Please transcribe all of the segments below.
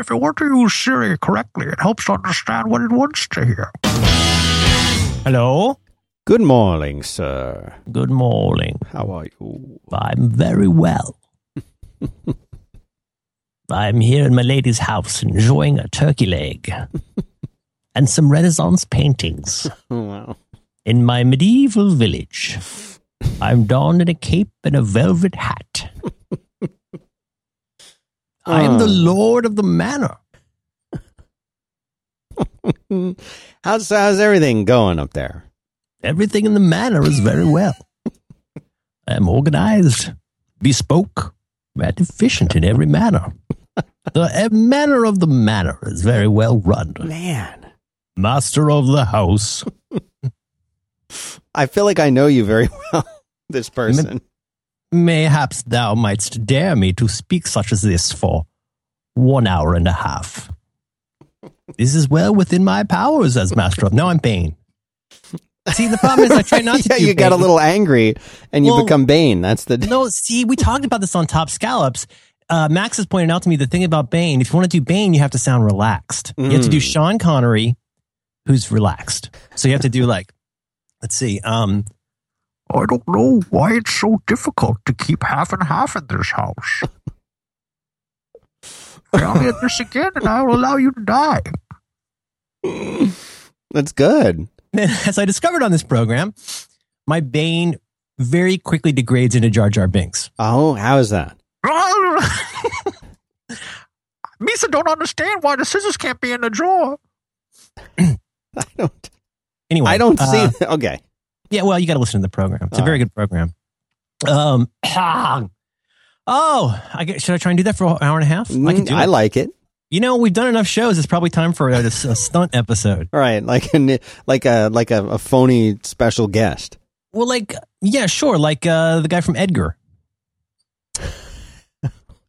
If you want to use Siri correctly, it helps understand what it wants to hear. Hello? Good morning, sir. Good morning. How are you? I'm very well. I'm here in my lady's house enjoying a turkey leg and some Renaissance paintings Oh, wow. in my medieval village. I'm donned in a cape and a velvet hat. I am the Oh. lord of the manor. How's how's everything going up there? Everything in the manor is very well. I am organized, bespoke, and efficient in every manner. The manner of the manor is very well run. Man, Master of the house. I feel like I know you very well. This person. Mayhaps thou mightst dare me to speak such as this for one hour and a half. This is well within my powers as master of. No, I'm Bane. See, the problem is I try not to. yeah, you got a little angry and you Well- become Bane. That's the No, see, we talked about this on Top Scallops. Uh, Max has pointed out to me the thing about Bane. If you want to do Bane, you have to sound relaxed. You have to do Mm. Sean Connery, who's relaxed. So you have to do like, let's see. Um, I don't know why it's so difficult to keep half and half in this house. Tell me this again, and I will allow you to die. That's good. As I discovered on this program, my Bane very quickly degrades into Jar Jar Binks. Oh, how is that? Misa don't understand why the scissors can't be in the drawer. I don't. Anyway, I don't uh, see. okay. Yeah, well, you got to listen to the program. It's a All very good program. Um, oh, I get, should I try and do that for an hour and a half? I can Mm, do I it. like it. You know, we've done enough shows. It's probably time for a, a stunt episode. All right, like a like a like a, a phony special guest. Well, like, yeah, sure. Like uh, the guy from Edgar.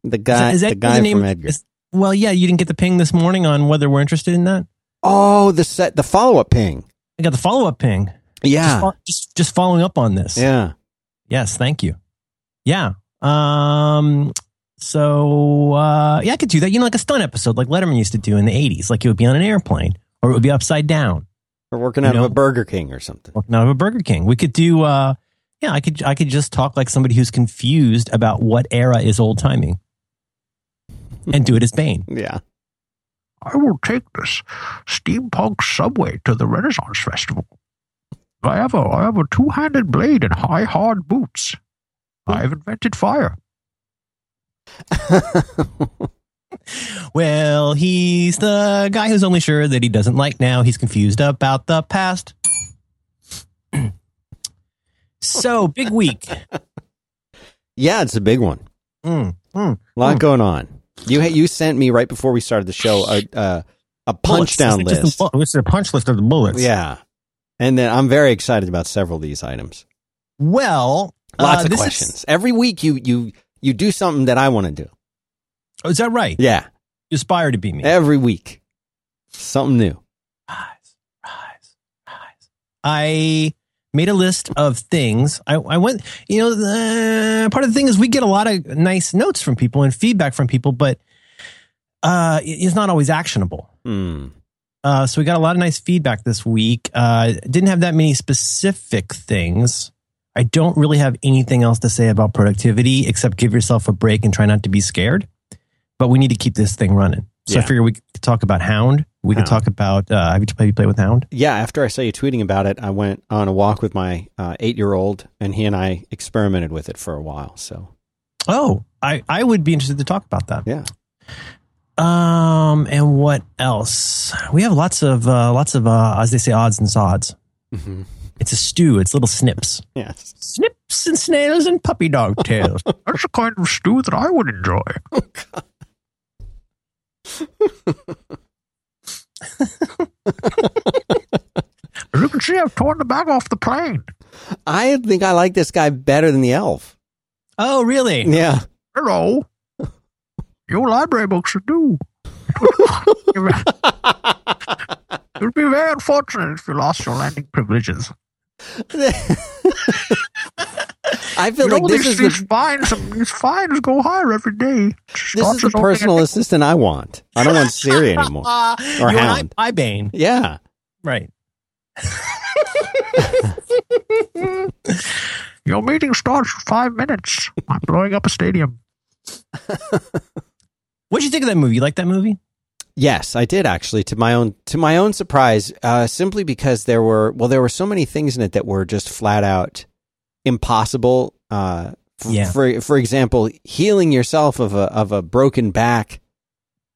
The guy, is that, the is guy name? from Edgar. is- well, yeah, you didn't get the ping this morning on whether we're interested in that. oh, the set, the follow up ping. I got the follow up ping. Yeah, Just, fo- just just following up on this. yeah. Yes, thank you. Yeah. Um. So uh, yeah, I could do that. You know, like a stunt episode, like Letterman used to do in the '80s. Like it would be on an airplane, or it would be upside down, We're working You out know- of a Burger King or something. working out of a Burger King. We could do. Uh, yeah, I could. I could just talk like somebody who's confused about what era is old timing, and do it as Bane. Yeah. I will take this steampunk subway to the Renaissance Festival. I have a I have a two handed blade and high hard boots. I've invented fire. Well, he's the guy who's only sure that he doesn't like now. He's confused about the past. so, big week. yeah, it's a big one. Mm, mm. A lot Hmm. going on. You you sent me right before we started the show a uh, a punch down It's list. a It's a punch list of the bullets. Yeah, and then I'm very excited about several of these items. Well, Lots uh, of this is- questions. Every week you you you do something that I want to do. oh, is that right? Yeah, You aspire to be me. every week something new. rise, rise, rise. I made a list of things. I, I went, you know, the, part of the thing is we get a lot of nice notes from people and feedback from people, but uh, it's not always actionable. Hmm. Uh, so we got a lot of nice feedback this week. Uh, didn't have that many specific things. I don't really have anything else to say about productivity except give yourself a break and try not to be scared. But we need to keep this thing running. So I Yeah. figure we could talk about Hound. We could talk about. Uh, have you played, played with Hound? Yeah, after I saw you tweeting about it, I went on a walk with my uh, eight year old, and he and I experimented with it for a while. So Oh, I, I would be interested to talk about that. yeah, Um, and what else? We have lots of uh, lots of uh, as they say, odds and sods. Mhm. It's a stew. It's little snips. yes. Snips and snails and puppy dog tails. That's the kind of stew that I would enjoy. As you can see, I've torn the bag off the plane. I think I like this guy better than the elf. Oh, really? Yeah. Hello. Your library books are due. It would be very unfortunate if you lost your landing privileges. I I feel like this is the fines, these fines go higher every day. this is the personal assistant I want. I don't want Siri anymore. Uh, Or you Hound. I, Bane. Yeah. Right. Your meeting starts in five minutes. I'm blowing up a stadium. What'd you think of that movie? You like that movie? Yes, I did actually. To my own to my own surprise, uh, simply because there were well, there were so many things in it that were just flat out impossible. Uh, f- Yeah. For for example, healing yourself of a of a broken back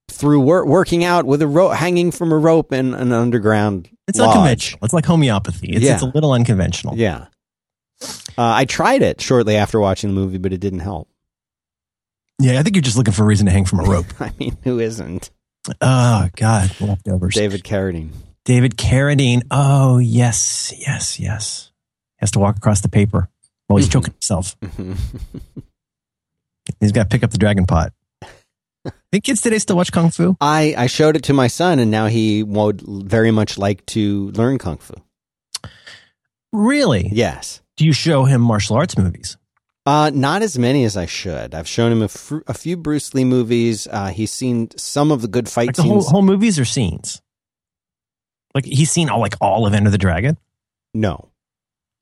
through wor- working out with a rope hanging from a rope in an underground. It's lodge. unconventional. It's like homeopathy. It's, Yeah. it's a little unconventional. Yeah. Uh, I tried it shortly after watching the movie, but it didn't help. Yeah, I think you're just looking for a reason to hang from a rope. I mean, who isn't? oh God, leftovers. David Carradine. David Carradine. Oh yes, yes, yes. He Has to walk across the paper while he's Mhm. choking himself. He's got to pick up the dragon pot. Think kids today still watch kung fu? I, I showed it to my son, and now he would very much like to learn kung fu. Really? Yes. Do you show him martial arts movies? Uh, not as many as I should. I've shown him a, fr- a few Bruce Lee movies. Uh, he's seen some of the good fight Like the scenes. whole movies or scenes? Like he's seen all like all of Enter the Dragon. no.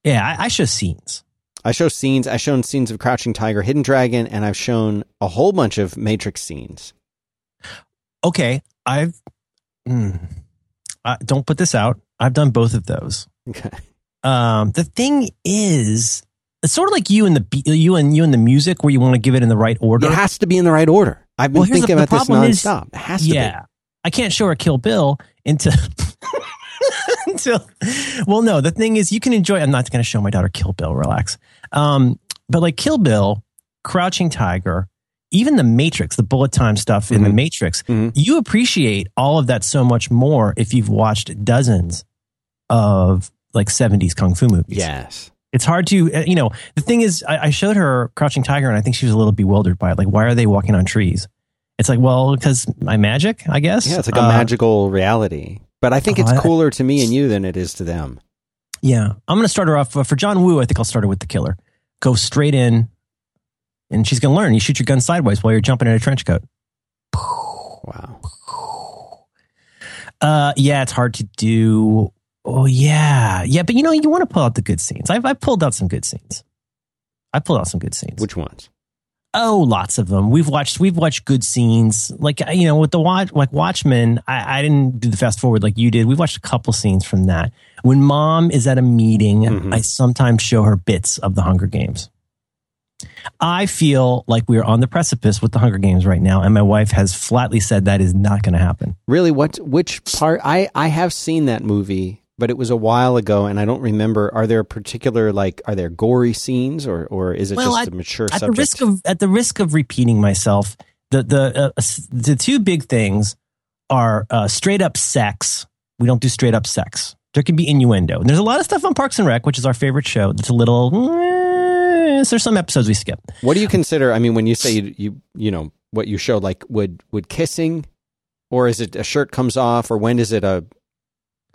Yeah, I, I show scenes. I show scenes. I've shown scenes of Crouching Tiger, Hidden Dragon, and I've shown a whole bunch of Matrix scenes. Okay, I've. Mm, uh, don't put this out. I've done both of those. Okay. Um, the thing is, it's sort of like you and the you and you and the music, where you want to give it in the right order. It has to be in the right order. I've been Well, thinking the- the about this problem is- nonstop. it has to yeah, I can't show her Kill Bill until until. Well, no, the thing is, you can enjoy. I'm not going to show my daughter Kill Bill. Relax. Um, but like Kill Bill, Crouching Tiger, even the Matrix, the bullet time stuff in the Mhm. Matrix, Mhm. you appreciate all of that so much more if you've watched dozens of like 70s kung fu movies. Yes. It's hard to, uh, you know, the thing is, I, I showed her Crouching Tiger and I think she was a little bewildered by it. Like, why are they walking on trees? It's like, well, because my magic, I guess. Yeah, it's like a Uh, magical reality. But I think oh, it's I- cooler to me and you than it is to them. Yeah. I'm going to start her off uh, for John Woo. I think I'll start her with the killer. Go straight in and she's going to learn. You shoot your gun sideways while you're jumping in a trench coat. Wow. Uh, yeah, it's hard to do. Oh, yeah. Yeah. But you know, you want to pull out the good scenes. I've, I've pulled out some good scenes. I pulled out some good scenes. Which ones? Oh, lots of them. We've watched. We've watched good scenes. Like you know, with the watch, like Watchmen. I, I didn't do the fast forward like you did. We've watched a couple scenes from that. When Mom is at a meeting, Mhm. I sometimes show her bits of the Hunger Games. I feel like we are on the precipice with the Hunger Games right now, and my wife has flatly said that is not going to happen. Really, what? Which part? I I have seen that movie, but it was a while ago, and I don't remember. Are there particular like? Are there gory scenes, or or is it Well, just a mature at subject? the risk of at the risk of repeating myself, the the uh, the two big things are uh, straight up sex. We don't do straight up sex. There can be innuendo. And there's a lot of stuff on Parks and Rec, which is our favorite show. That's a little. eh, there's some episodes we skip. what do you consider? I mean, when you say you you, you know what you showed, like would would kissing, or is it a shirt comes off, or when is it a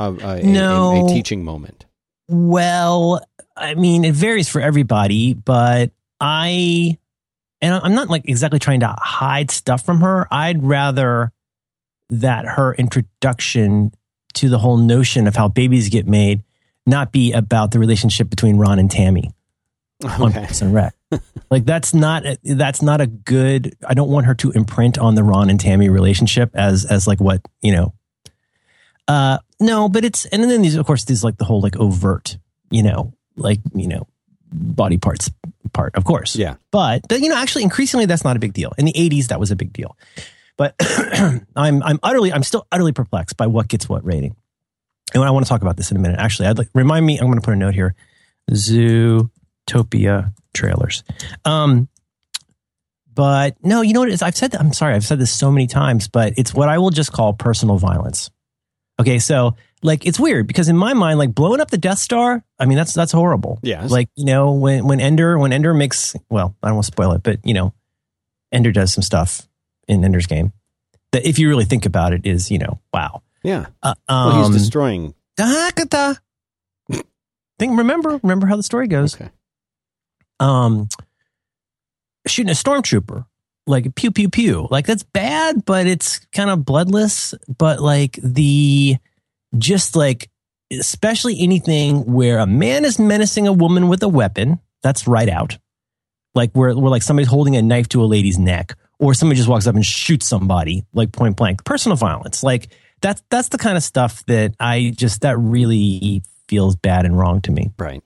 a, a, No. a, a teaching moment? Well, I mean, it varies for everybody, but I, and I'm not like exactly trying to hide stuff from her. I'd rather that her introduction to the whole notion of how babies get made not be about the relationship between Ron and Tammy on Okay. Parks and Rec. like that's not that's not a good. I don't want her to imprint on the Ron and Tammy relationship as as like what you know. Uh, no, but it's and then these of course these like the whole like overt, you know, like you know, body parts part, of course. Yeah. But but, you know, actually, increasingly that's not a big deal. In the '80s, that was a big deal. But I'm I'm utterly I'm still utterly perplexed by what gets what rating. And I want to talk about this in a minute. Actually, I'd like remind me. I'm going to put a note here. Zootopia trailers. Um, but no, you know what it is? I've said that. I'm sorry. I've said this so many times, but it's what I will just call personal violence. Okay, so like it's weird because in my mind, like blowing up the Death Star, I mean that's that's horrible. Yes. Like you know when when Ender when Ender makes well I don't want to spoil it, but you know Ender does some stuff in Ender's game that if you really think about it is you know wow. Yeah. Uh, Well, um, he's destroying. Dakota. Think remember remember how the story goes. Okay. um, shooting a stormtrooper, like pew pew pew. Like that's bad, but it's kind of bloodless. But like the just like especially anything where a man is menacing a woman with a weapon, that's right out. Like where where like somebody's holding a knife to a lady's neck, or somebody just walks up and shoots somebody like point blank. Personal violence, like that's that's the kind of stuff that I just that really feels bad and wrong to me. Right.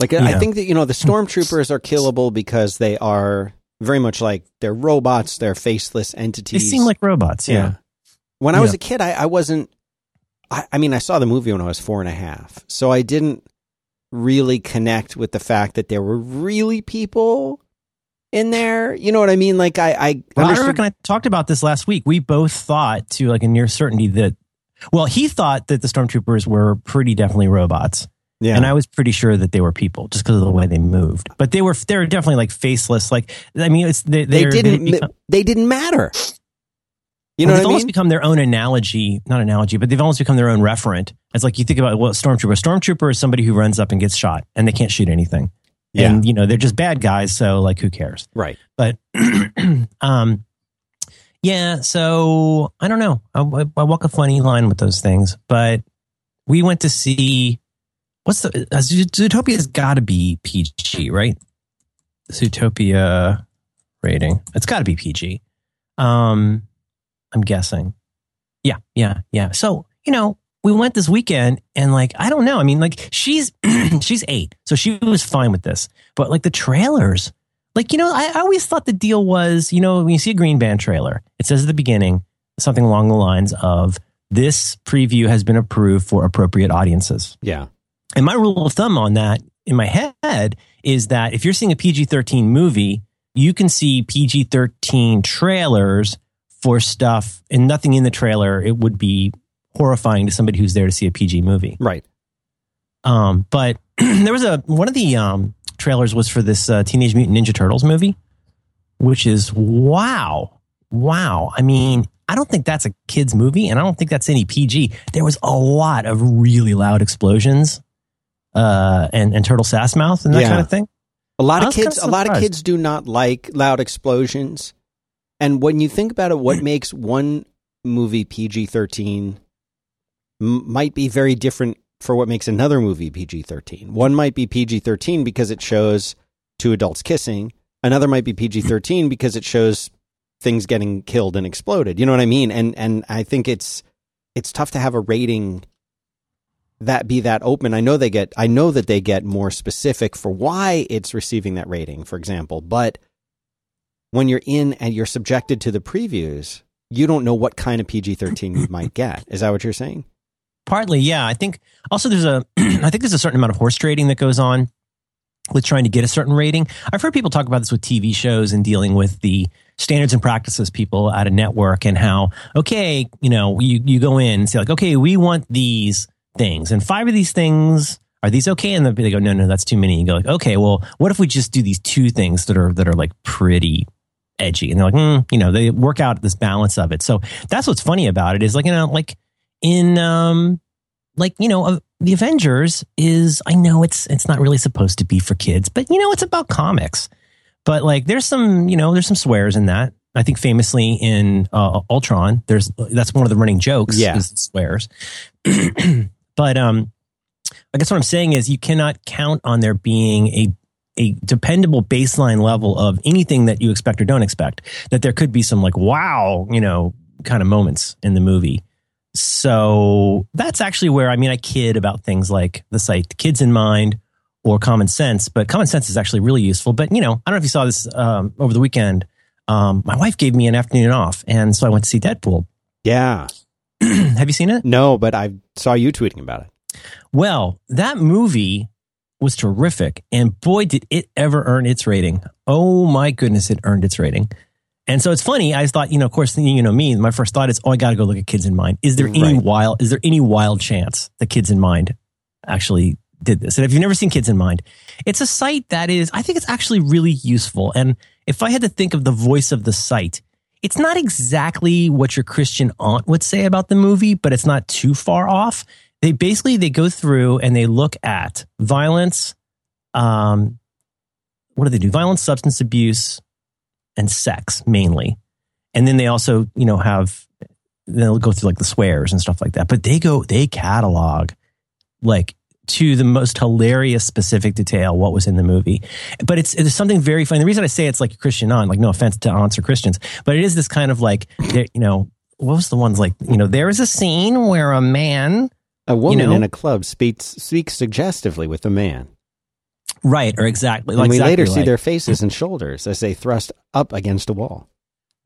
Like I think that you know the mm. stormtroopers are killable because they are very much like they're robots, they're faceless entities. They seem like robots. Yeah. When I was a kid, I, I wasn't. I, I mean, I saw the movie when I was four and a half, so I didn't really connect with the fact that there were really people in there. You know what I mean? Like I, I Well, I reckon I talked about this last week. We both thought to like a near certainty that, well, he thought that the stormtroopers were pretty definitely robots, yeah, and I was pretty sure that they were people just because of the way they moved. But they were they were definitely like faceless. Like I mean, it's they they didn't. They, become, they didn't matter. You know well, they've I almost become their own analogy, not analogy, but they've almost become their own referent. It's like you think about what stormtrooper. A Stormtrooper is somebody who runs up and gets shot, and they can't shoot anything. Yeah. And you know they're just bad guys, so like who cares? right. but um yeah so i don't know I, I walk a funny line with those things but we went to see what's the uh, zootopia's got to be pg right? Zootopia rating. It's got to be pg um i'm guessing. Yeah yeah yeah. So you know we went this weekend and like i don't know. I mean like she's she's eight so she was fine with this. But like the trailers like you know I, I always thought the deal was you know when you see a green band trailer it says at the beginning something along the lines of this preview has been approved for appropriate audiences. Yeah. And my rule of thumb on that in my head is that if you're seeing a PG-13 movie, you can see PG-13 trailers for stuff and nothing in the trailer. It would be horrifying to somebody who's there to see a PG movie. Right. Um, but there was a one of the um, trailers was for this uh, Teenage Mutant Ninja Turtles movie, which is wow, wow. I mean, I don't think that's a kids movie, and I don't think that's any PG. There was a lot of really loud explosions, uh, and and turtle sass mouth and that Yeah. kind of thing. A lot of was kinda kids, a lot of kids do not like loud explosions. And when you think about it, what makes one movie PG thirteen might be very different for what makes another movie PG thirteen. One might be PG thirteen because it shows two adults kissing. Another might be PG thirteen because it shows things getting killed and exploded. You know what I mean? And and I think it's it's tough to have a rating that be that open. I know they get I know that they get more specific for why it's receiving that rating, for example, but when you're in and you're subjected to the previews, you don't know what kind of PG-13 you might get. Is that what you're saying? Partly, yeah. I think also there's a I think there's a certain amount of horse trading that goes on with trying to get a certain rating. I've heard people talk about this with TV shows and dealing with the standards and practices people at a network and how okay, you know, you you go in and say like, okay, we want these things and five of these things are these okay? And then they go, no, no, that's too many. You go like, okay, well, what if we just do these two things that are that are like pretty edgy? And they're like, mm, you know, they work out this balance of it. So that's what's funny about it is like you know, like in um like you know uh, the avengers is i know it's it's not really supposed to be for kids but you know it's about comics but like there's some you know there's some swears in that i think famously in uh, ultron there's that's one of the running jokes Yeah. is swears but um i guess what i'm saying is you cannot count on there being a a dependable baseline level of anything that you expect or don't expect that there could be some like wow you know kind of moments in the movie so that's actually where I mean I kid about things like the site Kids in Mind or Common Sense, but Common Sense is actually really useful. But you know, I don't know if you saw this um, over the weekend. Um, my wife gave me an afternoon off, and so I went to see Deadpool. Yeah. Have you seen it? No, but I saw you tweeting about it. Well, that movie was terrific, and boy, did it ever earn its rating! Oh my goodness, it earned its rating. And so it's funny. I thought, you know, of course, you know me. My first thought is, oh, I got to go look at Kids in Mind. Is there any Right. wild? Is there any wild chance that Kids in Mind actually did this? And if you've never seen Kids in Mind, it's a site that is, I think, it's actually really useful. And if I had to think of the voice of the site, it's not exactly what your Christian aunt would say about the movie, but it's not too far off. They basically they go through and they look at violence, um, what do they do? Violence, substance abuse, and sex mainly. And then they also, you know, have they'll go through like the swears and stuff like that. But they go, they catalog like to the most hilarious specific detail what was in the movie. But it's it's something very funny. The reason I say it's like a Christian aunt, like no offense to aunts or Christians, but it is this kind of like you know what was the ones like you know there is a scene where a man A woman know? in a club speaks speaks suggestively with a man. right or exactly And like we exactly later see like- their faces and shoulders as they thrust up against a wall.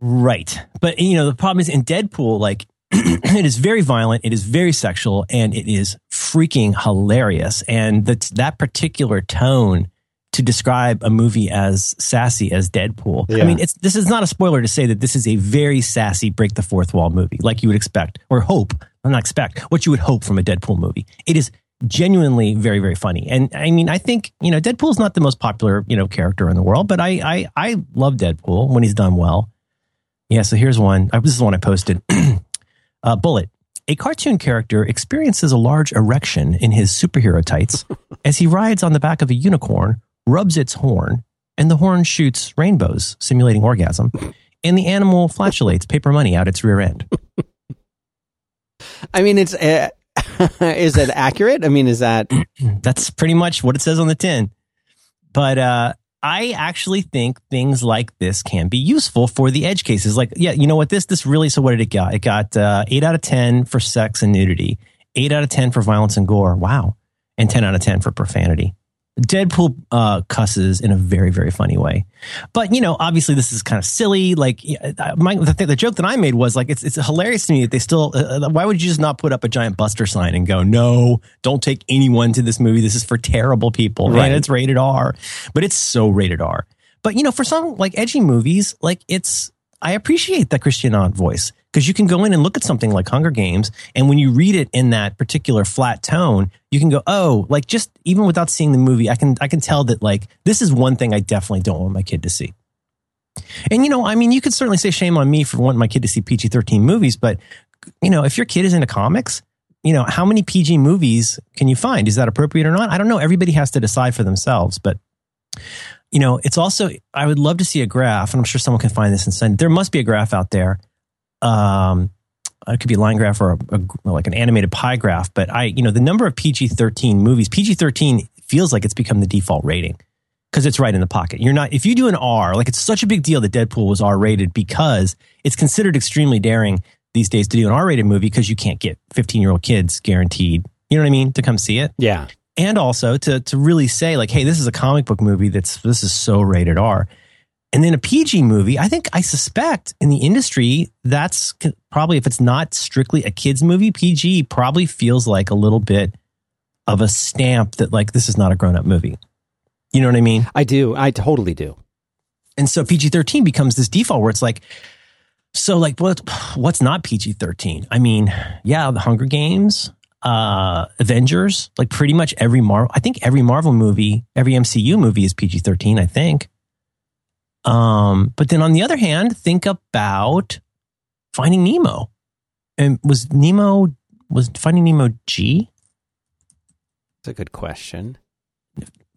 Right. But you know, the problem is in Deadpool, like it is very violent, it is very sexual, and it is freaking hilarious. And that that particular tone to describe a movie as sassy as Deadpool. Yeah. I mean, it's this is not a spoiler to say that this is a very sassy break the fourth wall movie, like you would expect or hope. I'm not expect what you would hope from a Deadpool movie. It is genuinely very very funny and i mean i think you know deadpool's not the most popular you know character in the world but i i i love deadpool when he's done well yeah, so here's one. Uh, This is the one I posted. uh, Bullet. A cartoon character experiences a large erection in his superhero tights as he rides on the back of a unicorn, rubs its horn, and the horn shoots rainbows, simulating orgasm, and the animal flatulates paper money out its rear end. I mean, it's uh, is that accurate? I mean, is that That's pretty much what it says on the tin. But uh, I actually think things like this can be useful for the edge cases. Like, yeah, you know what? This this really. So what did it got? It got uh, eight out of ten for sex and nudity, eight out of ten for violence and gore. Wow, and ten out of ten for profanity. Deadpool uh, cusses in a very very funny way, but you know, obviously this is kind of silly. Like my, the, th- the joke that I made was like it's it's hilarious to me that they still. Uh, uh, why would you just not put up a giant Buster sign and go, no, don't take anyone to this movie. This is for terrible people, Right. and it's rated R. But it's so rated R. But you know, for some like edgy movies, like it's I appreciate that Christian voice because you can go in and look at something like Hunger Games, and when you read it in that particular flat tone, you can go, oh, like just even without seeing the movie, I can I can tell that like this is one thing I definitely don't want my kid to see. And you know, I mean, you could certainly say shame on me for wanting my kid to see PG thirteen movies, but you know, if your kid is into comics, you know, how many PG movies can you find? Is that appropriate or not? I don't know. Everybody has to decide for themselves, but you know, it's also I would love to see a graph, and I'm sure someone can find this and send. There must be a graph out there. Um, it could be a line graph or a, a, like an animated pie graph, but I, you know, the number of PG-13 movies, PG-13 feels like it's become the default rating because it's right in the pocket. You're not if you do an R, like it's such a big deal that Deadpool was R rated because it's considered extremely daring these days to do an R rated movie because you can't get 15 year old kids guaranteed. You know what I mean to come see it yeah? and also to to really say like, hey, this is a comic book movie that's this is so rated R. And then a PG movie, I think I suspect in the industry that's probably if it's not strictly a kids movie, PG probably feels like a little bit of a stamp that like this is not a grown up movie. You know what I mean? I do. I totally do. And so PG 13 becomes this default where it's like, so like what what's not PG 13? I mean, yeah, the Hunger Games, uh, Avengers, like pretty much every Marvel, I think every Marvel movie, every MCU movie is PG 13, I think. Um, but then on the other hand, think about Finding Nemo. And was Nemo, was Finding Nemo G? That's a good question.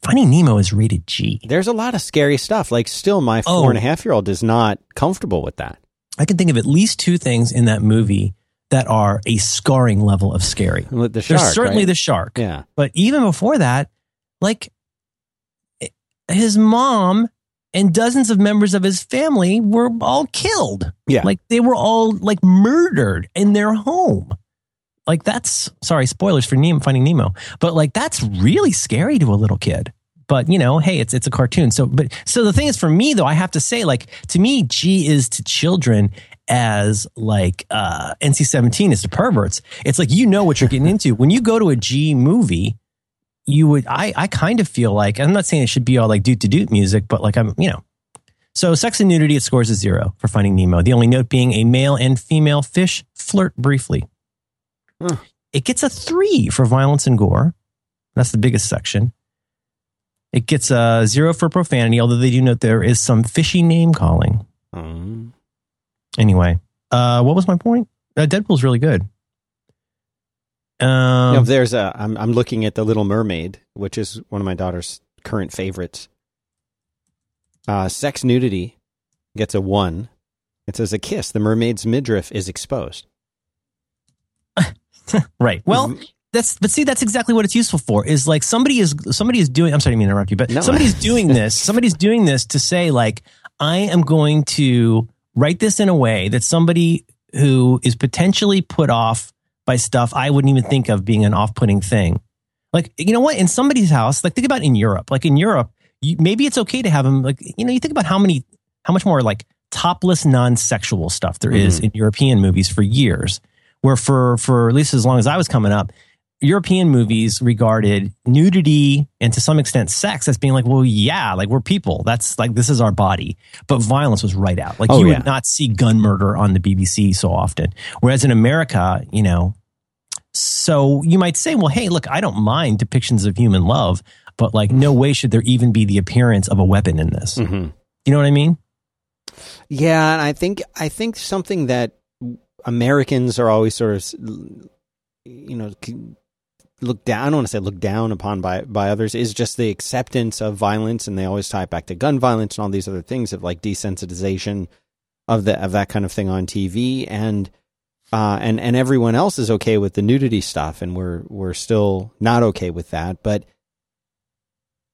Finding Nemo is rated G. There's a lot of scary stuff. Like, still, my Oh. four and a half year old is not comfortable with that. I can think of at least two things in that movie that are a scarring level of scary. The shark, There's certainly right? the shark. yeah. But even before that, like his mom and dozens of members of his family were all killed. Yeah. Like they were all like murdered in their home. Like that's sorry, spoilers for Nemo finding Nemo. But like that's really scary to a little kid. But you know, hey, it's it's a cartoon. So but so the thing is for me though, I have to say, like, to me, G is to children as like uh NC-17 is to perverts. It's like you know what you're getting into. When you go to a G movie, you would I I kind of feel like I'm not saying it should be all like doot to doot music, but like I'm you know. So sex and nudity it scores a zero for Finding Nemo. The only note being a male and female fish flirt briefly. Huh. It gets a three for violence and gore. That's the biggest section. It gets a zero for profanity, although they do note there is some fishy name calling. Um, Anyway, uh, what was my point? Uh, Deadpool's really good. Um, there's a. I'm I'm looking at the Little Mermaid, which is one of my daughter's current favorites. Uh, sex nudity gets a one. It says a kiss. The mermaid's midriff is exposed. Right. Well, that's but see that's exactly what it's useful for. Is like somebody is somebody is doing. I'm sorry to interrupt you, but No. somebody's doing this. Somebody's doing this to say like I am going to write this in a way that somebody who is potentially put off by stuff I wouldn't even think of being an off-putting thing. Like you know what? In somebody's house, like think about in Europe. Like in Europe, you, maybe it's okay to have them. Like you know, you think about how many, how much more like topless non-sexual stuff there is mm-hmm. in European movies for years. Where for for at least as long as I was coming up, European movies regarded nudity and to some extent sex as being like, well, yeah, like we're people. That's like this is our body. But violence was right out. Like Oh, you yeah. would not see gun murder on the BBC so often. Whereas in America, you know, so you might say, well, hey, look, I don't mind depictions of human love, but like no way should there even be the appearance of a weapon in this. Mm-hmm. You know what I mean? Yeah, and I think I think something that Americans are always sort of, you know, look down. I don't want to say look down upon by by others is just the acceptance of violence, and they always tie it back to gun violence and all these other things of like desensitization of the of that kind of thing on TV, and uh, and and everyone else is okay with the nudity stuff, and we're we're still not okay with that, but.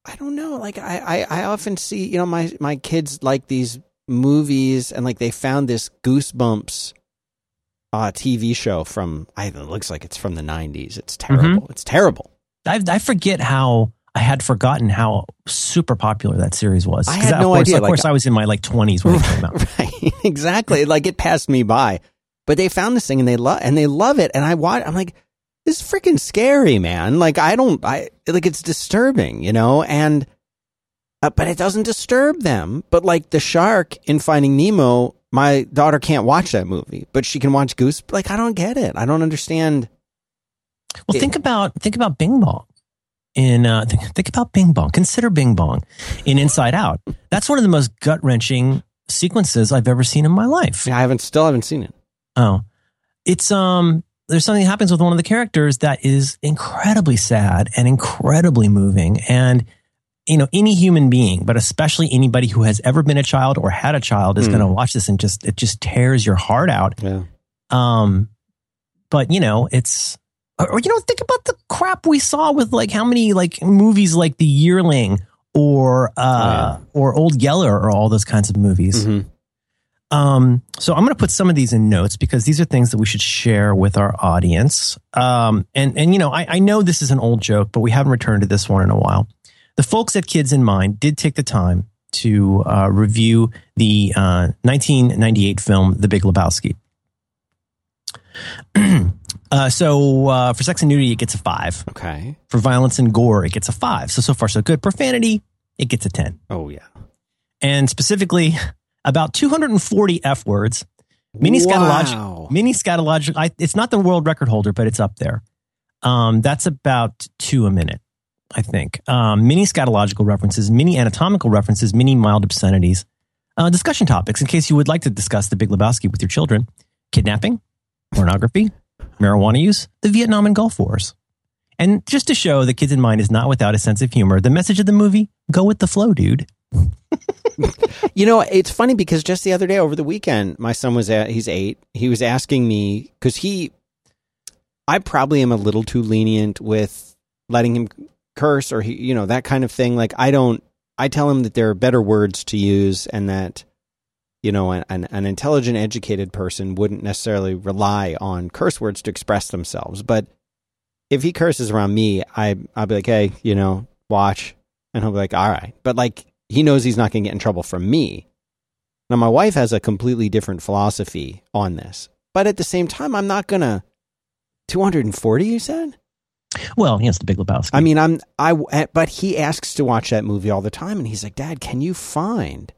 I don't know. Like I, I, I often see, you know, my my kids like these movies and like they found this Goosebumps uh, TV show from I it looks like it's from the 90s. It's terrible. It's terrible. I, I forget how I had forgotten how super popular that series was. I had of no course, idea, Of like- course, I was in my like twenties when it came out. right. exactly. Like it passed me by. But they found this thing and they love and they love it and I watch I'm like this is freaking scary, man. Like I don't I like it's disturbing, you know? And uh, but it doesn't disturb them. But like the shark in Finding Nemo, my daughter can't watch that movie, but she can watch Goose. Like I don't get it. I don't understand. Well, It- think about think about Bing Bong. In uh, think, think about Bing Bong. Consider Bing Bong in Inside Out. That's one of the most gut wrenching sequences I've ever seen in my life. I haven't still haven't seen it. Oh, it's um. There's something that happens with one of the characters that is incredibly sad and incredibly moving. And you know, any human being, but especially anybody who has ever been a child or had a child, is Hmm. going to watch this and just it just tears your heart out. Yeah. Um, but you know, it's or, or, you know, think about the crap we saw with like how many like movies like The Yearling or uh or Old Yeller or all those kinds of movies. hmm Um, so I'm going to put some of these in notes because these are things that we should share with our audience. Um, and and you know, I, I know this is an old joke, but we haven't returned to this one in a while. The folks at Kids in Mind did take the time to uh, review the uh, 1998 film The Big Lebowski. uh, so uh, for sex and nudity, it gets a five. Okay. For violence and gore, it gets a five. So so far so good. Profanity, it gets a ten Oh yeah. and specifically about 240 F words. Mini scatological. Wow. Mini scatological. It's not the world record holder, but it's up there. Um, that's about two a minute, I think. Um, mini scatological references, many anatomical references, many mild obscenities. Uh, discussion topics in case you would like to discuss the Big Lebowski with your children: kidnapping, pornography, marijuana use, the Vietnam and Gulf Wars. And just to show the kids in mind is not without a sense of humor, the message of the movie: go with the flow, dude. You know, it's funny because just the other day over the weekend, my son was at, he's eight. He was asking me, because he, I probably am a little too lenient with letting him curse or he, you know, that kind of thing. Like, I don't, I tell him that there are better words to use and that, you know, an, an, intelligent, educated person wouldn't necessarily rely on curse words to express themselves. But if he curses around me, I, I'll be like, hey, you know, watch. And he'll be like, all right. But like, he knows he's not going to get in trouble from me. Now, my wife has a completely different philosophy on this. But at the same time, I'm not going to. 240, you said? Well, yes, the Big Lebowski. I mean, I'm, I, but he asks to watch that movie all the time. And he's like, Dad, can you find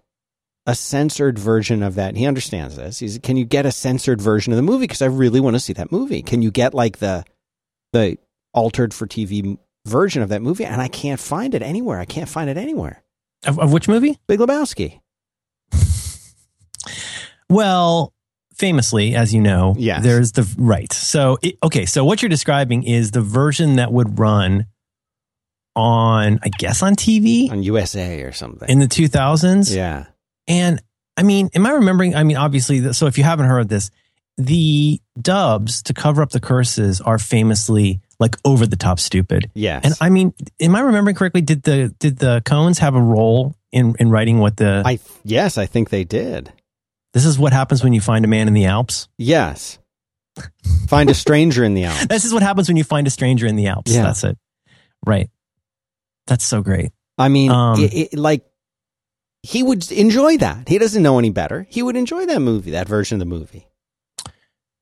a censored version of that? And he understands this. He's, can you get a censored version of the movie? Because I really want to see that movie. Can you get like the, the altered for TV version of that movie? And I can't find it anywhere. I can't find it anywhere. of, of which movie? Big Lebowski. Well, famously, as you know, Yes. there's the right. So, it, okay, so what you're describing is the version that would run on, I guess, on TV on USA or something. in the 2000s. yeah. And I mean, am I remembering? I mean, obviously, so if you haven't heard this, the dubs to cover up the curses are famously like over the top stupid. Yes. And I mean, am I remembering correctly? Did the did the Coens have a role in in writing what the I yes, I think they did. This is what happens when you find a man in the Alps? Yes. Find a stranger in the Alps. This is what happens when you find a stranger in the Alps. Yeah. That's it. Right. That's so great. I mean, Um, it, it, like he would enjoy that. He doesn't know any better. He would enjoy that movie, that version of the movie.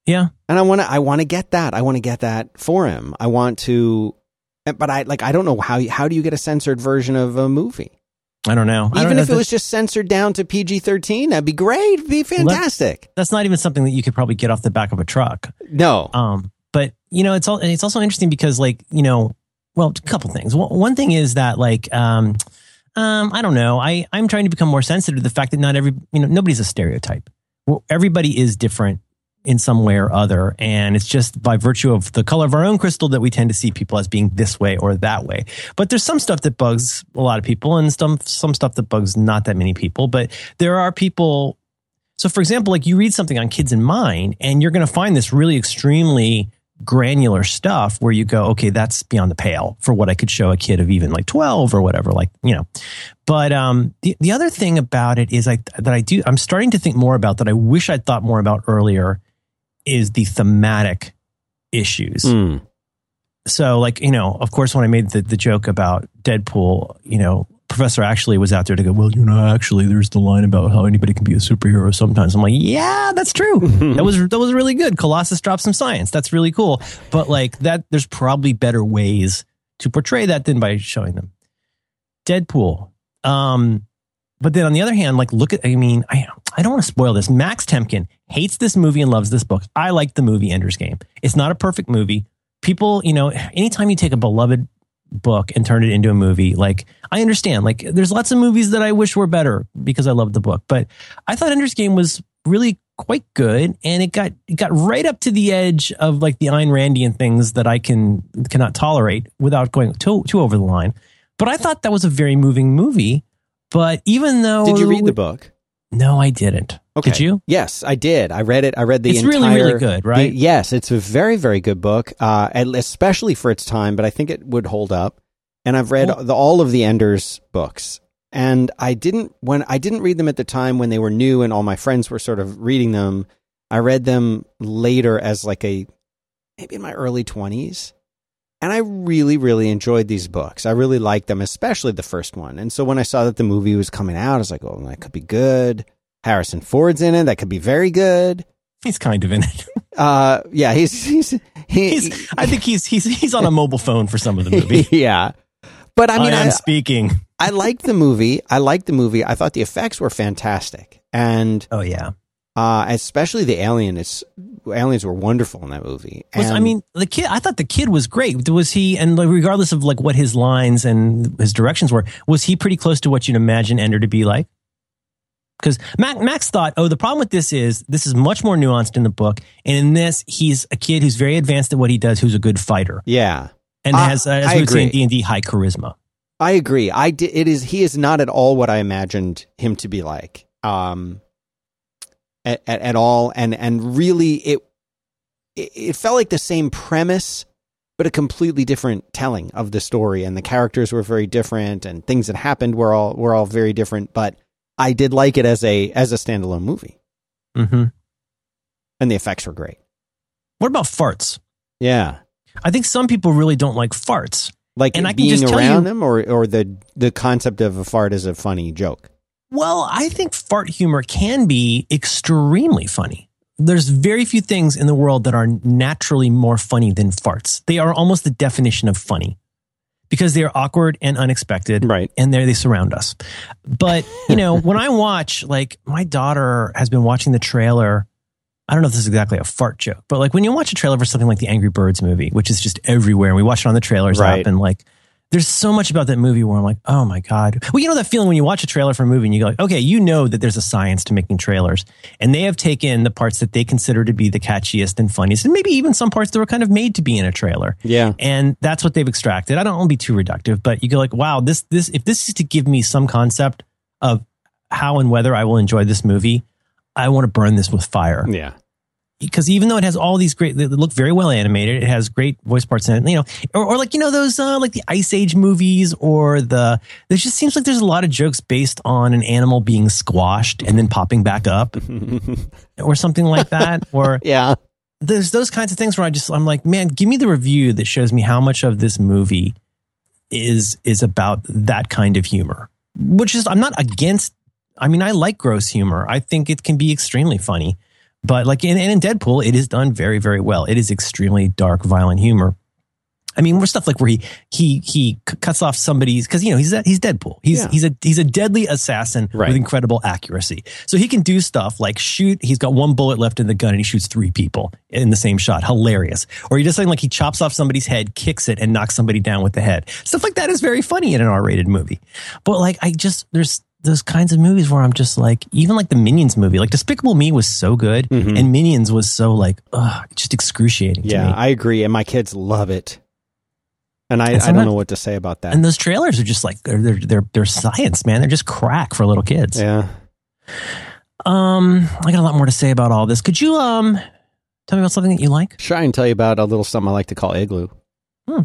Yeah. And I want to I want to get that. I want to get that for him. I want to but I like I don't know how how do you get a censored version of a movie? I don't know. Even don't if know. it was just censored down to PG-13, that'd be great. It'd be fantastic. that's not even something that you could probably get off the back of a truck. No. Um, but you know, it's all it's also interesting because like you know, well, a couple things. One one thing is that like um, um, I don't know. I I'm trying to become more sensitive to the fact that not every you know nobody's a stereotype. Everybody is different in some way or other, and it's just by virtue of the color of our own crystal that we tend to see people as being this way or that way. But there's some stuff that bugs a lot of people, and some some stuff that bugs not that many people. But there are people so, for example, like you read something on Kids in Mind, and you're going to find this really extremely granular stuff where you go, okay, that's beyond the pale for what I could show a kid of even like 12 or whatever, like, you know. But um, the, the other thing about it is I, that I do, I'm starting to think more about that I wish I'd thought more about earlier is the thematic issues. Mm. so like you know of course when i made the, the joke about deadpool you know professor actually was out there to go well you know actually there's the line about how anybody can be a superhero sometimes. I'm like yeah that's true. That was that was really good. Colossus dropped some science. That's really cool. But like that there's probably better ways to portray that than by showing them. Deadpool um but then on the other hand like look at i mean i i don't want to spoil this. Max temkin hates this movie and loves this book i like the movie ender's game it's not a perfect movie people, you know, anytime you take a beloved book and turn it into a movie, like I understand, like there's lots of movies that I wish were better because I love the book, but I thought Ender's Game was really quite good and it got it got right up to the edge of like the Ayn Randian things that I can cannot tolerate without going too too over the line. But I thought that was a very moving movie. But even though Did you read the book? No, I didn't. Okay. Did you? Yes, I did. I read it. I read the It's entire. really, really good, right? the- yes, it's a very, very good book, uh, especially for its time. But I think it would hold up. And I've read Well- the, all of the Enders books, and I didn't when I didn't read them at the time when they were new, and all my friends were sort of reading them. I read them later as like a maybe in my early twenties. And I really, really enjoyed these books. I really liked them, especially the first one. And so when I saw that the movie was coming out, I was like, oh, that could be good. Harrison Ford's in it. That could be very good. He's kind of in it. Uh, yeah, he's, he's, he, He's I think he's he's he's on a mobile phone for some of the movie. yeah. But I mean, I am I, speaking. I liked the movie. I liked the movie. I thought the effects were fantastic. And, Oh yeah. Uh, especially the alien, it's, aliens were wonderful in that movie. Was, I mean, the kid. I thought the kid was great. Was he? And like, regardless of like what his lines and his directions were, was he pretty close to what you'd imagine Ender to be like? Because Max, Max thought, oh, the problem with this is this is much more nuanced in the book, and in this, he's a kid who's very advanced at what he does, who's a good fighter, yeah. and I- has, uh, as I we would say in. D and D, high charisma. I agree. I di- it is he is not at all what I imagined him to be like. Um at, at, at all and and really it, it felt like the same premise but a completely different telling of the story and the characters were very different and things that happened were all were all very different but I did like it as a as a standalone movie hmm and the effects were great. What about farts? Yeah. I think some people really don't like farts. Like And I can being just tell around you- them or or the the concept of a fart is a funny joke. Well, I think fart humor can be extremely funny. There's very few things in the world that are naturally more funny than farts. They are almost the definition of funny because they are awkward and unexpected. Right. And there they surround us. But, you know, when I watch, like, my daughter has been watching the trailer. I don't know if this is exactly a fart joke, but like when you watch a trailer for something like the Angry Birds movie, which is just everywhere, and we watch it on the trailers Right. app, and like there's so much about that movie where I'm like, oh my God. Well, you know that feeling when you watch a trailer for a movie and you go like, okay, you know that there's a science to making trailers. And they have taken the parts that they consider to be the catchiest and funniest, and maybe even some parts that were kind of made to be in a trailer. Yeah. And that's what they've extracted. I don't want to be too reductive, but you go like, wow, this this if this is to give me some concept of how and whether I will enjoy this movie, I want to burn this with fire Yeah. Because even though it has all these great, they look very well animated. It has great voice parts in it, you know, or, or like you know those uh, like the Ice Age movies, or the. There just seems like there's a lot of jokes based on an animal being squashed and then popping back up, or something like that. Or Yeah. there's those kinds of things where I just I'm like, man, give me the review that shows me how much of this movie is is about that kind of humor. Which is I'm not against. I mean, I like gross humor. I think it can be extremely funny. But like in, and in Deadpool, it is done very, very well. It is extremely dark, violent humor. I mean, more stuff like where he he he cuts off somebody's because you know he's he's Deadpool. He's Yeah. he's a he's a deadly assassin Right. with incredible accuracy. So he can do stuff like shoot. He's got one bullet left in the gun and he shoots three people in the same shot. Hilarious. Or he does something like he chops off somebody's head, kicks it, and knocks somebody down with the head. Stuff like that is very funny in an R-rated movie. But like I just there's those kinds of movies where I'm just like even like the Minions movie, like Despicable Me was so good, Mhm. and Minions was so like ugh, just excruciating. to Yeah. I agree. And my kids love it. And I, And I don't know what to say about that. And those trailers are just like they're they're they're, they're science, man. They're just crack for little kids. yeah. Um, I got a lot more to say about all this. Could you um tell me about something that you like? Sure. I can tell you about a little something I like to call igloo. Hmm.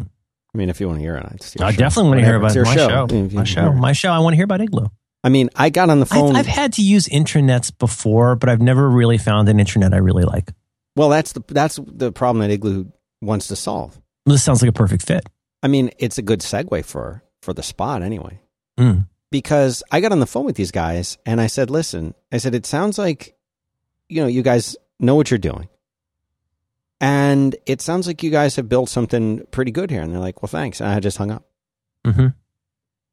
I mean, if you want to hear it, I show. definitely want to hear about It's your my show. You My show. My show. I want to hear about Igloo. I mean, I got on the I've, phone. I've had to use intranets before, but I've never really found an internet I really like. well, that's the that's the problem that igloo wants to solve. This sounds like a perfect fit. I mean, it's a good segue for for the spot anyway. Mm. Because I got on the phone with these guys and I said, "Listen, I said it sounds like you know, you guys know what you're doing. And it sounds like you guys have built something pretty good here." And they're like, "Well, thanks." And I just hung up. hmm Yeah.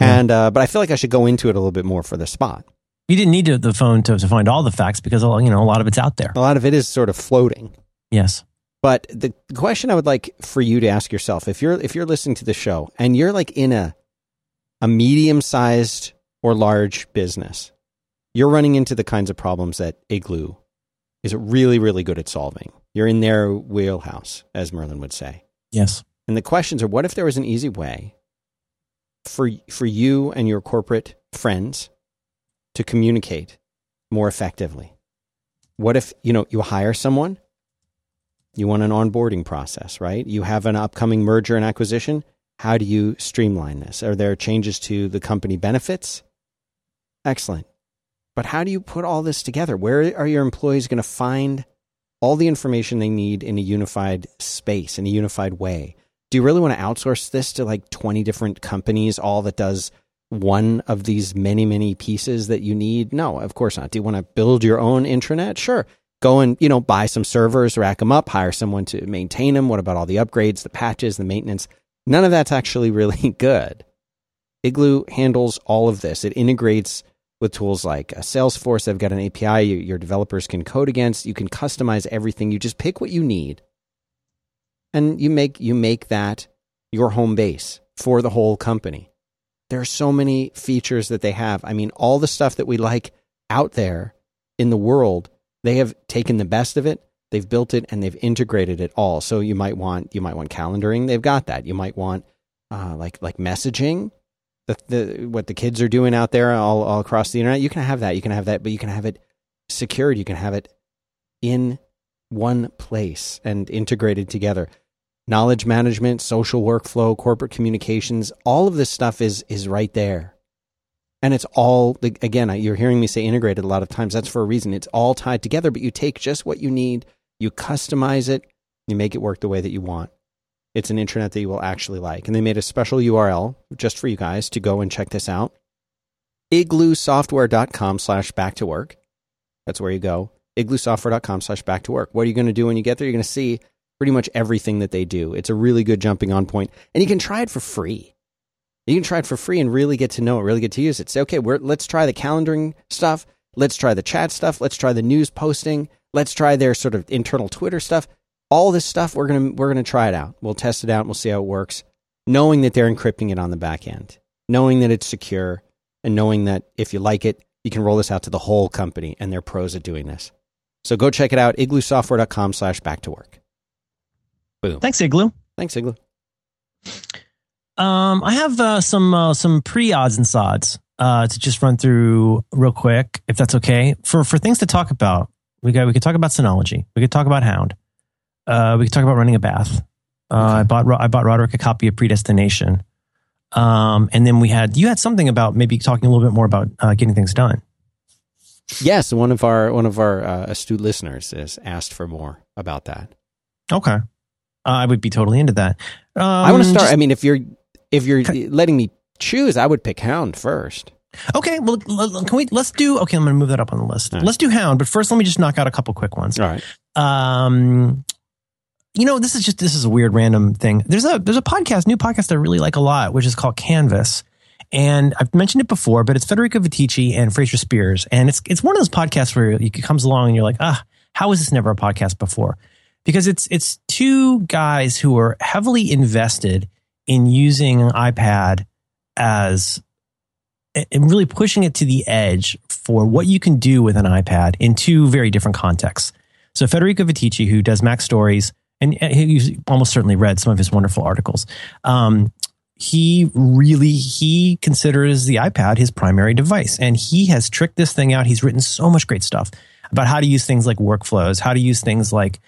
And uh, but I feel like I should go into it a little bit more for the spot. You didn't need to, the phone to, to find all the facts because you know a lot of it's out there. A lot of it is sort of floating. Yes. But the question I would like for you to ask yourself, if you're if you're listening to the show and you're like in a a medium sized or large business, you're running into the kinds of problems that Igloo is really, really good at solving. You're in their wheelhouse, as Merlin would say. Yes. And the questions are what if there was an easy way for for you and your corporate friends to communicate more effectively? What if, you know, you hire someone, you want an onboarding process, right? You have an upcoming merger and acquisition. How do you streamline this? Are there changes to the company benefits? Excellent. But how do you put all this together? Where are your employees going to find all the information they need in a unified space, in a unified way? Do you really want to outsource this to like 20 different companies, all that does one of these many, many pieces that you need? No, of course not. Do you want to build your own intranet? Sure. Go and, you know, buy some servers, rack them up, hire someone to maintain them. What about all the upgrades, the patches, the maintenance? None of that's actually really good. Igloo handles all of this. It integrates with tools like uh, Salesforce. They've got an API you, your developers can code against. You can customize everything. You just pick what you need, and you make you make that your home base for the whole company. There are so many features that they have. I mean, all the stuff that we like out there in the world, they have taken the best of it. They've built it and they've integrated it all. So you might want you might want calendaring. They've got that. You might want uh, like like messaging the, the what the kids are doing out there all, all across the internet. You can have that. You can have that, but you can have it secured. You can have it in one place and integrated together. Knowledge management, social workflow, corporate communications, all of this stuff is is right there. And it's all again, you're hearing me say integrated a lot of times. That's for a reason. It's all tied together, but you take just what you need, you customize it, you make it work the way that you want it's an intranet that you will actually like. And they made a special URL just for you guys to go and check this out. igloosoftware.com slash back to work. That's where you go. igloosoftware.com slash back to work. What are you going to do when you get there? You're going to see pretty much everything that they do. It's a really good jumping on point. And you can try it for free. You can try it for free and really get to know it, really get to use it. Say, okay, let's try the calendaring stuff. Let's try the chat stuff. Let's try the news posting. Let's try their sort of internal Twitter stuff all this stuff we're gonna we're gonna try it out we'll test it out and we'll see how it works knowing that they're encrypting it on the back end, knowing that it's secure, and knowing that if you like it, you can roll this out to the whole company, and they're pros at doing this. So go check it out, igloosoftware.com slash back to work. Boom. Thanks, Igloo. Thanks, Igloo. Um, I have uh, some uh, some pre odds and sods uh, to just run through real quick, if that's okay. For for things to talk about, we got we could talk about Synology. We could talk about Hound. Uh, we could talk about running a bath. Uh, I bought I bought Roderick a copy of Predestination. Um, and then we had you had something about maybe talking a little bit more about uh, getting things done. Yes, one of our one of our uh, astute listeners has asked for more about that. Okay, uh, I would be totally into that. Um, I want to start. just- I mean, if you're if you're letting me choose, I would pick Hound first. okay, well, can we? Let's do. Okay, I'm going to move that up on the list. Right. Let's do Hound, but first, let me just knock out a couple quick ones. All right. Um, you know, this is just this is a weird random thing. There's a there's a podcast, new podcast I really like a lot, which is called Canvas. And I've mentioned it before, but it's Federico Viticci and Fraser Speirs, and it's it's one of those podcasts where it comes along and you're like, ah, how was this never a podcast before? Because it's it's two guys who are heavily invested in using iPad as and really pushing it to the edge for what you can do with an iPad in two very different contexts. So Federico Viticci, who does Mac Stories, and he's almost certainly read some of his wonderful articles. Um, he really he considers the iPad his primary device, and he has tricked this thing out. He's written so much great stuff about how to use things like workflows, how to use things like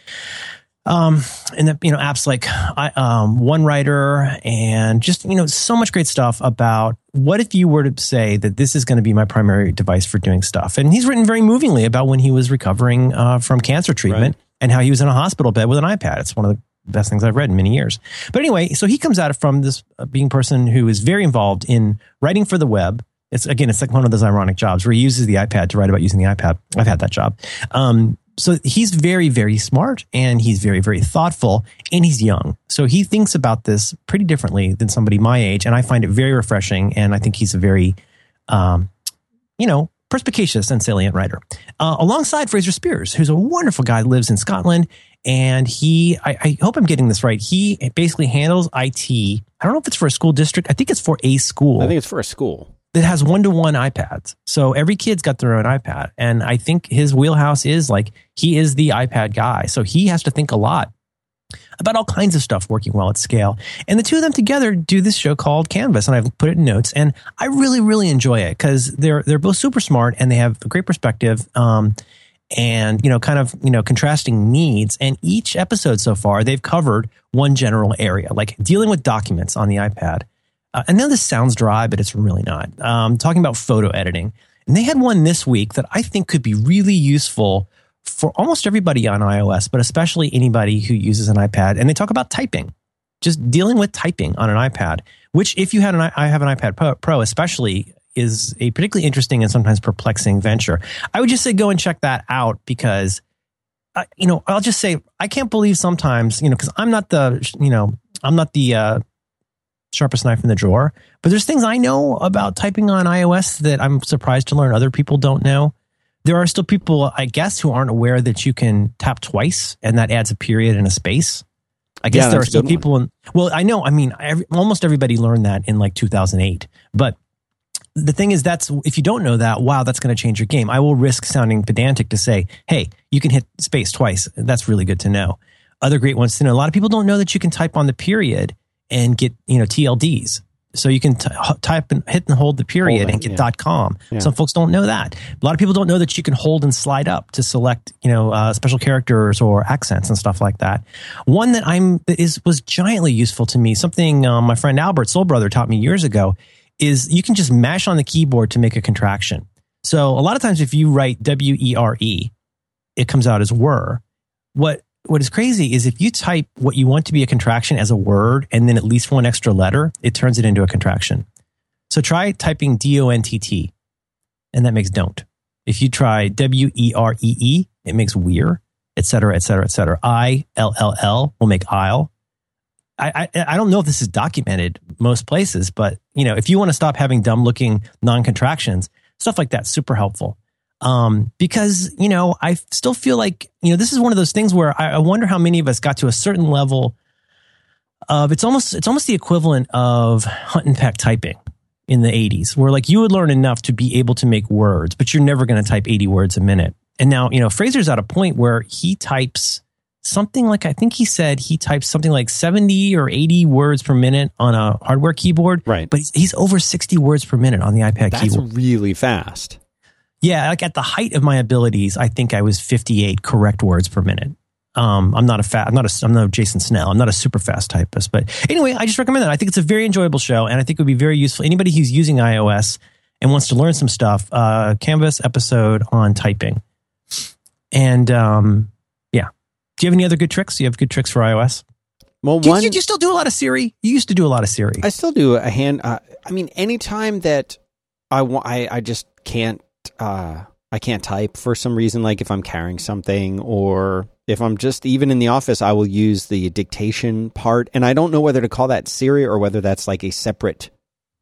um, and the, you know apps like I, um, OneWriter and just you know so much great stuff about what if you were to say that this is going to be my primary device for doing stuff. And he's written very movingly about when he was recovering uh, from cancer treatment and how he was in a hospital bed with an iPad. It's one of the best things I've read in many years. But anyway, so he comes it from this uh, being person who is very involved in writing for the web. It's again, it's like one of those ironic jobs where he uses the iPad to write about using the iPad. I've had that job. Um, so he's very, very smart and he's very, very thoughtful and he's young. So he thinks about this pretty differently than somebody my age. And I find it very refreshing. And I think he's a very, um, you know, perspicacious and salient writer. Uh, alongside Fraser Speirs, who's a wonderful guy, lives in Scotland. And he, I, I hope I'm getting this right. He basically handles IT. I don't know if it's for a school district. I think it's for a school I think it's for a school. that has one to one iPads. So every kid's got their own iPad. And I think his wheelhouse is like he is the iPad guy. So he has to think a lot about all kinds of stuff working well at scale. And the two of them together do this show called Canvas. And I've put it in notes. And I really, really enjoy it because they're they're both super smart and they have a great perspective. Um, and you know kind of you know contrasting needs and each episode so far they've covered one general area like dealing with documents on the ipad uh, and now this sounds dry, but it's really not. Um, talking about photo editing. And they had one this week that I think could be really useful for almost everybody on iOS, but especially anybody who uses an iPad. And they talk about typing, just dealing with typing on an iPad, which if you had an, i- have an iPad Pro- especially is a particularly interesting and sometimes perplexing venture. I would just say go and check that out because, uh, you know, I'll just say I can't believe sometimes, you know, because I'm not the, you know, I'm not the uh, sharpest knife in the drawer. But there's things I know about typing on iOS that I'm surprised to learn other people don't know. There are still people, I guess, who aren't aware that you can tap twice and that adds a period and a space. I guess Yeah, there are still people in, well, I know, I mean, every, almost everybody learned that in like 2008. But the thing is, that's if you don't know that, wow, that's going to change your game. I will risk sounding pedantic to say, hey, you can hit space twice. That's really good to know. Other great ones to know. A lot of people don't know that you can type on the period and get you know TLDs. So you can t- type and hit and hold the period Hold and get yeah. .com. Yeah. Some folks don't know that. A lot of people don't know that you can hold and slide up to select you know uh, special characters or accents and stuff like that. One that I'm that is was giantly useful to me. Something um, my friend Albert Soul Brother taught me years ago is you can just mash on the keyboard to make a contraction. So a lot of times if you write W E R E, it comes out as were. What what is crazy is if you type what you want to be a contraction as a word and then at least one extra letter, it turns it into a contraction. So try typing D O N T T, and that makes don't. If you try W E R E E, it makes we're, et cetera, et cetera, et cetera. I L L L will make I'll. I, I I don't know if this is documented most places, but you know, if you want to stop having dumb looking non contractions, stuff like that, super helpful. Um, because you know, I still feel like you know this is one of those things where I, I wonder how many of us got to a certain level of it's almost it's almost the equivalent of hunt and peck typing in the 80s where like you would learn enough to be able to make words but you're never going to type 80 words a minute and now you know fraser's at a point where he types something like i think he said he types something like 70 or 80 words per minute on a hardware keyboard Right. but he's, he's over 60 words per minute on the ipad That's keyboard really fast. Yeah like at the height of my abilities i think i was 58 correct words per minute um, I'm not a fat, I'm not a, I'm not Jason Snell. I'm not a super fast typist, but anyway, I just recommend that. I think it's a very enjoyable show and I think it would be very useful. Anybody who's using iOS and wants to learn some stuff, uh, Canvas episode on typing. And, um, yeah. Do you have any other good tricks? Do you have good tricks for iOS? Well, Do one you, you still do a lot of Siri? You used to do a lot of Siri. I still do a hand. Uh, I mean, anytime that I want, I, I just can't. Uh, I can't type for some reason. Like if I'm carrying something, or if I'm just even in the office, I will use the dictation part, and I don't know whether to call that Siri or whether that's like a separate.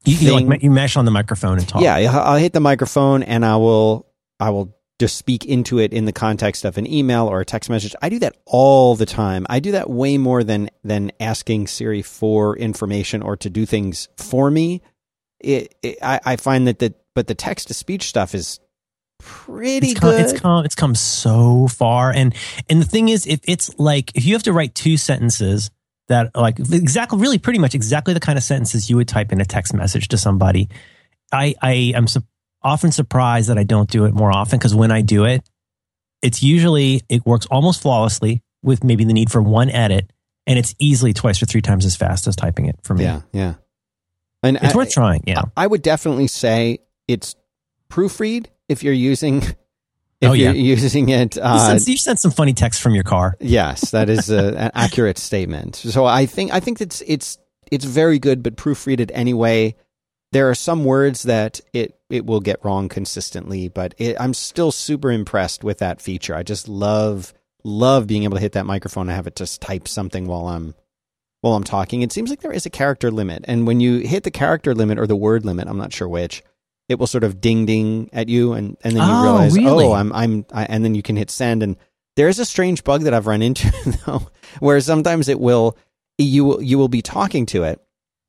you, you, like, you mash on the microphone and talk. Yeah, I'll hit the microphone, and I will. I will just speak into it in the context of an email or a text message. I do that all the time. I do that way more than than asking Siri for information or to do things for me. It, it I, I find that the but the text to speech stuff is pretty it's come, good. it's come it's come so far and and the thing is if it's like if you have to write two sentences that like exactly really pretty much exactly the kind of sentences you would type in a text message to somebody i i am su- often surprised that i don't do it more often because when i do it it's usually it works almost flawlessly with maybe the need for one edit and it's easily twice or three times as fast as typing it for me yeah, yeah. And it's I, worth trying yeah I would definitely say it's proofread if you're using if Oh, yeah. you're using it. you, Uh, sent, you sent some funny text from your car Yes, that is a, an accurate statement. So I think I think it's it's it's very good, but proofread it anyway. There are some words that it it will get wrong consistently, but it, I'm still super impressed with that feature. I just love love being able to hit that microphone and have it just type something while I'm while I'm talking. It seems like there is a character limit, and when you hit the character limit or the word limit, I'm not sure which, it will sort of ding ding at you, and and then you Oh, realize, really? oh, I'm I'm, I, and then you can hit send, and there is a strange bug that I've run into though, where sometimes it will you will you will be talking to it,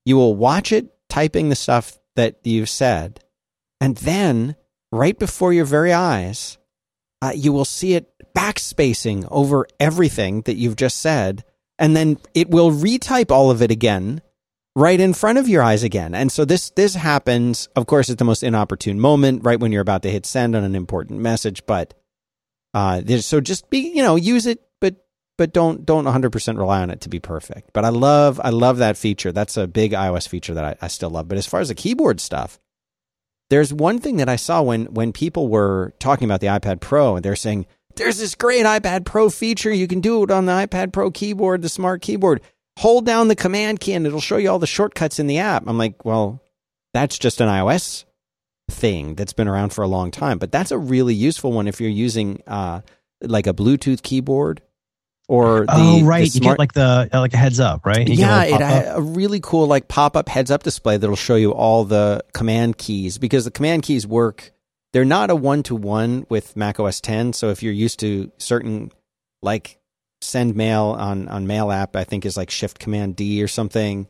you will watch it typing the stuff that you've said, and then right before your very eyes, uh, you will see it backspacing over everything that you've just said, and then it will retype all of it again right in front of your eyes again. And so this this happens, of course, at the most inopportune moment, right when you're about to hit send on an important message. But uh, there's, so just be you know use it, but but don't don't 100 percent rely on it to be perfect. But I love I love that feature. That's a big iOS feature that I, I still love. But as far as the keyboard stuff. There's one thing that I saw when when people were talking about the iPad Pro and they're saying there's this great iPad Pro feature you can do it on the iPad Pro keyboard, the smart keyboard hold down the command key and it'll show you all the shortcuts in the app. I'm like, well, that's just an iOS thing that's been around for a long time, but that's a really useful one if you're using uh, like a Bluetooth keyboard or the, oh the right you get like the like a heads up right You yeah, it had a really cool like pop up heads up display that'll show you all the command keys because the command keys work. They're not a one to one with Mac OS 10. So if you're used to certain like send mail on on Mail app, I think is like Shift Command D or something.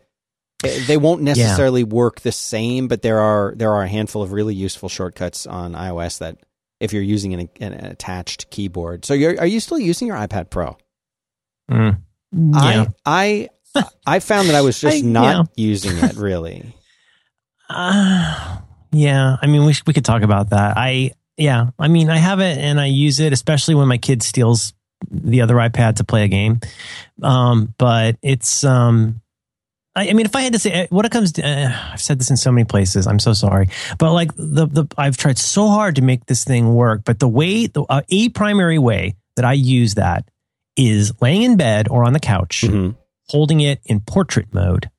They won't necessarily work the same, but there are there are a handful of really useful shortcuts on iOS that if you're using an, an attached keyboard. So you're are you still using your iPad Pro? Mm. yeah. I I I found that I was just I- not using it really. Uh, yeah, I mean, we we could talk about that. I yeah, I mean, I have it and I use it, especially when my kid steals the other iPad to play a game. Um, but it's um, I, I mean, if I had to say what it comes to, uh, I've said this in so many places. I'm so sorry, but like the the I've tried so hard to make this thing work, but the way the uh, a primary way that I use that is laying in bed or on the couch Mhm. holding it in portrait mode.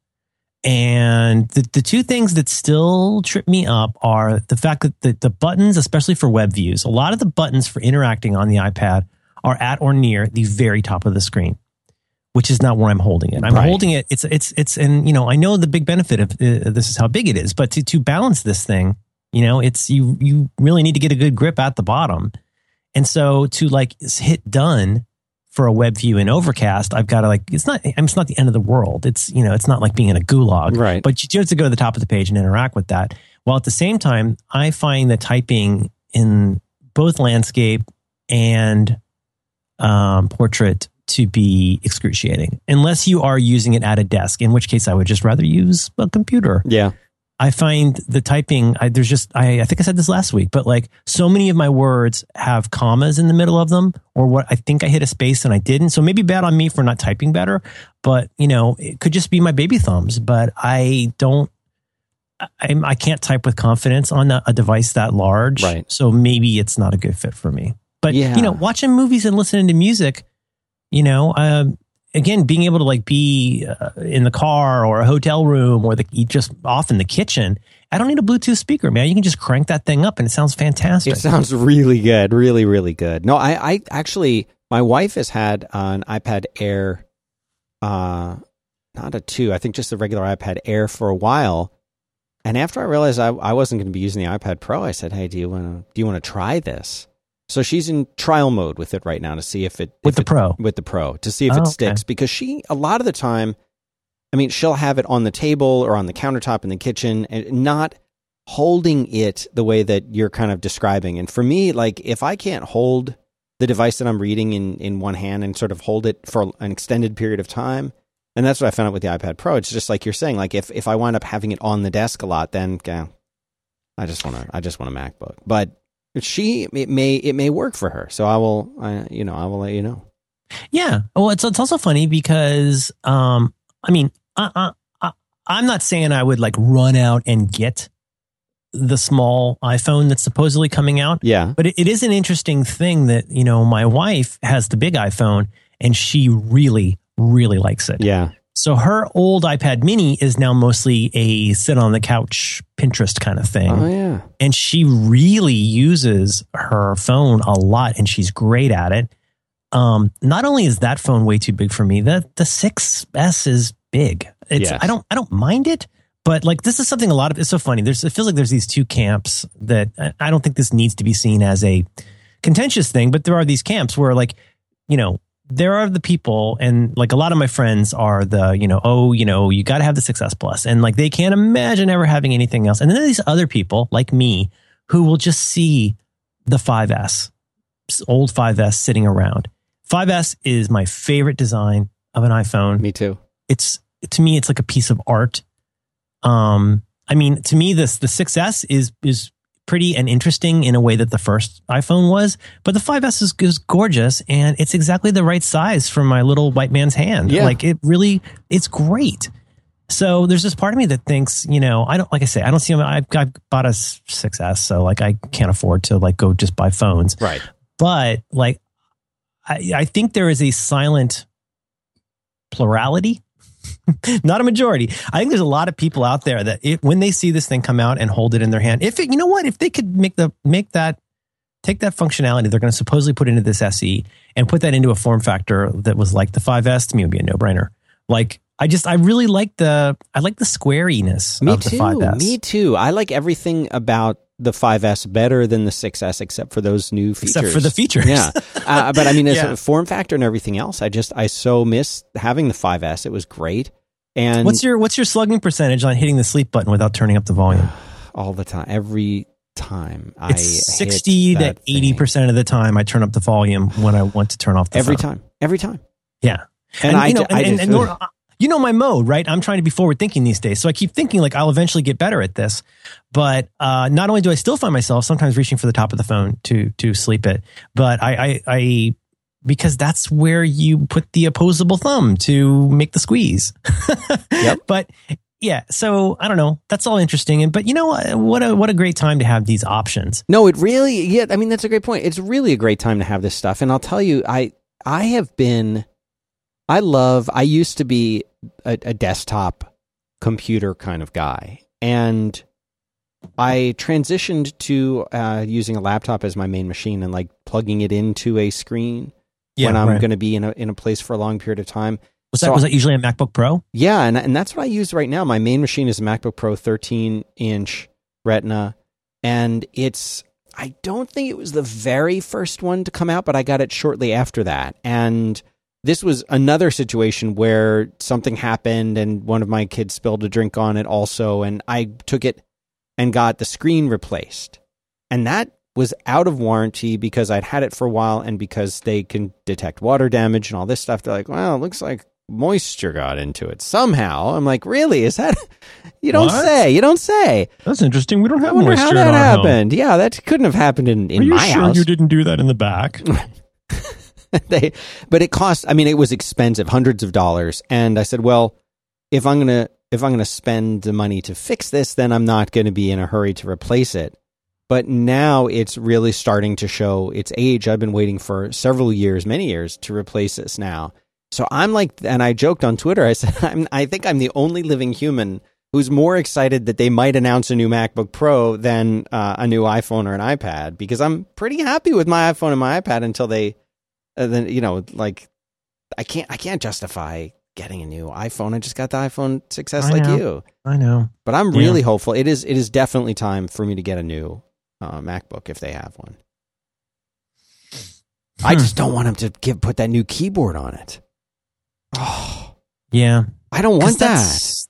And the, the two things that still trip me up are the fact that the, the buttons, especially for web views, a lot of the buttons for interacting on the iPad are at or near the very top of the screen, which is not where I'm holding it. I'm Right. holding it. It's, it's, it's, and you know, I know the big benefit of uh, this is how big it is, but to, to balance this thing, you know, it's, you, you really need to get a good grip at the bottom. And so to like hit done for a web view in Overcast, I've got to like, it's not, it's not the end of the world. It's, you know, it's not like being in a gulag. Right. But you do have to go to the top of the page and interact with that. While at the same time, I find the typing in both landscape and um, portrait to be excruciating, unless you are using it at a desk, in which case I would just rather use a computer. Yeah. I find the typing, I, there's just, I, I think I said this last week, but like so many of my words have commas in the middle of them, or what I think I hit a space and I didn't. So maybe bad on me for not typing better, but you know, it could just be my baby thumbs, but I don't, I, I can't type with confidence on a, a device that large. Right. So maybe it's not a good fit for me. But, Yeah. you know, watching movies and listening to music, you know, um, again, being able to like be uh, in the car or a hotel room or the just off in the kitchen. I don't need a Bluetooth speaker, man. You can just crank that thing up and it sounds fantastic. It sounds really good, really, really good. No, I, I actually, my wife has had an iPad Air, uh, not a two, I think just a regular iPad Air for a while. And after I realized I, I wasn't going to be using the iPad Pro, I said, "Hey, do you want to do you want to try this?" So she's in trial mode with it right now to see if it With if the it- Pro? with the Pro to see if Oh, it okay. sticks because she a lot of the time, I mean, she'll have it on the table or on the countertop in the kitchen and not holding it the way that you're kind of describing. And for me, like if I can't hold the device that I'm reading in, in one hand and sort of hold it for an extended period of time, and that's what I found out with the iPad Pro. It's just like you're saying, like if, if I wind up having it on the desk a lot, then yeah, I just want to I just want a MacBook. But she it may it may work for her, so I will I, you know I will let you know. Yeah. Well, it's it's also funny because um, I mean, I, I, I'm not saying I would like run out and get the small iPhone that's supposedly coming out, Yeah, but it, it is an interesting thing that you know my wife has the big iPhone and she really really likes it. yeah, So her old iPad Mini is now mostly a sit on the couch Pinterest kind of thing. Oh yeah, and she really uses her phone a lot and she's great at it. Um not only is that phone way too big for me the the 6s is big. It's Yes. i don't i don't mind it but like this is something a lot of it's so funny. There's it feels like there's these two camps that I- i don't think this needs to be seen as a contentious thing but there are these camps where like you know there are the people and like a lot of my friends are the you know oh you know you got to have the 6s Plus. And like they can't imagine ever having anything else. And then there's these other people like me who will just see the 5s old 5s sitting around. 5s is my favorite design of an iphone. Me too. it's to me it's like a piece of art. Um i mean to me this the 6s is is pretty and interesting in a way that the first iphone was but the 5s is, is gorgeous and it's exactly the right size for my little white man's hand Yeah. like it really it's great so there's this part of me that thinks you know i don't like i say i don't see i've, I've bought a 6s so like i can't afford to like go just buy phones Right. but like I, I think there is a silent plurality not a majority i think there's a lot of people out there that it, when they see this thing come out and hold it in their hand if it, you know what if they could make the make that take that functionality they're going to supposedly put into this se and put that into a form factor that was like the 5s to me would be a no-brainer like i just i really like the i like the squariness Me of too. the 5s Me too. I like everything about the 5S better than the 6S, except for those new features. except for the features Yeah, uh, but I mean, as Yeah. a form factor and everything else, I just I so miss having the 5S. It was great, and what's your what's your slugging percentage on hitting the sleep button without turning up the volume all the time, every time. I It's hit sixty to that eighty thing. percent of the time I turn up the volume when I want to turn off the every phone. time, every time. Yeah, And, I, you know, I and, just, and- and you know my mode, right? I'm trying to be forward thinking these days, so I keep thinking like I'll eventually get better at this. But uh, not only do I still find myself sometimes reaching for the top of the phone to to sleep it, but I I, I because that's where you put the opposable thumb to make the squeeze. Yep. But yeah, so I don't know. That's all interesting, and but you know what? What a what a great time to have these options. No, it really yeah, I mean that's a great point. It's really a great time to have this stuff. And I'll tell you, I I have been I love I used to be a, a desktop computer kind of guy. And I transitioned to uh, using a laptop as my main machine and like plugging it into a screen when I'm right. going to be in a in a place for a long period of time. Was that So- was that usually a MacBook Pro? Yeah, and and that's what I use right now. My main machine is a MacBook Pro 13 inch Retina, and it's I don't think it was the very first one to come out, but I got it shortly after that. And this was another situation where something happened and one of my kids spilled a drink on it also. And I took it and got the screen replaced. And that was out of warranty because I'd had it for a while and because they can detect water damage and all this stuff. They're like, well, it looks like moisture got into it somehow. I'm like, really? Is that? You don't What? say. You don't say. That's interesting. We don't I have wonder moisture how in that our home. happened. Yeah, that couldn't have happened in, in Are you my sure house. you didn't do that in the back? they, but it cost. I mean, it was expensive, hundreds of dollars. And I said, well, if I'm gonna if I'm gonna spend the money to fix this, then I'm not to be in a hurry to replace it. But now it's really starting to show its age. I've been waiting for several years, many years, to replace this now. So I'm like, and I joked on Twitter. I said, I'm, I think I'm the only living human who's more excited that they might announce a new MacBook Pro than uh, a new iPhone or an iPad because I'm pretty happy with my iPhone and my iPad until they, uh, then you know, like I can't, I can't justify getting a new iPhone. I just got the iPhone 6s I like you, I know. but I'm Yeah. really hopeful. It is, it is definitely time for me to get a new uh, MacBook if they have one. I Hmm. just don't want them to give put that new keyboard on it. Oh, Yeah. I don't want that.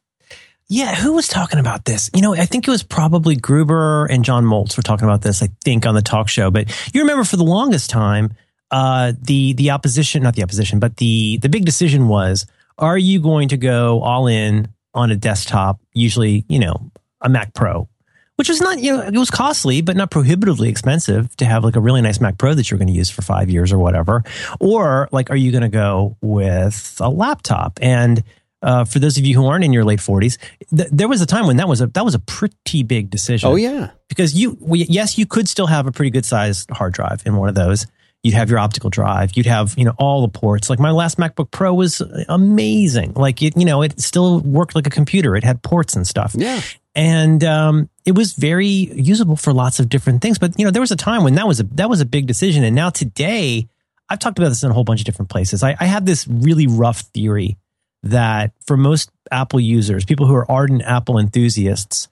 Yeah, who was talking about this? You know, I think it was probably Gruber and John Moltz were talking about this, I think, on the talk show. But you remember for the longest time, uh, the the opposition, not the opposition, but the the big decision was, are you going to go all in on a desktop, usually, you know, a Mac Pro, which was not, you know, it was costly, but not prohibitively expensive to have like a really nice Mac Pro that you're going to use for five years or whatever. Or like, are you going to go with a laptop? And uh, for those of you who aren't in your late 40s, th- there was a time when that was a that was a pretty big decision Oh yeah. because you we, yes you could still have a pretty good sized hard drive in one of those you'd have your optical drive you'd have you know all the ports. Like my last macbook pro was amazing. Like it you know it still worked like a computer. It had ports and stuff. Yeah. and um, it was very usable for lots of different things. But you know there was a time when that was a that was a big decision. And now today i've talked about this in a whole bunch of different places. I, I have this really rough theory that for most apple users people who are ardent apple enthusiasts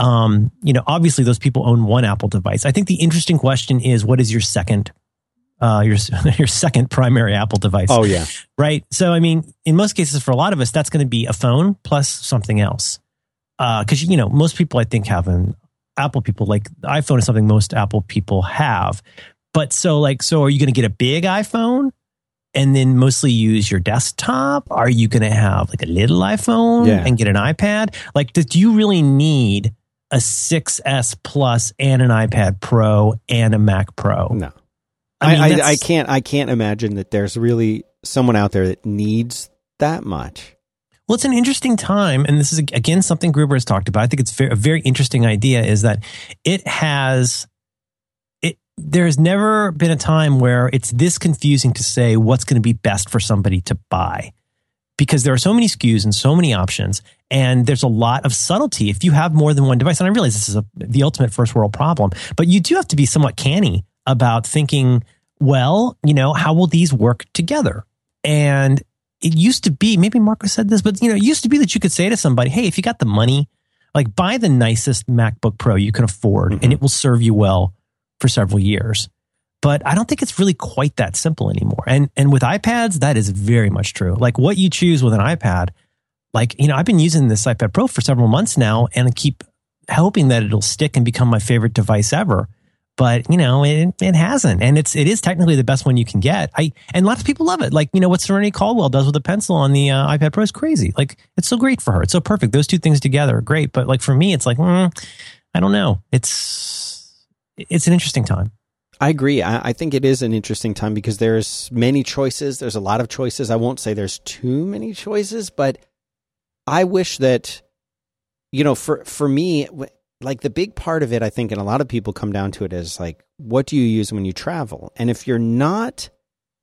um, you know, obviously those people own one Apple device. I think the interesting question is, what is your second, uh, your your second primary Apple device? Oh yeah. right. So, I mean, in most cases, for a lot of us, that's going to be a phone plus something else. Because you know, most people I think have an Apple people like iPhone is something most Apple people have. But so, like, so are you going to get a big iPhone? And then mostly use your desktop? Are you going to have like a little iPhone Yeah. and get an iPad? Like, do you really need a 6S Plus and an iPad Pro and a Mac Pro. No. I mean, I, I, can't I can't imagine that there's really someone out there that needs that much. Well, it's an interesting time, and this is again something Gruber has talked about. I think it's a very interesting idea. Is that it has it? There has never been a time where it's this confusing to say what's going to be best for somebody to buy, because there are so many SKUs and so many options, and there's a lot of subtlety. If you have more than one device, and I realize this is a, the ultimate first world problem, but you do have to be somewhat canny about thinking, well, you know, how will these work together? And it used to be, maybe Marco said this, but you know, it used to be that you could say to somebody, Hey, if you got the money, like buy the nicest MacBook Pro you can afford and Mhm. it will serve you well for several years. But I don't think it's really quite that simple anymore. And and with iPads, that is very much true. Like what you choose with an iPad, like, you know, I've been using this iPad Pro for several months now and I keep hoping that it'll stick and become my favorite device ever. But you know, it, it hasn't, and it's it is technically the best one you can get. I and lots of people love it. Like you know what Serenity Caldwell does with a pencil on the uh, iPad Pro is crazy. Like it's so great for her. It's so perfect. Those two things together are great. But like for me, it's like mm, I don't know. It's it's an interesting time. I agree. I, I think it is an interesting time because there's many choices. There's a lot of choices. I won't say there's too many choices, but I wish that you know, for for me, like the big part of it, I think, and a lot of people come down to it is like, what do you use when you travel? And if you're not,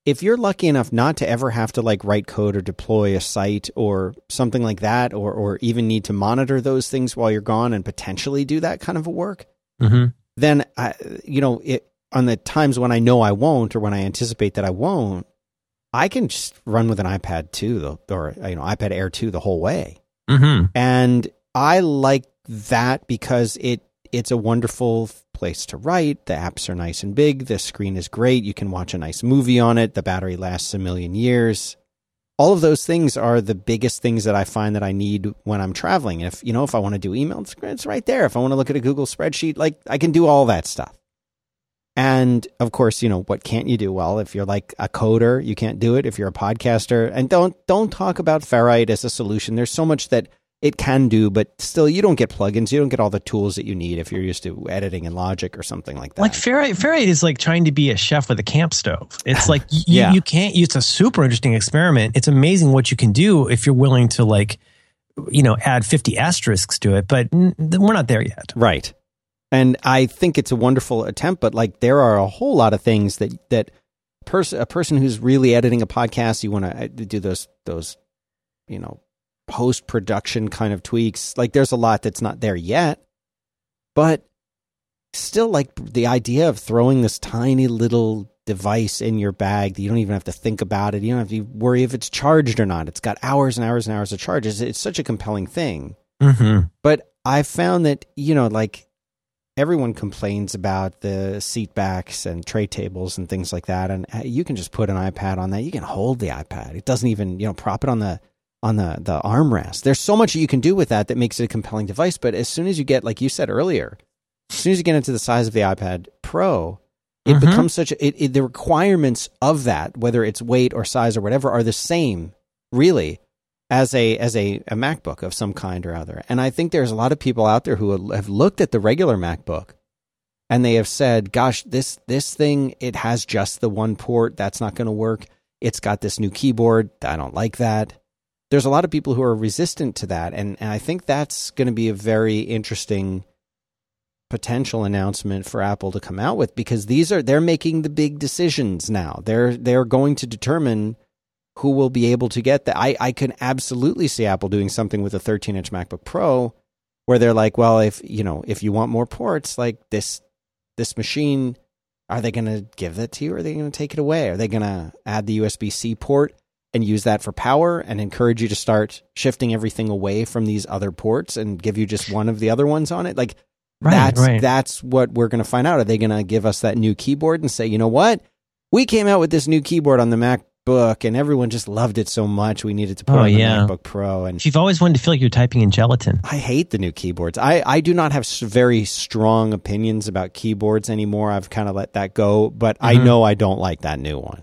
if you're lucky enough not to ever have to like write code or deploy a site or something like that, or or even need to monitor those things while you're gone and potentially do that kind of a work, Mm-hmm. then I, you know, it, on the times when I know I won't or when I anticipate that I won't, I can just run with an iPad two or you know, iPad Air two the whole way, Mm-hmm. and I like that because it it's a wonderful place to write. The apps are nice and big. The screen is great. You can watch a nice movie on it. The battery lasts a million years. All of those things are the biggest things that I find that I need when I'm traveling. If you know, if I want to do email, it's, right there. If I want to look at a Google spreadsheet, like I can do all that stuff. And of course, you know, what can't you do? Well, if you're like a coder, you can't do it. If you're a podcaster, and don't don't talk about Ferrite as a solution. There's so much that it can do, but still, you don't get plugins. You don't get all the tools that you need if you're used to editing in Logic or something like that. Like Ferrite, Ferrite is like trying to be a chef with a camp stove. It's like you, Yeah. you can't. It's a super interesting experiment. It's amazing what you can do if you're willing to like, you know, add 50 asterisks to it. But we're not there yet. Right. And I think it's a wonderful attempt, but like there are a whole lot of things that that person a person who's really editing a podcast, you want to uh, do those those you know post production kind of tweaks. Like there's a lot that's not there yet, but still like the idea of throwing this tiny little device in your bag that you don't even have to think about it. You don't have to worry if it's charged or not. It's got hours and hours and hours of charges. It's, such a compelling thing Mm-hmm. but I found that you know, like everyone complains about the seat backs and tray tables and things like that, and uh, you can just put an iPad on that. You can hold the iPad. It doesn't even you know prop it on the on the the armrest. There's so much you can do with that that makes it a compelling device. But as soon as you get, like you said earlier, as soon as you get into the size of the iPad Pro. It Mhm. becomes such a, it, it, the requirements of that, whether it's weight or size or whatever, are the same, really, as a as a, a MacBook of some kind or other. And I think there's a lot of people out there who have looked at the regular MacBook and they have said, "Gosh, this this thing it has just the one port. That's not going to work. It's got this new keyboard. I don't like that." There's a lot of people who are resistant to that, and, and I think that's going to be a very interesting potential announcement for Apple to come out with because these are they're making the big decisions now. They're they're going to determine who will be able to get that. I I can absolutely see Apple doing something with a 13 inch MacBook Pro where they're like, well, if you know if you want more ports, like this this machine, are they going to give that to you or are they going to take it away? Are they going to add the USB C port and use that for power and encourage you to start shifting everything away from these other ports and give you just one of the other ones on it? Like Right, that's right. that's what we're going to find out. Are they going to give us that new keyboard and say, you know what, we came out with this new keyboard on the MacBook and everyone just loved it so much we needed to put Oh, it on the yeah. MacBook Pro and you've always wanted to feel like you're typing in gelatin, I hate the new keyboards. I, I do not have very strong opinions about keyboards anymore. I've kind of let that go, but I Mhm. know I don't like that new one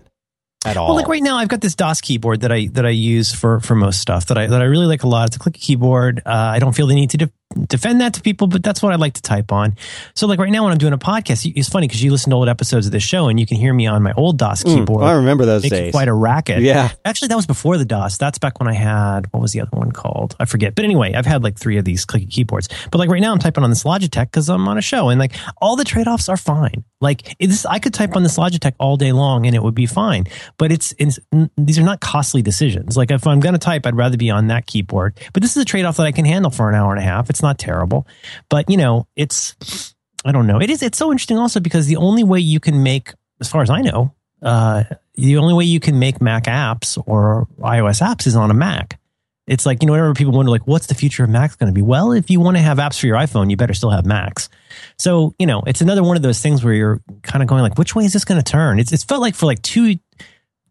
at all. Well, like right now, I've got this Das keyboard that I that I use for for most stuff that I that I really like a lot. It's a clicky keyboard. Uh, I don't feel the need to de- defend that to people, but that's what I like to type on. So, like right now, when I'm doing a podcast, it's funny because you listen to old episodes of this show and you can hear me on my old Das Mm, keyboard. I remember those days. quite a racket. yeah. Actually, that was before the Das. That's back when I had what was the other one called? I forget. But anyway, I've had like three of these clicky keyboards. But like right now, I'm typing on this Logitech because I'm on a show, and like all the trade offs are fine. Like this, I could type on this Logitech all day long, and it would be fine. But it's, it's these are not costly decisions. Like if I'm going to type, I'd rather be on that keyboard. But this is a trade off that I can handle for an hour and a half. It's not terrible, but you know, it's I don't know. It is. It's so interesting also because the only way you can make, as far as I know, uh, the only way you can make Mac apps or iOS apps is on a Mac. It's like, you know, whenever people wonder, like, what's the future of Mac's going to be? Well, if you want to have apps for your iPhone, you better still have Macs. So, you know, it's another one of those things where you're kind of going, like, which way is this going to turn? It's, it's felt like for like two,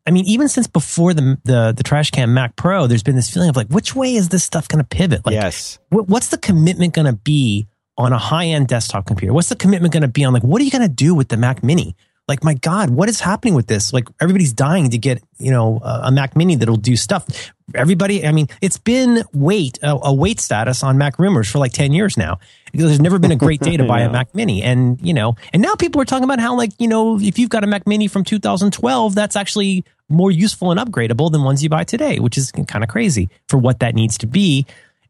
I mean, even since before the, the, the trash can Mac Pro, there's been this feeling of like, which way is this stuff going to pivot? Like, yes. what, what's the commitment going to be on a high end desktop computer? What's the commitment going to be on like what are you going to do with the Mac Mini? Like my God, what is happening with this? Like everybody's dying to get you know a, a Mac Mini that'll do stuff. Everybody, I mean, it's been wait a, a wait status on Mac rumors for like ten years now. There's never been a great day to buy Yeah. a Mac Mini, and you know, and now people are talking about how like you know if you've got a Mac Mini from 2012, that's actually more useful and upgradable than ones you buy today, which is kind of crazy for what that needs to be.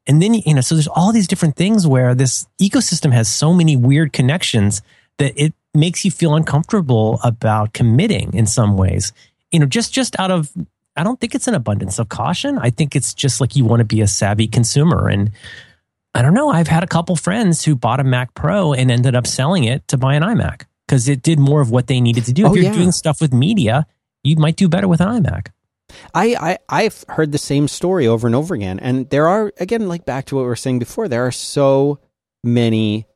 And then, you know, so there's all these different things where this ecosystem has so many weird connections that it makes you feel uncomfortable about committing in some ways. You know, just just out of I don't think it's an abundance of caution. I think it's just like you want to be a savvy consumer and I don't know. I've had a couple friends who bought a Mac Pro and ended up selling it to buy an iMac because it did more of what they needed to do. Oh, if you're yeah. doing stuff with media, you might do better with an iMac. I, I I've heard the same story over and over again, and there are again like back to what we were saying before. There are so many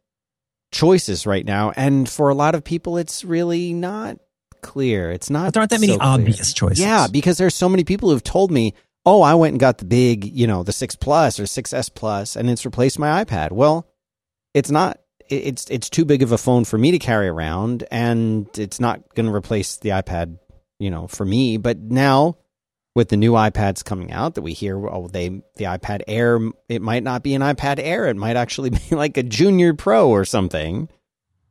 choices right now, and for a lot of people, it's really not clear. It's not. But there aren't that many clear. obvious choices. Yeah, because there's so many people who've told me, "Oh, I went and got the big, you know, the six plus or six S plus, and it's replaced my iPad." Well, it's not. It's it's too big of a phone for me to carry around, and it's not going to replace the iPad, you know, for me. But now, with the new iPads coming out, that we hear, oh, they the iPad Air, it might not be an iPad Air. It might actually be like a Junior Pro or something.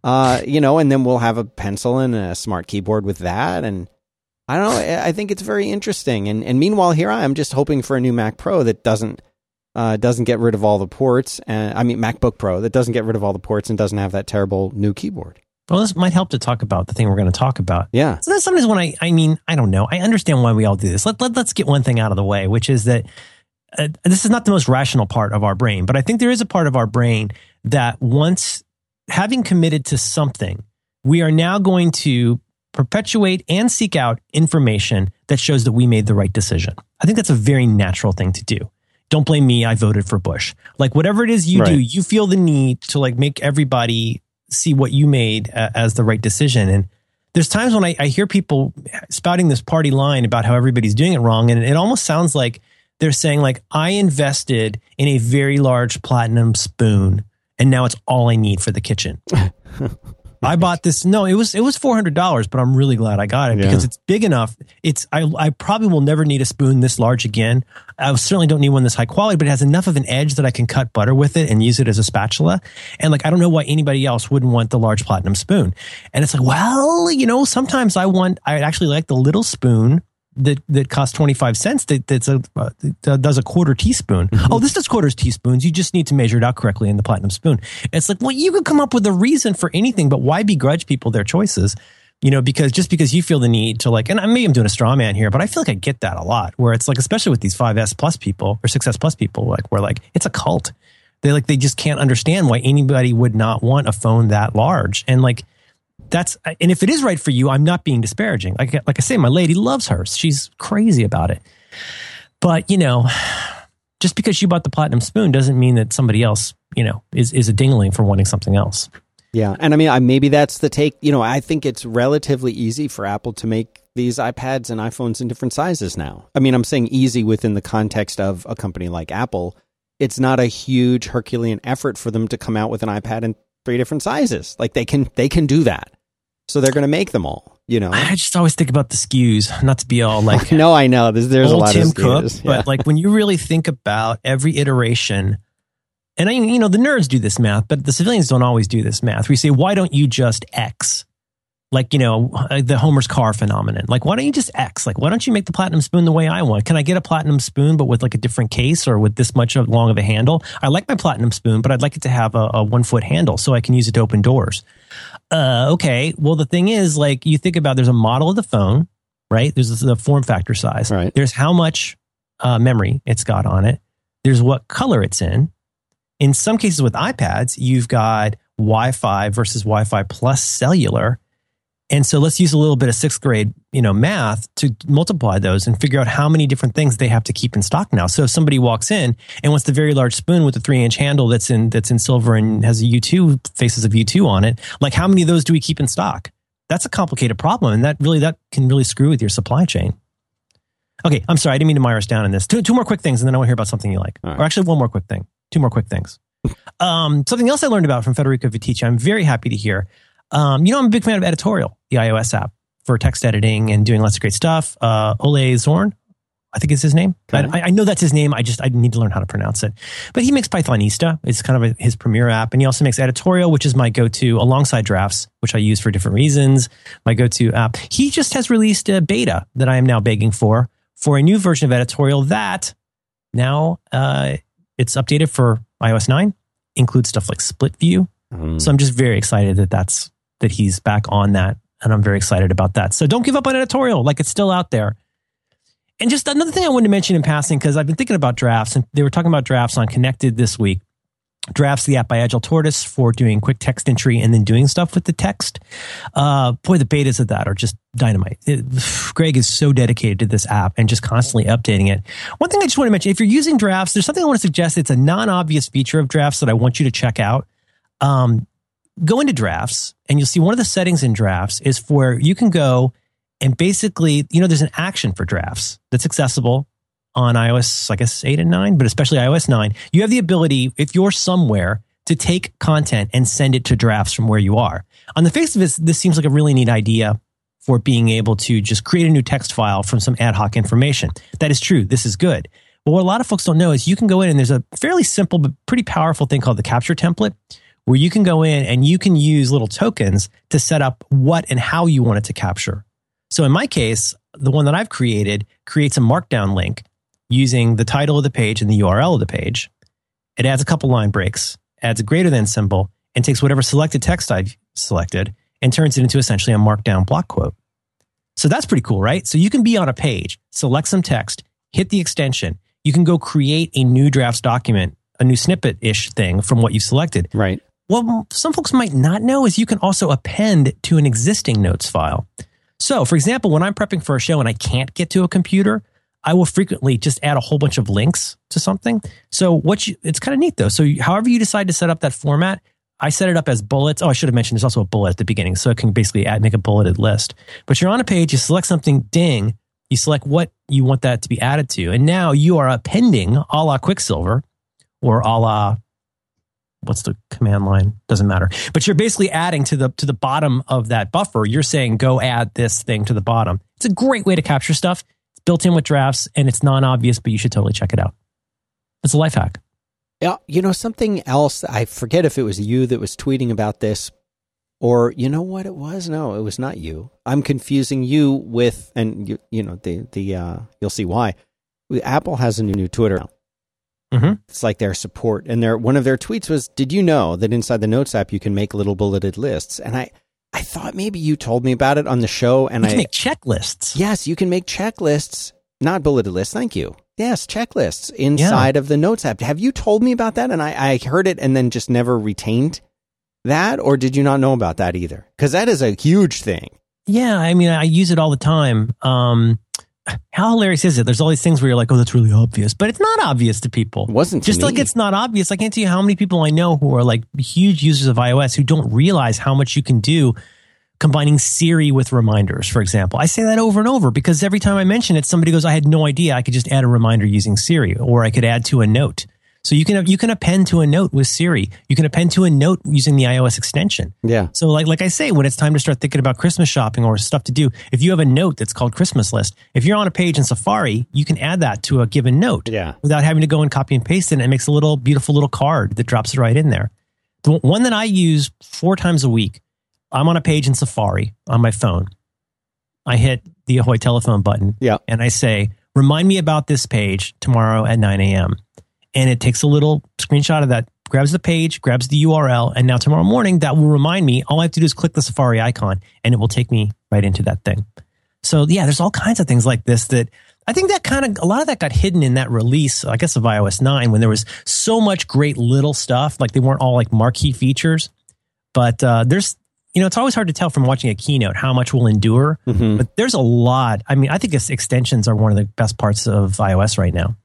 Uh, you know, and then we'll have a pencil and a smart keyboard with that, and I don't know. I- think it's very interesting. And and meanwhile, here I am just hoping for a new Mac Pro that doesn't uh, doesn't get rid of all the ports. And I mean MacBook Pro that doesn't get rid of all the ports and doesn't have that terrible new keyboard. Well, this might help to talk about the thing we're going to talk about. Yeah. So that's sometimes when I, I mean, I don't know. I understand why we all do this. Let, let, let's get one thing out of the way, which is that uh, this is not the most rational part of our brain, but I think there is a part of our brain that once having committed to something, we are now going to perpetuate and seek out information that shows that we made the right decision. I think that's a very natural thing to do. Don't blame me. I voted for Bush. Like whatever it is you do, you feel the need to like make everybody see what you made uh, as the right decision. And there's times when I, I hear people spouting this party line about how everybody's doing it wrong, and it almost sounds like they're saying like I invested in a very large platinum spoon, and now it's all I need for the kitchen. I bought this. No, it was it was four hundred dollars, but I'm really glad I got it Yeah. because it's big enough. It's I I probably will never need a spoon this large again. I certainly don't need one this high quality, but it has enough of an edge that I can cut butter with it and use it as a spatula. And like I don't know why anybody else wouldn't want the large platinum spoon. And it's like, well, you know, sometimes I want I actually like the little spoon that that costs 25 cents that that's a uh, that does a quarter teaspoon. Oh, this does quarters teaspoons. You just need to measure it out correctly in the platinum spoon. It's like, well, you could come up with a reason for anything, but why begrudge people their choices? You know, because just because you feel the need to like, and maybe I'm doing a straw man here, but I feel like I get that a lot where it's like, especially with these 5S plus people or 6S plus people, like where like it's a cult. They like, they just can't understand why anybody would not want a phone that large. And like, that's and if it is right for you, I'm not being disparaging. Like like I say, my lady loves hers. She's crazy about it. But you know, just because you bought the platinum spoon doesn't mean that somebody else, you know, is is a dingling for wanting something else. Yeah, and I mean, I, maybe that's the take. You know, I think it's relatively easy for Apple to make these iPads and iPhones in different sizes now. I mean, I'm saying easy within the context of a company like Apple. It's not a huge Herculean effort for them to come out with an iPad in three different sizes. Like they can, they can do that. So they're going to make them all. You know. I just always think about the SKUs, not to be all like no, I know. There's, there's a lot Tim of Cook, SKUs. but like when you really think about every iteration, and I, you know, the nerds do this math, but the civilians don't always do this math. We say, why don't you just X? Like, you know, uh, the Homer's car phenomenon. Like, why don't you just X? Like, why don't you make the platinum spoon the way I want? Can I get a platinum spoon, but with like a different case or with this much of long of a handle? I like my platinum spoon, but I'd like it to have a, a one foot handle so I can use it to open doors. Uh, okay. Well, the thing is, like, you think about there's a model of the phone, right? There's the form factor size. Right. There's how much uh, memory it's got on it. There's what color it's in. In some cases with iPads, you've got Wi-Fi versus Wi-Fi plus cellular. And so let's use a little bit of sixth grade, you know, math to multiply those and figure out how many different things they have to keep in stock now. So if somebody walks in and wants the very large spoon with the three inch handle that's in that's in silver and has a U2 faces of U2 on it, like how many of those do we keep in stock? That's a complicated problem, and that really that can really screw with your supply chain. Okay, I'm sorry, I didn't mean to mire us down in this. Two, two more quick things, and then I want to hear about something you like. Right. Or actually, one more quick thing. Two more quick things. um, something else I learned about from Federico Viticci, I'm very happy to hear. Um, you know, I'm a big fan of Editorial, the iOS app for text editing and doing lots of great stuff. Uh, Ole Zorn, I think is his name. Okay. I, I know that's his name. I just I need to learn how to pronounce it. But he makes Pythonista. It's kind of a, his premier app, and he also makes Editorial, which is my go-to alongside Drafts, which I use for different reasons. My go-to app. He just has released a beta that I am now begging for for a new version of Editorial that now uh, it's updated for iOS 9, includes stuff like split view. Mm. So I'm just very excited that that's that he's back on that, and I'm very excited about that. So don't give up on editorial; like it's still out there. And just another thing I wanted to mention in passing because I've been thinking about drafts, and they were talking about drafts on Connected this week. Drafts, the app by Agile Tortoise for doing quick text entry and then doing stuff with the text. Uh, boy, the betas of that are just dynamite. It- Greg is so dedicated to this app and just constantly updating it. One thing I just want to mention if you're using drafts, there's something I want to suggest. It's a non obvious feature of drafts that I want you to check out. Um, go into drafts and you'll see one of the settings in drafts is for you can go and basically, you know, there's an action for drafts that's accessible on iOS, I guess, 8 and 9, but especially iOS 9. You have the ability, if you're somewhere, to take content and send it to drafts from where you are. On the face of it, this seems like a really neat idea for being able to just create a new text file from some ad hoc information. That is true. This is good. But what a lot of folks don't know is you can go in and there's a fairly simple but pretty powerful thing called the capture template where you can go in and you can use little tokens to set up what and how you want it to capture. So in my case, the one that I've created creates a markdown link using the title of the page and the URL of the page. It adds a couple line breaks, adds a greater than symbol, and takes whatever selected text I've selected and turns it into essentially a markdown block quote. So that's pretty cool, right? So you can be on a page, select some text, hit the extension. You can go create a new drafts document, a new snippet ish thing from what you selected. Right. What some folks might not know is you can also append to an existing notes file. So, for example, when I'm prepping for a show and I can't get to a computer, I will frequently just add a whole bunch of links to something. So, what you, it's kind of neat though. So, however you decide to set up that format, I set it up as bullets. Oh, I should have mentioned there's also a bullet at the beginning, so it can basically add make a bulleted list. But you're on a page, you select something, ding, you select what you want that to be added to, and now you are appending a la Quicksilver or a la what's the command line doesn't matter but you're basically adding to the to the bottom of that buffer you're saying go add this thing to the bottom it's a great way to capture stuff it's built in with drafts and it's non-obvious but you should totally check it out it's a life hack Yeah, you know something else. I forget if it was you that was tweeting about this, or you know what it was. No, it was not you. I'm confusing you with, and you, you know the the uh, you'll see why. Apple has a new Twitter. now. Mhm. It's like their support, and their one of their tweets was, "Did you know that inside the Notes app you can make little bulleted lists?" And I, I thought maybe you told me about it on the show, and I make checklists Yes, you can make checklists, not bulleted lists. Thank you. Yes, checklists inside of the Notes app. Have you told me about that? And I, I heard it and then just never retained that, or did you not know about that either? Because that is a huge thing. yeah i mean i use it all the time um how hilarious is it there's all these things where you're like oh that's really obvious but it's not obvious to people It wasn't just like it's not obvious. I can't tell you how many people I know who are like huge users of iOS who don't realize how much you can do combining Siri with reminders, for example. I say that over and over because every time I mention it, somebody goes, I had no idea I could just add a reminder using Siri or I could add to a note. So you can you can append to a note with Siri. You can append to a note using the iOS extension. Yeah. So like like I say, when it's time to start thinking about Christmas shopping or stuff to do, if you have a note that's called Christmas list, if you're on a page in Safari, you can add that to a given note Yeah. without having to go and copy and paste it. And it makes a little beautiful little card that drops it right in there. The one that I use four times a week, I'm on a page in Safari on my phone. I hit the Ahoy telephone button Yeah. and I say, remind me about this page tomorrow at 9 a.m. And it takes a little screenshot of that, grabs the page, grabs the URL, and now tomorrow morning that will remind me. All I have to do is click the Safari icon and it will take me right into that thing. So yeah, there's all kinds of things like this that I think that kind of a lot of that got hidden in that release, I guess, of iOS 9 when there was so much great little stuff. Like they weren't all like marquee features, but uh, there's you know it's always hard to tell from watching a keynote how much will endure. Mhm. But there's a lot. I mean, I think extensions are one of the best parts of iOS right now.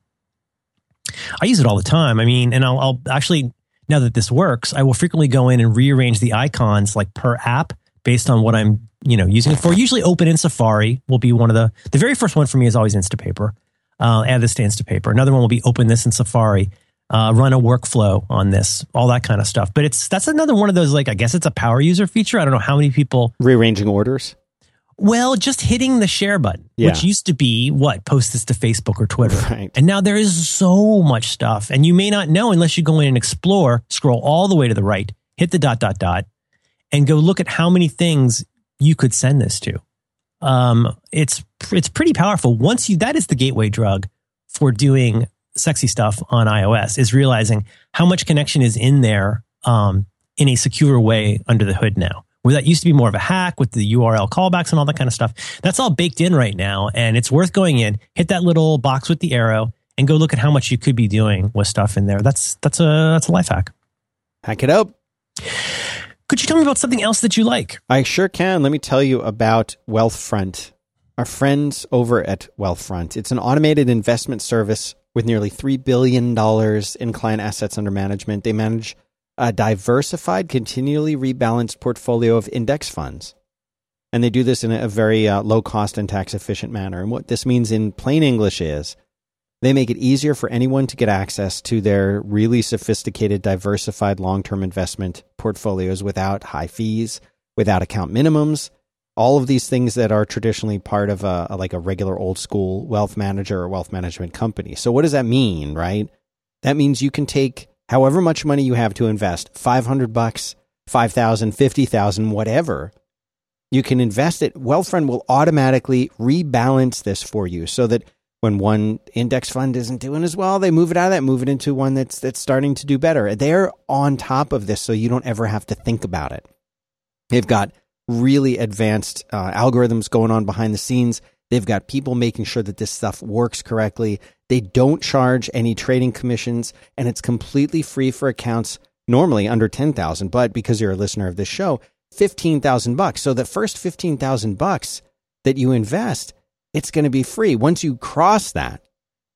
I use it all the time. I mean, and I'll, I'll actually now that this works, I will frequently go in and rearrange the icons like per app based on what I'm you know using it for. Usually, Open in Safari will be one of the the very first one for me is always Instapaper. Uh, add this to Instapaper. Another one will be Open this in Safari. Uh, run a workflow on this, all that kind of stuff. But it's that's another one of those like I guess it's a power user feature. I don't know how many people Rearranging orders. Well, just hitting the share button, Yeah. which used to be what post this to Facebook or Twitter. Right. And now there is so much stuff. And you may not know unless you go in and explore, scroll all the way to the right, hit the dot, dot, dot, and go look at how many things you could send this to. Um, it's, it's pretty powerful. Once you, that is the gateway drug for doing sexy stuff on iOS is realizing how much connection is in there, um, in a secure way under the hood now. Where that used to be more of a hack with the URL callbacks and all that kind of stuff. That's all baked in right now. And it's worth going in, hit that little box with the arrow and go look at how much you could be doing with stuff in there. That's, that's a, that's a life hack. Hack it up. Could you tell me about something else that you like? I sure can. Let me tell you about Wealthfront. Our friends over at Wealthfront. It's an automated investment service with nearly $3 billion in client assets under management. They manage a diversified, continually rebalanced portfolio of index funds. And they do this in a very uh, low cost and tax efficient manner. And what this means in plain English is they make it easier for anyone to get access to their really sophisticated, diversified long term investment portfolios without high fees, without account minimums, all of these things that are traditionally part of a, a, like a regular old school wealth manager or wealth management company. So what does that mean, right? That means you can take however much money you have to invest, 500 bucks, 5,000, 50,000, whatever. You can invest it. Wealthfront will automatically rebalance this for you so that when one index fund isn't doing as well, they move it out of that, move it into one that's that's starting to do better. They're on top of this so you don't ever have to think about it. They've got really advanced uh, algorithms going on behind the scenes. They've got people making sure that this stuff works correctly. They don't charge any trading commissions, and it's completely free for accounts normally under 10,000, but because you're a listener of this show, 15,000 bucks. So the first 15,000 bucks that you invest, it's going to be free. Once you cross that,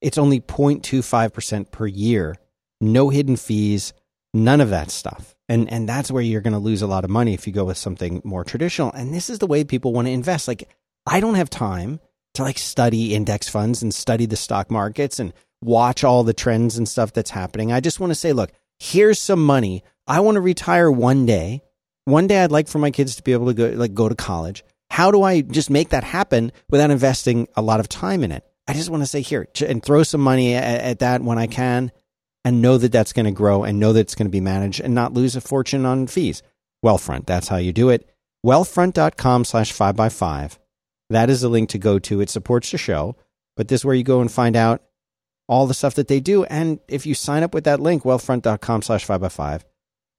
it's only 0.25% per year. No hidden fees, none of that stuff. And and that's where you're going to lose a lot of money if you go with something more traditional. And this is the way people want to invest. Like I don't have time to like study index funds and study the stock markets and watch all the trends and stuff that's happening. I just want to say, look, here's some money. I want to retire one day. One day I'd like for my kids to be able to go like go to college. How do I just make that happen without investing a lot of time in it? I just want to say here and throw some money at, at that when I can and know that that's going to grow and know that it's going to be managed and not lose a fortune on fees. Wealthfront, that's how you do it. Wealthfront.com slash 5 by 5 That is the link to go to. It supports the show, but this is where you go and find out all the stuff that they do. And if you sign up with that link, wealthfront.com slash 5 by 5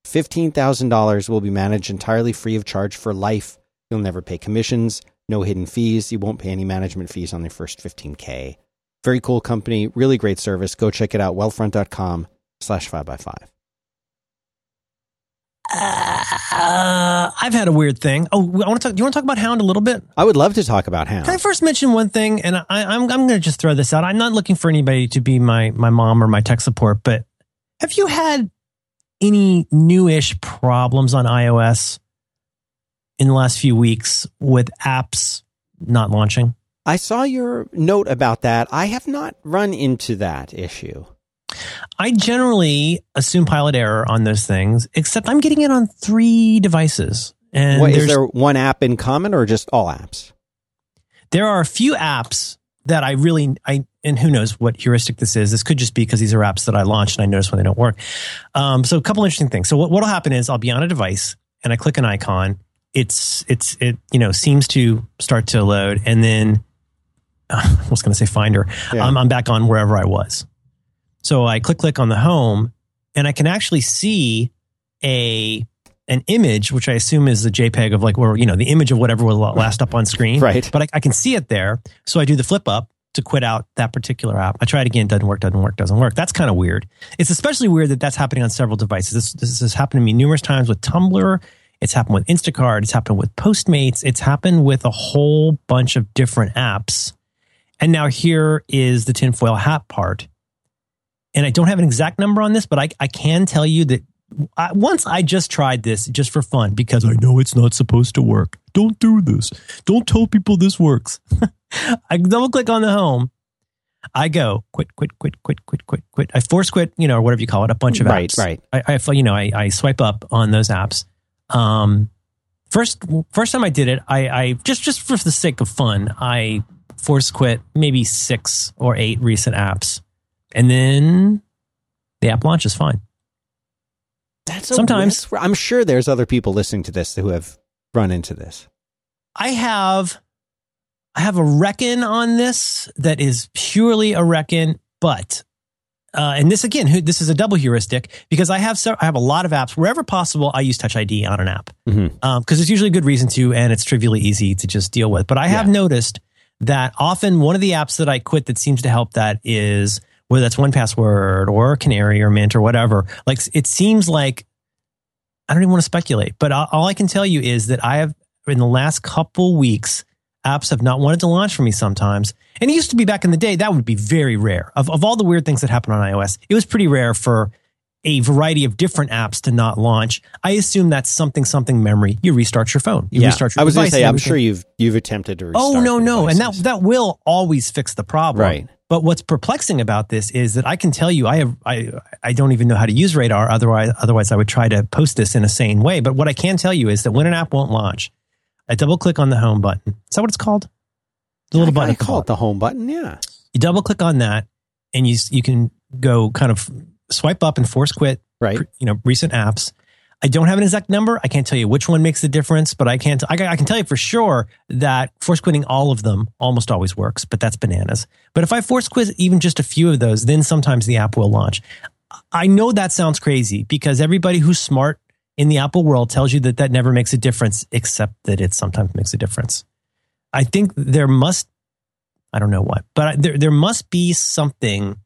$15,000 will be managed entirely free of charge for life. You'll never pay commissions, no hidden fees. You won't pay any management fees on the first 15K. Very cool company, really great service. Go check it out, wealthfront.com slash 5x5. Uh, I've had a weird thing. Oh, I want to talk. Do you want to talk about Hound a little bit? I would love to talk about Hound. Can I first mention one thing? And I, I'm I'm going to just throw this out. I'm not looking for anybody to be my my mom or my tech support, but have you had any newish problems on iOS in the last few weeks with apps not launching? I saw your note about that. I have not run into that issue. I generally assume pilot error on those things, except I'm getting it on three devices. And what, is there one app in common or just all apps? There are a few apps that I really, I and who knows what heuristic this is. This could just be because these are apps that I launched and I notice when they don't work. Um, so a couple interesting things. So what will happen is I'll be on a device and I click an icon. It's it's it you know seems to start to load and then I was going to say Finder. Yeah. Um, I'm back on wherever I was. So I click click on the home, and I can actually see a an image, which I assume is the JPEG of like, or you know, the image of whatever will last up on screen. Right. But I, I, can see it there. So I do the flip up to quit out that particular app. I try it again, doesn't work, doesn't work, doesn't work. That's kind of weird. It's especially weird that that's happening on several devices. This, this has happened to me numerous times with Tumblr. It's happened with Instacart. It's happened with Postmates. It's happened with a whole bunch of different apps and now here is the tinfoil hat part. And I don't have an exact number on this, but I, I can tell you that I, once I just tried this just for fun because I know it's not supposed to work. Don't do this. Don't tell people this works. I double click on the home. I go quit, quit, quit, quit, quit, quit, quit. I force quit, you know, or whatever you call it, a bunch of right, apps. Right, right. I, I, you know, I, I swipe up on those apps. Um, first, first time I did it, I, I just, just for the sake of fun, I force quit maybe six or eight recent apps, and then the app launches fine. That's sometimes I'm sure there's other people listening to this who have run into this. I have, I have a reckon on this that is purely a reckon, but uh, and this again, this is a double heuristic because I have I have a lot of apps wherever possible. I use Touch ID on an app because mm-hmm. um, it's usually a good reason to, and it's trivially easy to just deal with. But I have yeah. noticed that often one of the apps that I quit that seems to help that is whether that's 1Password or Canary or Mint or whatever. Like it seems like I don't even want to speculate, but all I can tell you is that I have in the last couple weeks apps have not wanted to launch for me sometimes. And it used to be back in the day that would be very rare. Of of all the weird things that happen on iOS, it was pretty rare for a variety of different apps to not launch, I assume that's something something memory. You restart your phone. You yeah. restart your I was going to say, I'm sure you've you've attempted to. Oh, restart Oh no, no, and that that will always fix the problem. Right. But what's perplexing about this is that I can tell you I have I I don't even know how to use Radar. Otherwise, otherwise I would try to post this in a sane way. But what I can tell you is that when an app won't launch, I double click on the home button. Is that what it's called? The little I, button. I call it the home button. Yeah. You double click on that, and you you can go kind of swipe up and force quit Right. you know recent apps. I don't have an exact number. I can't tell you which one makes the difference, but I can't. I, I can tell you for sure that force quitting all of them almost always works, but that's bananas. But if I force quit even just a few of those, then sometimes the app will launch. I know that sounds crazy because everybody who's smart in the Apple world tells you that that never makes a difference, except that it sometimes makes a difference. I think there must, I don't know what, but there there must be something.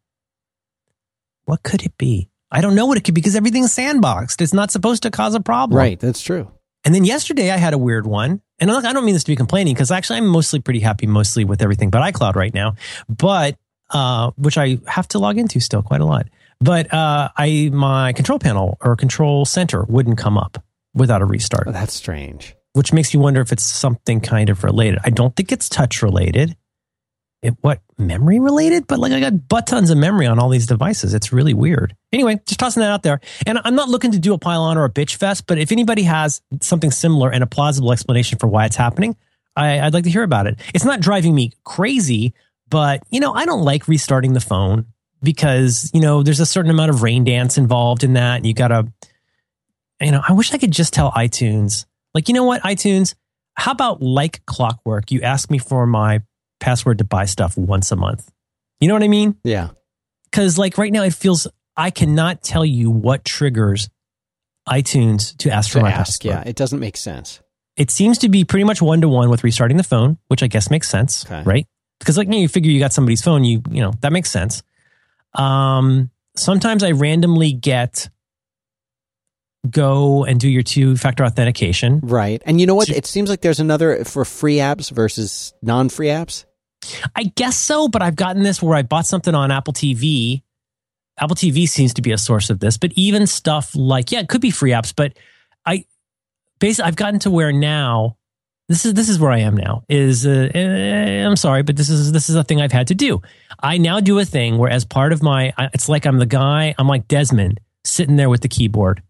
What could it be? I don't know what it could be because everything's sandboxed. It's not supposed to cause a problem. Right. That's true. And then yesterday I had a weird one. And look, I don't mean this to be complaining because actually I'm mostly pretty happy mostly with everything but iCloud right now. But uh, which I have to log into still quite a lot. But uh, I my control panel or control center wouldn't come up without a restart, Oh, that's strange. which makes you wonder if it's something kind of related. I don't think it's touch related. It, what memory related? But like I got butt tons of memory on all these devices. It's really weird. Anyway, just tossing that out there. And I'm not looking to do a pile on or a bitch fest, but if anybody has something similar and a plausible explanation for why it's happening, I, I'd like to hear about it. It's not driving me crazy, but you know, I don't like restarting the phone because you know there's a certain amount of rain dance involved in that. And you gotta, you know, I wish I could just tell iTunes, like, you know what, iTunes, how about like clockwork? You ask me for my password to buy stuff once a month. You know what I mean? Yeah. Because like right now, it feels I cannot tell you what triggers iTunes to ask for To my ask. password. Yeah. It doesn't make sense. It seems to be pretty much one to one with restarting the phone, which I guess makes sense, Okay. right? Because like you, know, you figure you got somebody's phone, you you know that makes sense. Um, sometimes I randomly get go and do your two factor authentication. Right. And you know what? It seems like there's another for free apps versus non free apps. I guess so, but I've gotten this where I bought something on Apple TV. Apple TV seems to be a source of this, but even stuff like yeah, it could be free apps, but I basically I've gotten to where now this is this is where I am now is uh, eh, I'm sorry, but this is this is a thing I've had to do. I now do a thing where as part of my it's like I'm the guy I'm like Desmond sitting there with the keyboard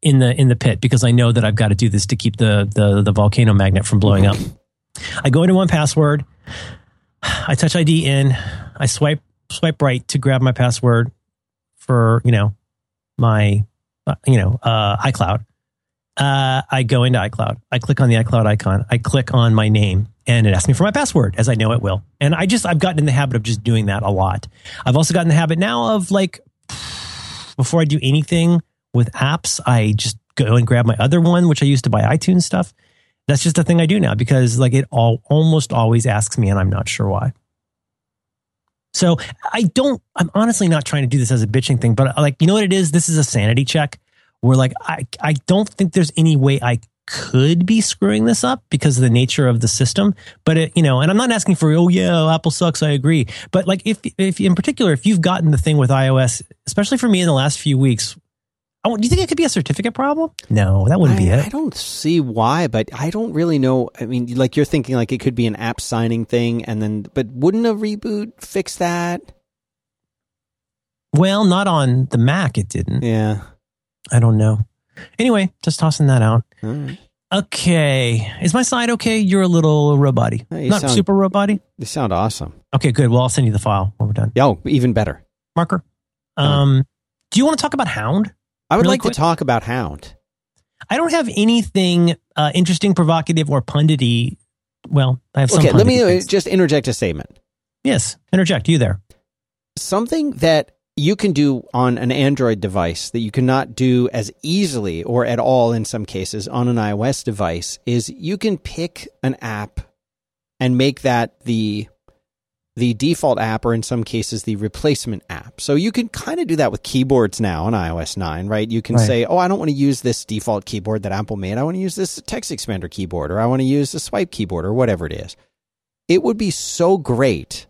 in the in the pit because I know that I've got to do this to keep the the the volcano magnet from blowing up. I go into one password. I touch ID in. I swipe swipe right to grab my password for you know my uh, you know uh, iCloud. Uh, I go into iCloud. I click on the iCloud icon. I click on my name, and it asks me for my password, as I know it will. And I just I've gotten in the habit of just doing that a lot. I've also gotten the habit now of like before I do anything with apps, I just go and grab my other one, which I used to buy iTunes stuff. That's just a thing I do now because like it all almost always asks me, and I'm not sure why. So I don't. I'm honestly not trying to do this as a bitching thing, but like you know what it is. This is a sanity check. Where like I I don't think there's any way I could be screwing this up because of the nature of the system. But it, you know, and I'm not asking for oh yeah, Apple sucks. I agree. But like if if in particular if you've gotten the thing with iOS, especially for me in the last few weeks, do you think it could be a certificate problem? No, that wouldn't be I, it. I don't see why, but I don't really know. I mean, like you're thinking like it could be an app signing thing, and then, but wouldn't a reboot fix that? Well, not on the Mac. It didn't. Yeah. I don't know. Anyway, just tossing that out. Right. Okay. Is my slide okay? You're a little robot-y. You Not sound- super robot-y? They sound awesome. Okay, good. Well, I'll send you the file when we're done. Oh, even better. Marker. Um, do you want to talk about Hound? I would Really like quick? to talk about Hound. I don't have anything uh, interesting, provocative, or pundity. Well, I have some. Okay, let me uh, things. just interject a statement. yes, interject. You there? Something that you can do on an Android device that you cannot do as easily or at all in some cases on an iOS device is you can pick an app and make that the the default app or in some cases the replacement app. So you can kind of do that with keyboards now on iOS 9, right? You can Right. say, "Oh, I don't want to use this default keyboard that Apple made. I want to use this text expander keyboard or I want to use the swipe keyboard or whatever it is." It would be so great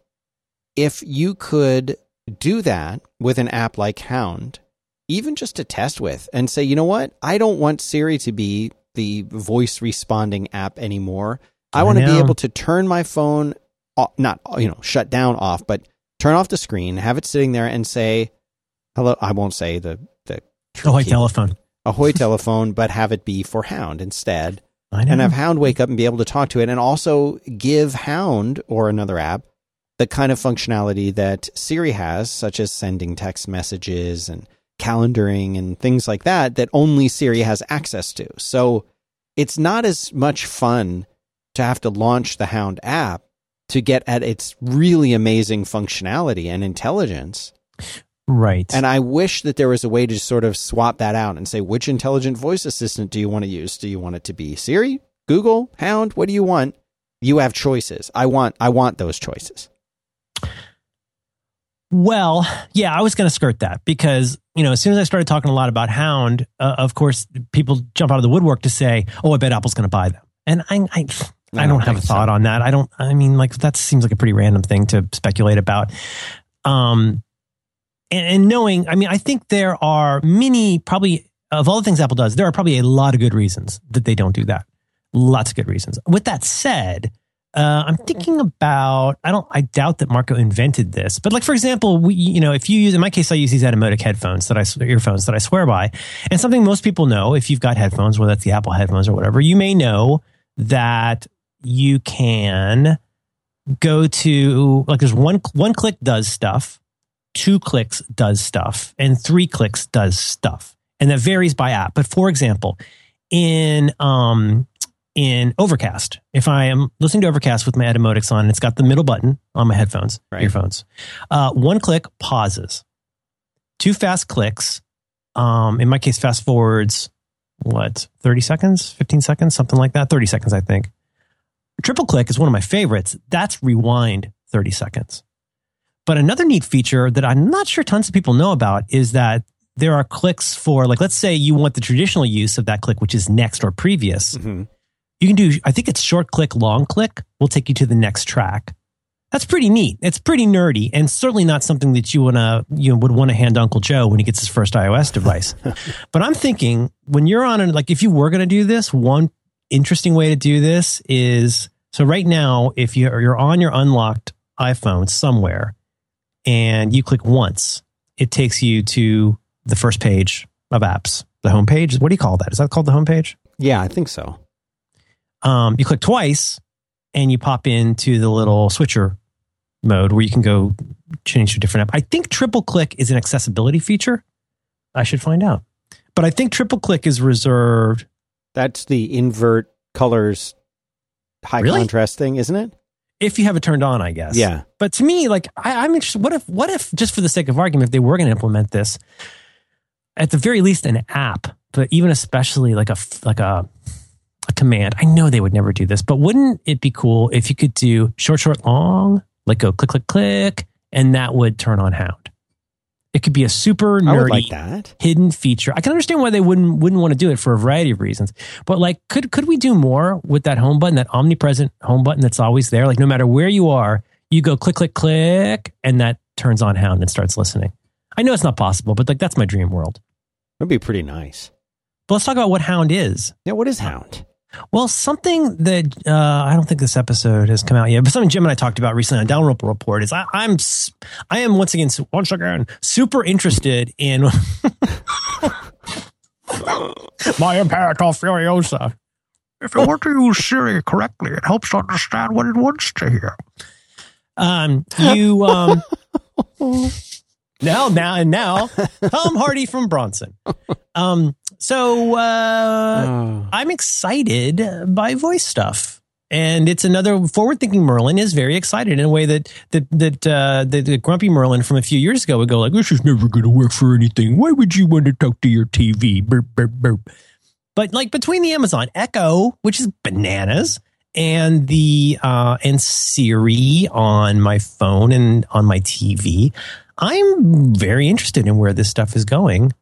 if you could do that with an app like Hound, even just to test with and say, you know what? I don't want Siri to be the voice responding app anymore. I, I want to be able to turn my phone not, you know, shut down off, but turn off the screen, have it sitting there and say, hello. I won't say the, the, like key- telephone. Ahoy telephone, but have it be for Hound instead. I know. And have Hound wake up and be able to talk to it and also give Hound or another app the kind of functionality that Siri has, such as sending text messages and calendaring and things like that, that only Siri has access to. So it's not as much fun to have to launch the Hound app to get at its really amazing functionality and intelligence. right. And I wish that there was a way to sort of swap that out and say, which intelligent voice assistant do you want to use? Do you want it to be Siri, Google, Hound? What do you want? You have choices. I want I want those choices. Well, yeah, I was going to skirt that because, you know, as soon as I started talking a lot about Hound, uh, of course, people jump out of the woodwork to say, oh, I bet Apple's going to buy them. And I, I, I don't have a think so. thought on that. I don't, I mean, like, that seems like a pretty random thing to speculate about. Um, and, and knowing, I mean, I think there are many, probably, of all the things Apple does, there are probably a lot of good reasons that they don't do that. Lots of good reasons. With that said, uh, I'm thinking about. I don't. I doubt that Marco invented this, but like for example, we, you know, if you use, in my case, I use these Etymotic headphones that I earphones that I swear by, and something most people know if you've got headphones, whether that's the Apple headphones or whatever, you may know that you can go to like there's one one click does stuff, two clicks does stuff, and three clicks does stuff, and that varies by app. But for example, in um in Overcast. If I am listening to Overcast with my Etymotics on, it's got the middle button on my headphones, Right. earphones. Uh, one click pauses. Two fast clicks. Um, in my case, fast forwards. What? Thirty seconds? Fifteen seconds? Something like that. Thirty seconds, I think. Triple click is one of my favorites. That's rewind thirty seconds. But another neat feature that I'm not sure tons of people know about is that there are clicks for, like, let's say you want the traditional use of that click, which is next or previous Mhm. you can do i think it's short click long click will take you to the next track that's pretty neat it's pretty nerdy and certainly not something that you want to you would want to hand uncle joe when he gets his first ios device but i'm thinking when you're on it like if you were going to do this one interesting way to do this is so right now if you're, you're on your unlocked iphone somewhere and you click once it takes you to the first page of apps the home page what do you call that is that called the home page Yeah, I think so. um, you click twice and you pop into the little switcher mode where you can go change to a different app. I think triple click is an accessibility feature. I should find out. But I think triple click is reserved. That's the invert colors high Really? contrast thing, isn't it? If you have it turned on, I guess. Yeah. But to me, like I, I'm interested. What if, what if, just for the sake of argument, if they were going to implement this, at the very least, an app, but even especially like a like a a command. I know they would never do this, but wouldn't it be cool if you could do short, short, long, like go click, click, click, and that would turn on Hound. It could be a super nerdy like that. hidden feature. I can understand why they wouldn't wouldn't want to do it for a variety of reasons. But like could could we do more with that home button, that omnipresent home button that's always there? Like no matter where you are, you go click click click and that turns on Hound and starts listening. I know it's not possible, but like that's my dream world. That'd be pretty nice. But let's talk about what Hound is. Yeah, what is Hound? Well, something that uh, I don't think this episode has come out yet, but something Jim and I talked about recently on Dalrymple Report is I, I'm s- I am once again once again super interested in my Imperator Furiosa. If you want to use Siri correctly, it helps understand what it wants to hear. Um, you um, now now and now Tom Hardy from Bronson. Um, so uh, Oh. I'm excited by voice stuff. And it's another forward-thinking Merlin is very excited in a way that that that uh, the, the grumpy Merlin from a few years ago would go like, "This is never going to work for anything. Why would you want to talk to your TV?" Burp, burp, burp. But like between the Amazon Echo, which is bananas, and the uh, and Siri on my phone and on my TV, I'm very interested in where this stuff is going.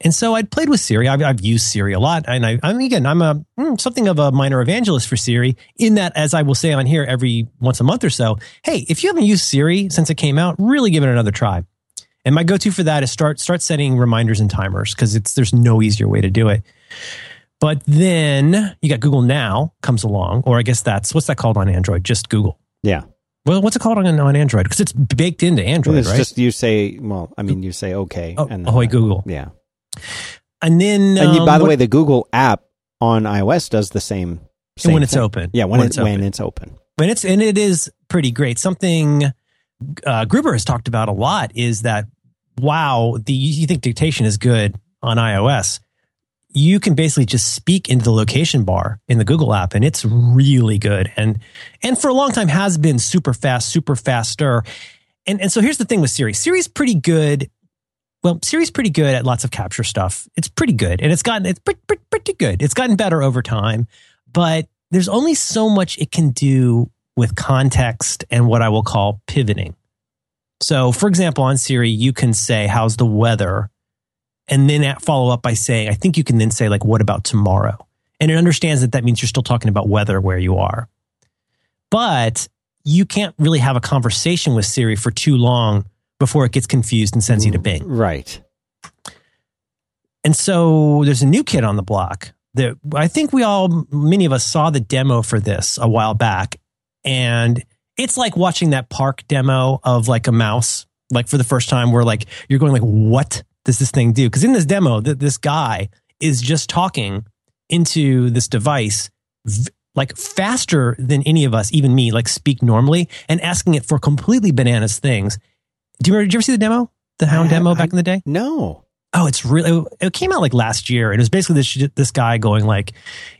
And so I'd played with Siri. I've, I've used Siri a lot, and I, I mean, again, I'm a mm, something of a minor evangelist for Siri. In that, as I will say on here every once a month or so, hey, if you haven't used Siri since it came out, really give it another try. And my go-to for that is start start setting reminders and timers because it's there's no easier way to do it. But then you got Google Now comes along, or I guess that's what's that called on Android? Just Google. Yeah. Well, what's it called on, on Android? Because it's baked into Android, it's right? just you say, well, I mean, you say okay. oh, and ahoy uh, Google. Yeah. And then, And you, um, by the what- way, the Google app on iOS does the same. and same when it's thing. open, Yeah, when, when it, it's when open. it's open. and it's and it is pretty great. Something uh, Gruber has talked about a lot is that wow, the you think dictation is good on iOS. You can basically just speak into the location bar in the Google app, and it's really good. And and for a long time has been super fast, super faster. And and so here's the thing with Siri. Siri's pretty good. Well, Siri's pretty good at lots of capture stuff. It's pretty good, and it's gotten it's pretty, pretty, pretty good. It's gotten better over time, but there's only so much it can do with context and what I will call pivoting. So, for example, on Siri, you can say, How's the weather? And then follow up by saying, I think you can then say, like, What about tomorrow? And it understands that that means you're still talking about weather where you are. But you can't really have a conversation with Siri for too long before it gets confused and sends you to Bing. Right. And so there's a new kid on the block that I think we all, many of us saw the demo for this a while back. And it's like watching that park demo of like a mouse, like for the first time, where like you're going like, what does this thing do? Because in this demo, th- this guy is just talking into this device v- like faster than any of us, even me, like speak normally and asking it for completely bananas things. Do you remember, did you ever see the demo? The Hound I- demo I- back in the day? No. Oh, it's really. It came out like last year, and it was basically this this guy going like,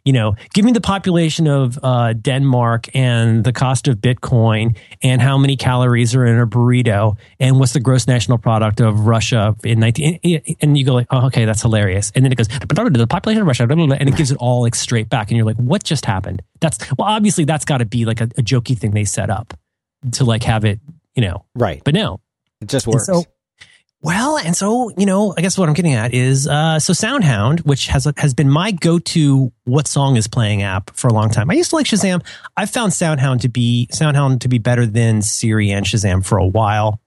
you know, give me the population of uh, Denmark and the cost of Bitcoin and how many calories are in a burrito and what's the gross national product of Russia in nineteen. And you go like, oh, okay, that's hilarious. And then it goes but the population of Russia, blah, blah, blah, and it gives it all like straight back, and you're like, what just happened? That's well, obviously that's got to be like a, a jokey thing they set up to like have it, you know. Right. But no, It just and works. so- well, and so you know, I guess what I'm getting at is uh, so SoundHound, which has has been my go-to what song is playing app for a long time. I used to like Shazam. I found SoundHound to be SoundHound to be better than Siri and Shazam for a while.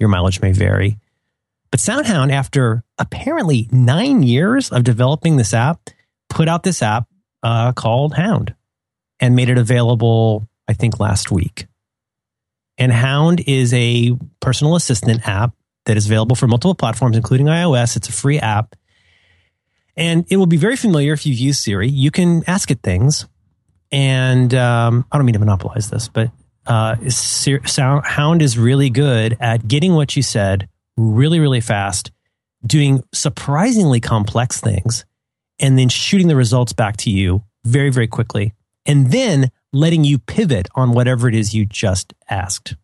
Your mileage may vary, but SoundHound, after apparently nine years of developing this app, put out this app uh, called Hound and made it available. I think last week. And Hound is a personal assistant app that is available for multiple platforms, including iOS. It's a free app. And it will be very familiar if you've used Siri. You can ask it things. And um, I don't mean to monopolize this, but uh, Sir- Sound- Hound is really good at getting what you said really, really fast, doing surprisingly complex things, and then shooting the results back to you very, very quickly. And then letting you pivot on whatever it is you just asked.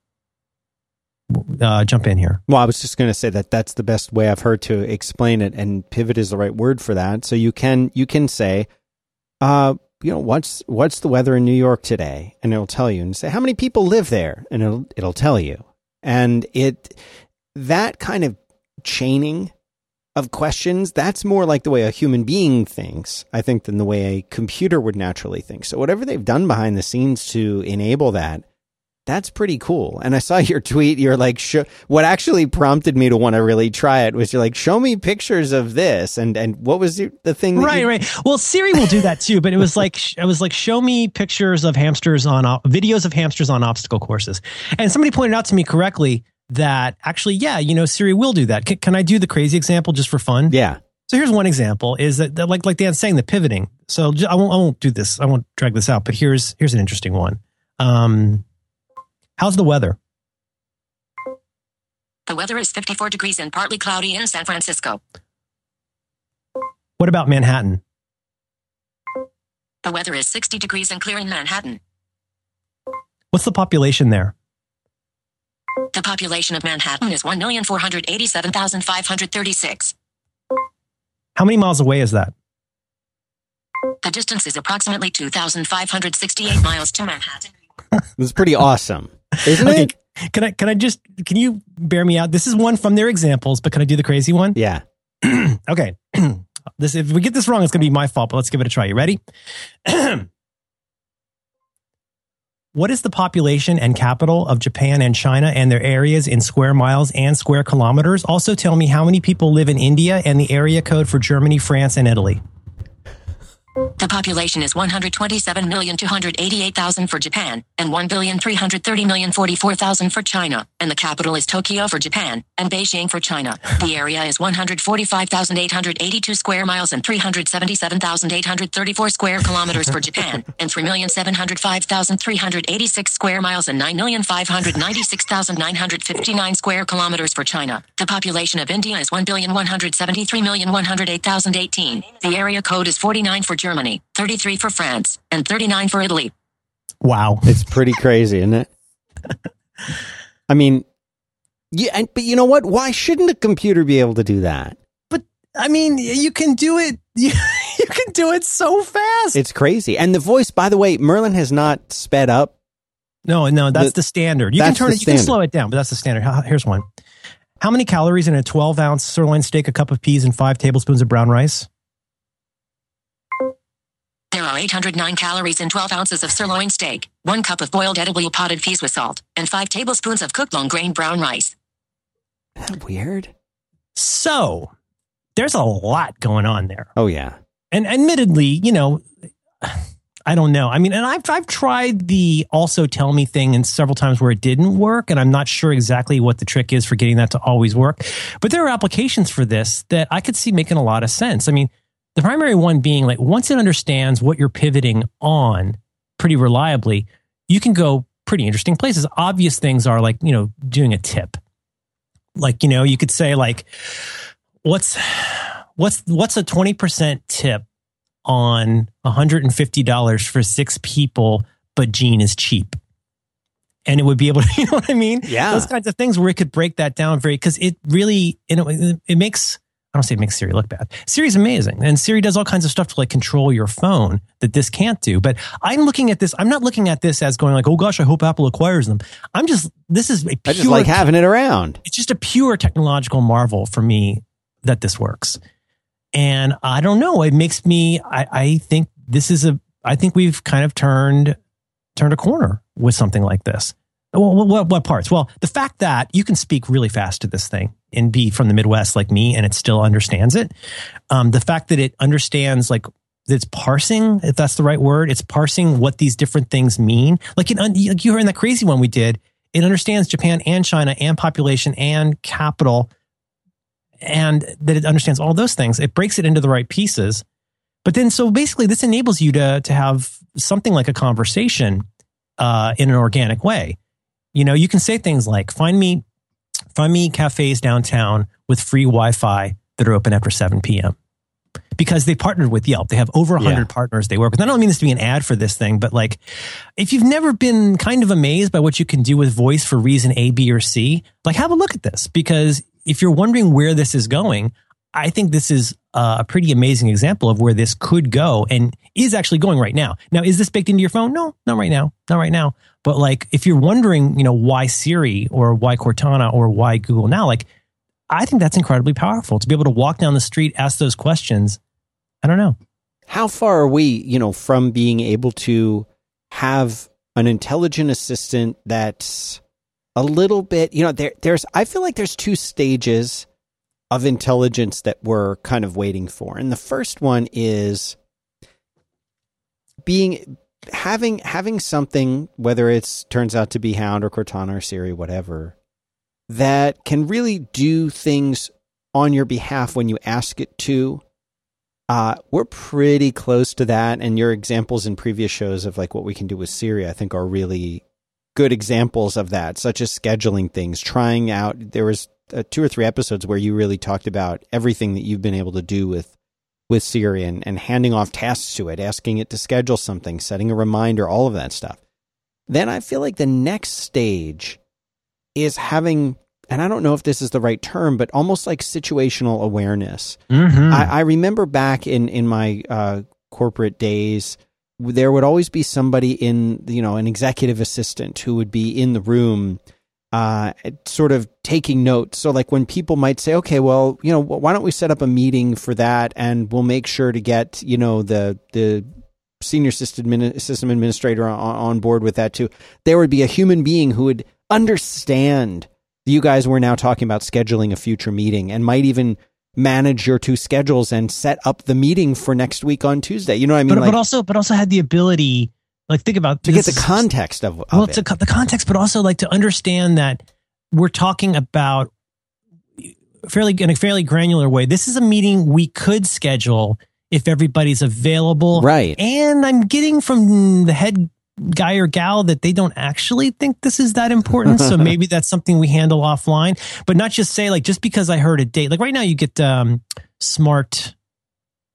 Uh, jump in here. Well, I was just going to say that that's the best way I've heard to explain it, and pivot is the right word for that. So you can you can say, uh, you know, what's what's the weather in New York today, and it'll tell you, and say how many people live there, and it'll it'll tell you, and it that kind of chaining of questions that's more like the way a human being thinks i think than the way a computer would naturally think so whatever they've done behind the scenes to enable that that's pretty cool. And I saw your tweet. You're like, show, what actually prompted me to want to really try it was you're like, show me pictures of this. And, and what was the thing? That Right, you- right. Well, Siri will do that too, but it was like I was like, show me pictures of hamsters on videos of hamsters on obstacle courses, and somebody pointed out to me correctly that actually, yeah, you know, Siri will do that. Can, can I do the crazy example just for fun? Yeah. So here's one example: is that, that like like Dan's saying the pivoting. So j- I won't I won't do this. I won't drag this out. But here's here's an interesting one. Um, how's the weather? The weather is 54 degrees and partly cloudy in San Francisco. What about Manhattan? The weather is 60 degrees and clear in Manhattan. What's the population there? The population of Manhattan is 1,487,536. How many miles away is that? The distance is approximately 2,568 miles to Manhattan. That's pretty awesome. Isn't Okay, it? can I can I just can you bear me out? This is one from their examples, but can I do the crazy one? Yeah. Okay. this if we get this wrong, it's going to be my fault. But let's give it a try. You ready? what is the population and capital of Japan and China and their areas in square miles and square kilometers? Also, tell me how many people live in India and the area code for Germany, France, and Italy. The population is 127,288,000 for Japan and 1,330,044,000 for China, and the capital is Tokyo for Japan and Beijing for China. The area is 145,882 square miles and 377,834 square kilometers for Japan and 3,705,386 square miles and 9,596,959 square kilometers for China. The population of India is 1,173,108,018. The area code is 49 for Germany, 33 for France, and 39 for Italy. Wow. It's pretty crazy, isn't it? I mean, yeah, and, but you know what? Why shouldn't a computer be able to do that? But I mean, you can do it. You, you can do it so fast. It's crazy. And the voice, by the way, Merlin has not sped up. no, no, that's The- the, standard. You can turn the it. You can slow it down, but that's the standard. Here's one. How many calories in a 12 ounce sirloin steak, a cup of peas, and five tablespoons of brown rice? There are 809 calories in 12 ounces of sirloin steak, 1 cup of boiled edible potted peas with salt, and 5 tablespoons of cooked long grain brown rice. Isn't that weird? So there's a lot going on there. Oh, yeah. and admittedly, you know, I don't know. I mean, and I've I've tried the also tell me thing and several times where it didn't work, and I'm not sure exactly what the trick is for getting that to always work. But there are applications for this that I could see making a lot of sense. I mean, the primary one being like once it understands what you're pivoting on pretty reliably, you can go pretty interesting places. Obvious things are like, you know, doing a tip. Like, you know, you could say like what's what's what's a 20% tip on $150 for six people but Gene is cheap. And it would be able to, you know what I mean? Yeah. Those kinds of things where it could break that down very, because it really, you know, it, it makes, don't say it makes Siri look bad. Siri's amazing. And Siri does all kinds of stuff to like control your phone that this can't do. But I'm looking at this, I'm not looking at this as going like, oh gosh, I hope Apple acquires them. I'm just, this is a pure, I just like having it around. it's just a pure technological marvel for me that this works. And I don't know. It makes me. I, I think this is a. I think we've kind of turned turned a corner with something like this. Well, what, what, parts? Well, the fact that you can speak really fast to this thing and be from the Midwest like me, and it still understands it. Um, the fact that it understands like it's parsing, if that's the right word, it's parsing what these different things mean. Like, like you heard in that crazy one we did, it understands Japan and China and population and capital and that it understands all those things. It breaks it into the right pieces. But then, so basically, this enables you to to have something like a conversation uh, in an organic way. You know, you can say things like, "Find me, find me cafes downtown with free Wi-Fi that are open after 7 p.m." Because they partnered with Yelp, they have over 100 Yeah. partners they work with. I don't mean this to be an ad for this thing, but like, if you've never been kind of amazed by what you can do with voice for reason A, B, or C, like have a look at this because if you're wondering where this is going, I think this is uh, a pretty amazing example of where this could go and is actually going right now. Now, is this baked into your phone? No, not right now. Not right now. But like, if you're wondering, you know, why Siri or why Cortana or why Google Now, like, I think that's incredibly powerful to be able to walk down the street, ask those questions. I don't know. How far are we, you know, from being able to have an intelligent assistant that's a little bit, you know, there, there's, I feel like there's two stages of intelligence that we're kind of waiting for. And the first one is being, having, having something, whether it's turns out to be Hound or Cortana or Siri, whatever, that can really do things on your behalf when you ask it to. Uh, we're pretty close to that, and your examples in previous shows of like what we can do with Siri, I think, are really good examples of that, such as scheduling things, trying out. There was uh, two or three episodes where you really talked about everything that you've been able to do with with Siri and, and handing off tasks to it, asking it to schedule something, setting a reminder, all of that stuff. Then I feel like the next stage is having, and I don't know if this is the right term, but almost like situational awareness. Mm-hmm. I, I remember back in in my uh, corporate days, there would always be somebody in you know an executive assistant who would be in the room, uh, sort of taking notes. So like when people might say, okay, well, you know, why don't we set up a meeting for that, and we'll make sure to get you know the the senior system, system administrator on, on board with that too. There would be a human being who would understand you guys were now talking about scheduling a future meeting and might even manage your two schedules and set up the meeting for next week on Tuesday. You know what I mean? but, like, but also but also had the ability like think about to get the context of, of well it. it's a, the context but also like to understand that we're talking about fairly in a fairly granular way this is a meeting we could schedule if everybody's available right. and i'm getting from the head guy or gal that they don't actually think this is that important so maybe that's something we handle offline but not just say like just because i heard a date like right now you get um smart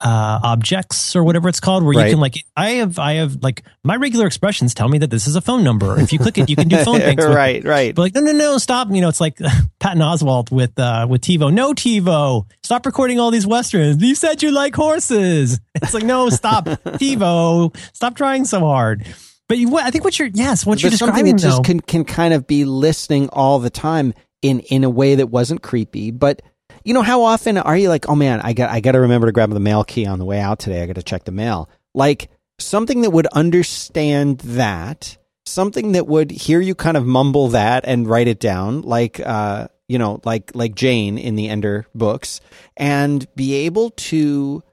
uh objects or whatever it's called where Right. you can like i have i have like my regular expressions tell me that this is a phone number. If you click it you can do phone things right, right. but like no no no stop you know it's like patton oswalt with uh with tivo. No tivo! Stop recording all these westerns. You said you like horses! It's like no stop. Tivo! Stop trying so hard. But you, I think what you're yes, what you're describing that just though, can can kind of be listening all the time in in a way that wasn't creepy. But you know, how often are you like, oh man, I got I got to remember to grab the mail key on the way out today. I got to check the mail. Like something that would understand that, something that would hear you kind of mumble that and write it down, like uh, you know, like like Jane in the Ender books, and be able to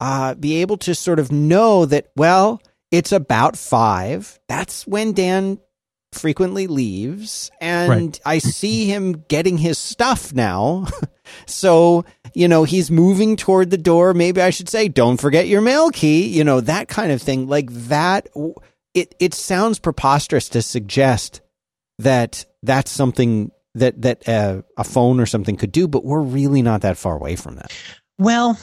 uh, be able to sort of know that well it's about five. That's when Dan frequently leaves, and Right. I see him getting his stuff now. so, you know, he's moving toward the door. Maybe I should say, don't forget your mail key, you know, that kind of thing. Like that, it, it sounds preposterous to suggest that that's something that, that uh, a phone or something could do, but we're really not that far away from that. well,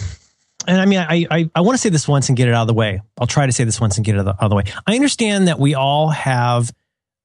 and I mean, I I, I want to say this once and get it out of the way. I'll try to say this once and get it out of the way. I understand that we all have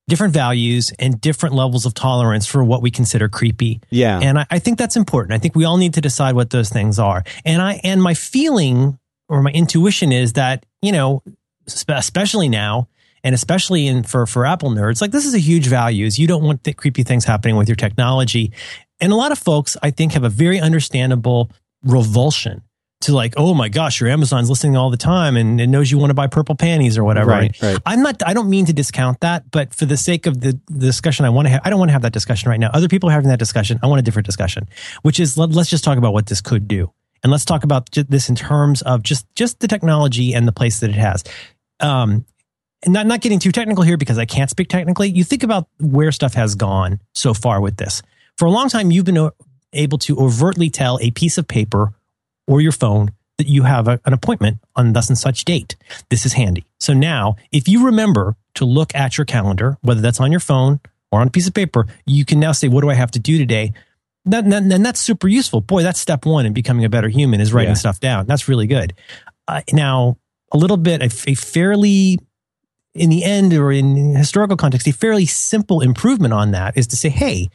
different values and different levels of tolerance for what we consider creepy. Yeah. And I, I think that's important. I think we all need to decide what those things are. And I and my feeling or my intuition is that you know, especially now, and especially in for for Apple nerds, like this is a huge value. Is you don't want the creepy things happening with your technology, and a lot of folks I think have a very understandable revulsion to like, oh my gosh, your Amazon's listening all the time and it knows you want to buy purple panties or whatever. Right, right. I'm not. I don't mean to discount that, but for the sake of the, the discussion, I want to. have I don't want to have that discussion right now. Other people are having that discussion. I want a different discussion, which is let, let's just talk about what this could do, and let's talk about this in terms of just just the technology and the place that it has. Um, and not not getting too technical here because I can't speak technically. You think about where stuff has gone so far with this. For a long time, you've been able to overtly tell a piece of paper or your phone that you have a, an appointment on thus and such date. This is handy. So now, if you remember to look at your calendar, whether that's on your phone or on a piece of paper, you can now say, "What do I have to do today?" That, that, and that's super useful. Boy, that's step one in becoming a better human is writing Yeah. stuff down. That's really good. Uh, now, a little bit, a, a fairly in the end or in historical context, a fairly simple improvement on that is to say, hey,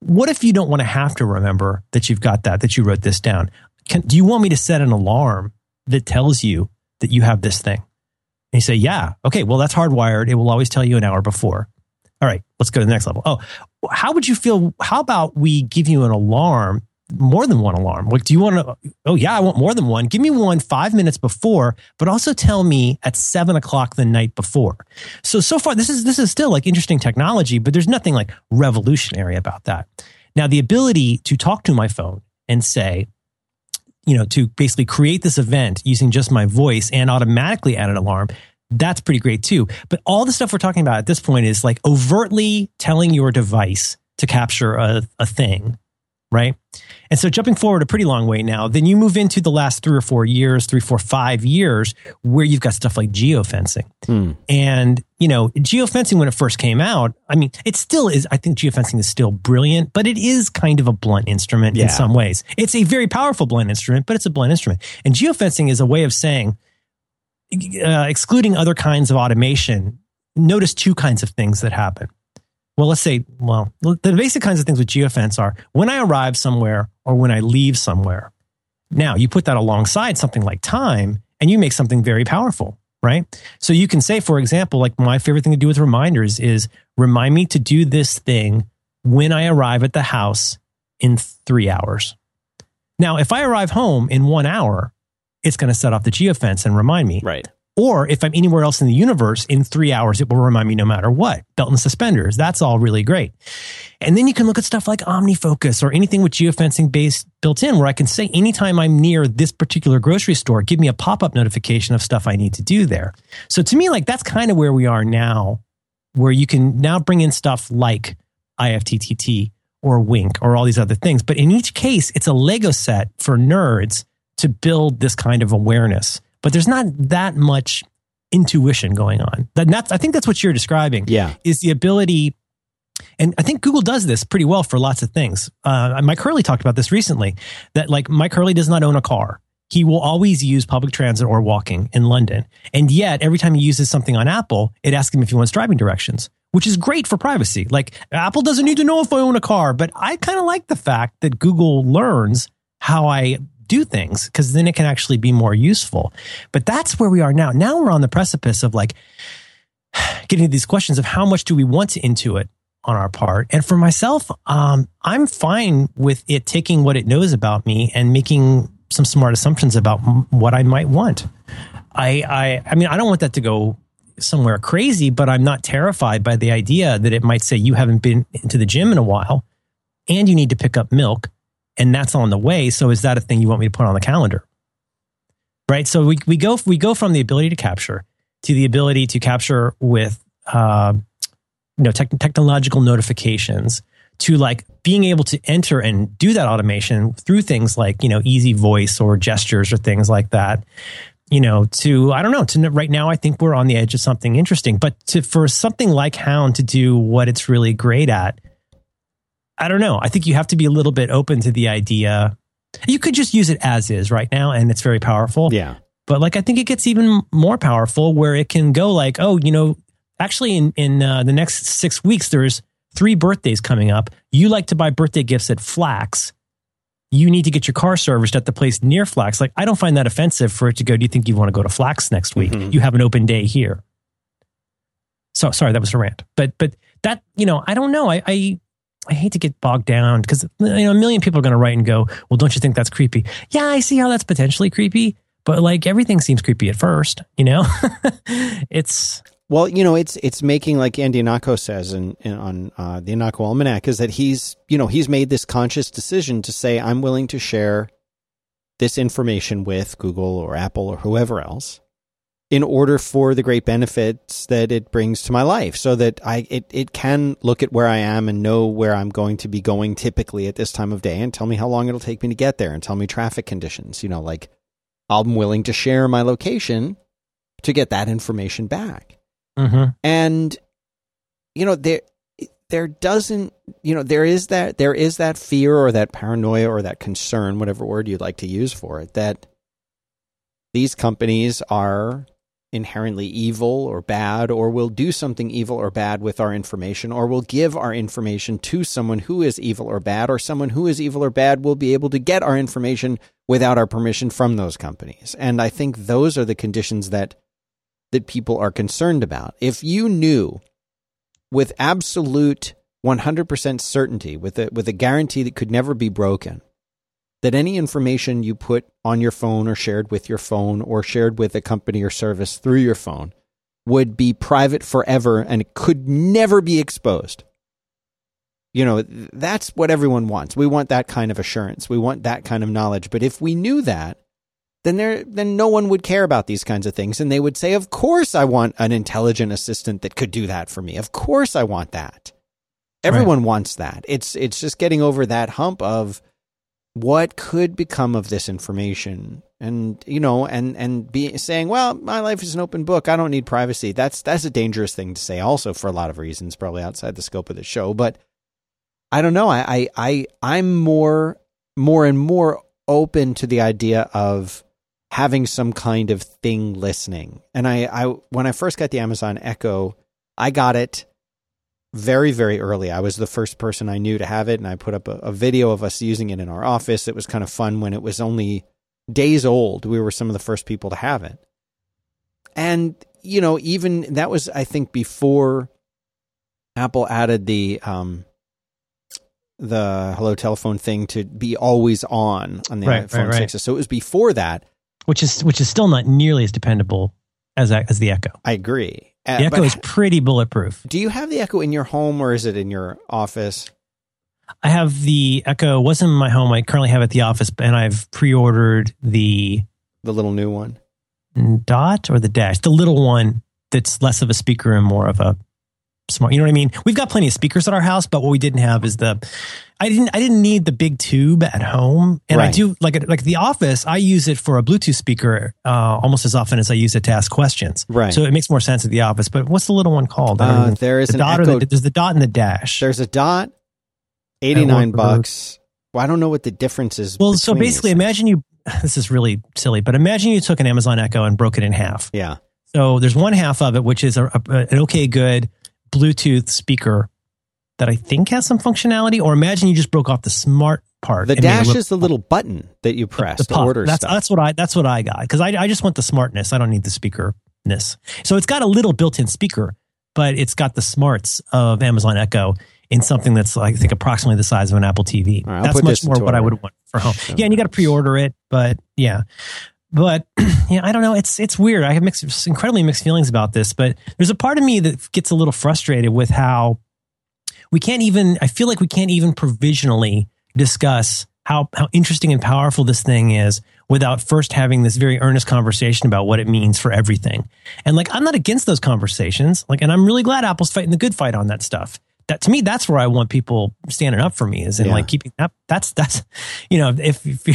what if you don't want to have to remember that you've got that, that you wrote this down? Can, do you want me to set an alarm that tells you that you have this thing? And you say, yeah. Okay, well, that's hardwired. It will always tell you an hour before. All right, let's go to the next level. Oh, how would you feel? How about we give you an alarm, more than one alarm? Like, do you want to? Oh, yeah, I want more than one. Give me one five minutes before, but also tell me at seven o'clock the night before. So, so far, this is this is still like interesting technology, but there's nothing like revolutionary about that. Now, the ability to talk to my phone and say, you know, to basically create this event using just my voice and automatically add an alarm, that's pretty great too. But all the stuff we're talking about at this point is like overtly telling your device to capture a, a thing, right? And so jumping forward a pretty long way now, then you move into the last three or four years, three, four, five years, where you've got stuff like geofencing. Hmm. And, you know, geofencing when it first came out, I mean, it still is, I think geofencing is still brilliant, but it is kind of a blunt instrument Yeah. in some ways. It's a very powerful blunt instrument, but it's a blunt instrument. And geofencing is a way of saying, uh, excluding other kinds of automation, notice two kinds of things that happen. Well, let's say, well, the basic kinds of things with geofence are when I arrive somewhere or when I leave somewhere. Now, you put that alongside something like time and you make something very powerful, right? So you can say, for example, like my favorite thing to do with reminders is remind me to do this thing when I arrive at the house in three hours. Now, if I arrive home in one hour, it's going to set off the geofence and remind me. Right. Or if I'm anywhere else in the universe in three hours, it will remind me no matter what. Belt and suspenders. That's all really great. And then you can look at stuff like OmniFocus or anything with geofencing based built in where I can say anytime I'm near this particular grocery store, give me a pop up notification of stuff I need to do there. So to me, like that's kind of where we are now, where you can now bring in stuff like IFTTT or Wink or all these other things. But in each case, it's a Lego set for nerds to build this kind of awareness. But there's not that much intuition going on. That, that's, I think that's what you're describing Yeah. is the ability and I think Google does this pretty well for lots of things. Uh, Mike Hurley talked about this recently that like Mike Hurley does not own a car. He will always use public transit or walking in London. And yet every time he uses something on Apple, it asks him if he wants driving directions, which is great for privacy. Like Apple doesn't need to know if I own a car, but I kind of like the fact that Google learns how I do things because then it can actually be more useful. But that's where we are now. Now we're on the precipice of like getting to these questions of how much do we want to intuit on our part. And for myself, um, I'm fine with it taking what it knows about me and making some smart assumptions about m- what I might want. I, I, I mean, I don't want that to go somewhere crazy, but I'm not terrified by the idea that it might say you haven't been into the gym in a while and you need to pick up milk and that's on the way. So is that a thing you want me to put on the calendar? Right. So we, we go, we go from the ability to capture to the ability to capture with, uh, you know, tech technological notifications to like being able to enter and do that automation through things like, you know, easy voice or gestures or things like that. You know, to I don't know. To right now, I think we're on the edge of something interesting. But to for something like Hound to do what it's really great at, I don't know. I think you have to be a little bit open to the idea. You could just use it as is right now, and it's very powerful. Yeah. But like, I think it gets even more powerful where it can go like, oh, you know, actually in in uh, the next six weeks, there's three birthdays coming up. You like to buy birthday gifts at Flax. You need to get your car serviced at the place near Flax. Like, I don't find that offensive for it to go. Do you think you want to go to Flax next week? Mhm. You have an open day here. So sorry, that was a rant. But but that you know, I don't know. I I, I hate to get bogged down because you know a million people are going to write and go, well, don't you think that's creepy? Yeah, I see how that's potentially creepy but like everything seems creepy at first, you know? it's Well, you know, it's it's making like Andy Ihnatko says in, in on uh, the Ihnatko Almanac is that he's you know he's made this conscious decision to say I'm willing to share this information with Google or Apple or whoever else in order for the great benefits that it brings to my life, so that I it it can look at where I am and know where I'm going to be going typically at this time of day and tell me how long it'll take me to get there and tell me traffic conditions. You know, like I'm willing to share my location to get that information back mm-hmm. and you know there there doesn't you know there is that there is that fear or that paranoia or that concern whatever word you'd like to use for it that these companies are inherently evil or bad or will do something evil or bad with our information or will give our information to someone who is evil or bad or someone who is evil or bad will be able to get our information without our permission from those companies. And i think those are the conditions that that people are concerned about. If you knew with absolute 100% certainty with a, with a guarantee that could never be broken that any information you put on your phone or shared with your phone or shared with a company or service through your phone would be private forever and it could never be exposed. You know, that's what everyone wants. We want that kind of assurance. We want that kind of knowledge. But if we knew that, then there then no one would care about these kinds of things and they would say, "Of course I want an intelligent assistant that could do that for me. Of course I want that." Everyone wants that. It's it's just getting over that hump of what could become of this information. And you know and and be saying well my life is an open book. I don't need privacy. That's that's a dangerous thing to say also for a lot of reasons probably outside the scope of the show. But i don't know. I i, I i'm more more and more open to the idea of having some kind of thing listening. And i i when i first got the amazon echo i got it very very early. I was the first person i knew to have it and i put up a, a, video of us using it in our office. It was kind of fun when it was only days old. We were some of the first people to have it. And you know even that was i think before apple added the um the hello telephone thing to be always on on the Right, iphone right, right. 6 so it was before that. Which is which is still not nearly as dependable as as the Echo. I agree. Uh, The Echo is pretty bulletproof. do you have the Echo in your home or is it in your office? I have the Echo. wasn't in my home. I currently have it at the office, and I've pre-ordered the The little new one. Dot or the Dash, the little one that's less of a speaker and more of a smart. You know what I mean? We've got plenty of speakers at our house, but what we didn't have is the. I didn't. I didn't need the big tube at home, and I do like like the office. I use it for a Bluetooth speaker uh, almost as often as I use it to ask questions. Right. So it makes more sense at the office. But what's the little one called? Uh, there is the an dot Echo. the, there's the dot and the dash. There's a dot, 89 bucks. Well, I don't know what the difference is. Well, so basically, imagine you. This is really silly, but imagine you took an Amazon Echo and broke it in half. Yeah. So there's one half of it, which is a, a, an okay, good Bluetooth speaker that I think has some functionality. Or imagine you just broke off the smart part. The and made a dash little- is the little button that you press the to puff. order That's stuff. that's what I that's what I got because I I just want the smartness. I don't need the speakerness. So it's got a little built-in speaker, but it's got the smarts of Amazon Echo in something that's like I think approximately the size of an Apple TV. Right, that's much more what I would want for home. Yeah, and you got to pre-order it, but yeah. But yeah, I don't know. It's it's weird. I have mixed, incredibly mixed feelings about this. But there's a part of me that gets a little frustrated with how we can't even. I feel like we can't even provisionally discuss how how interesting and powerful this thing is without first having this very earnest conversation about what it means for everything. And like, I'm not against those conversations. Like, and I'm really glad Apple's fighting the good fight on that stuff. That to me, that's where I want people standing up for me is in Yeah. like keeping that. That's that's, you know, if if you,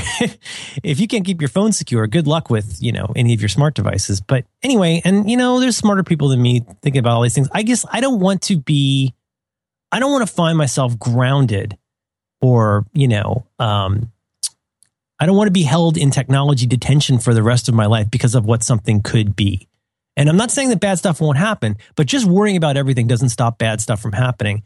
if you can't keep your phone secure, good luck with you know any of your smart devices. But anyway, and you know, there's smarter people than me thinking about all these things. I guess I don't want to be, I don't want to find myself grounded or you know um, i don't want to be held in technology detention for the rest of my life because of what something could be and i'm not saying that bad stuff won't happen but just worrying about everything doesn't stop bad stuff from happening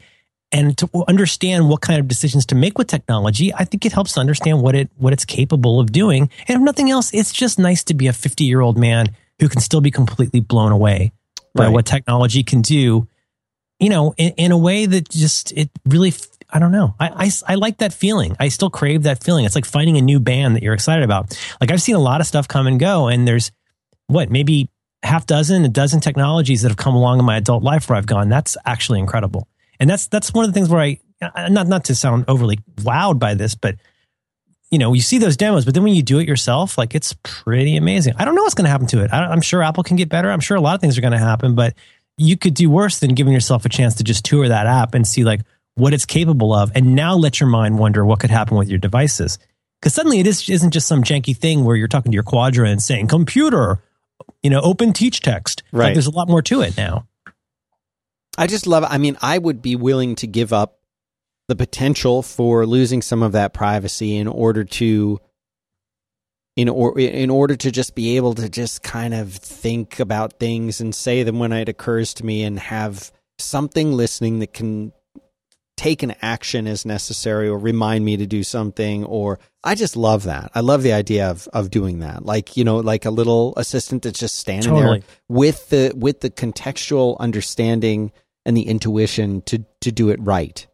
and to understand what kind of decisions to make with technology i think it helps to understand what it what it's capable of doing and if nothing else it's just nice to be a 50 year old man who can still be completely blown away by Right. what technology can do you know, in, in a way that just it really, I don't know. I, I I like that feeling. I still crave that feeling. It's like finding a new band that you're excited about. Like I've seen a lot of stuff come and go, and there's what maybe half dozen, a dozen technologies that have come along in my adult life where I've gone. That's actually incredible, and that's that's one of the things where I not not to sound overly wowed by this, but you know, you see those demos, but then when you do it yourself, like it's pretty amazing. I don't know what's going to happen to it. I, I'm sure Apple can get better. I'm sure a lot of things are going to happen, but you could do worse than giving yourself a chance to just tour that app and see like what it's capable of, and now let your mind wonder what could happen with your devices. Because suddenly it is, isn't just some janky thing where you're talking to your Quadra and saying computer, you know, open teach text. It's Like Right. there's a lot more to it now. I just love. I mean, I would be willing to give up the potential for losing some of that privacy in order to, in or in order to just be able to just kind of think about things and say them when it occurs to me, and have something listening that can take an action as necessary or remind me to do something or I just love that. I love the idea of of doing that. Like, you know, like a little assistant that's just standing Totally. there with the with the contextual understanding and the intuition to to do it right.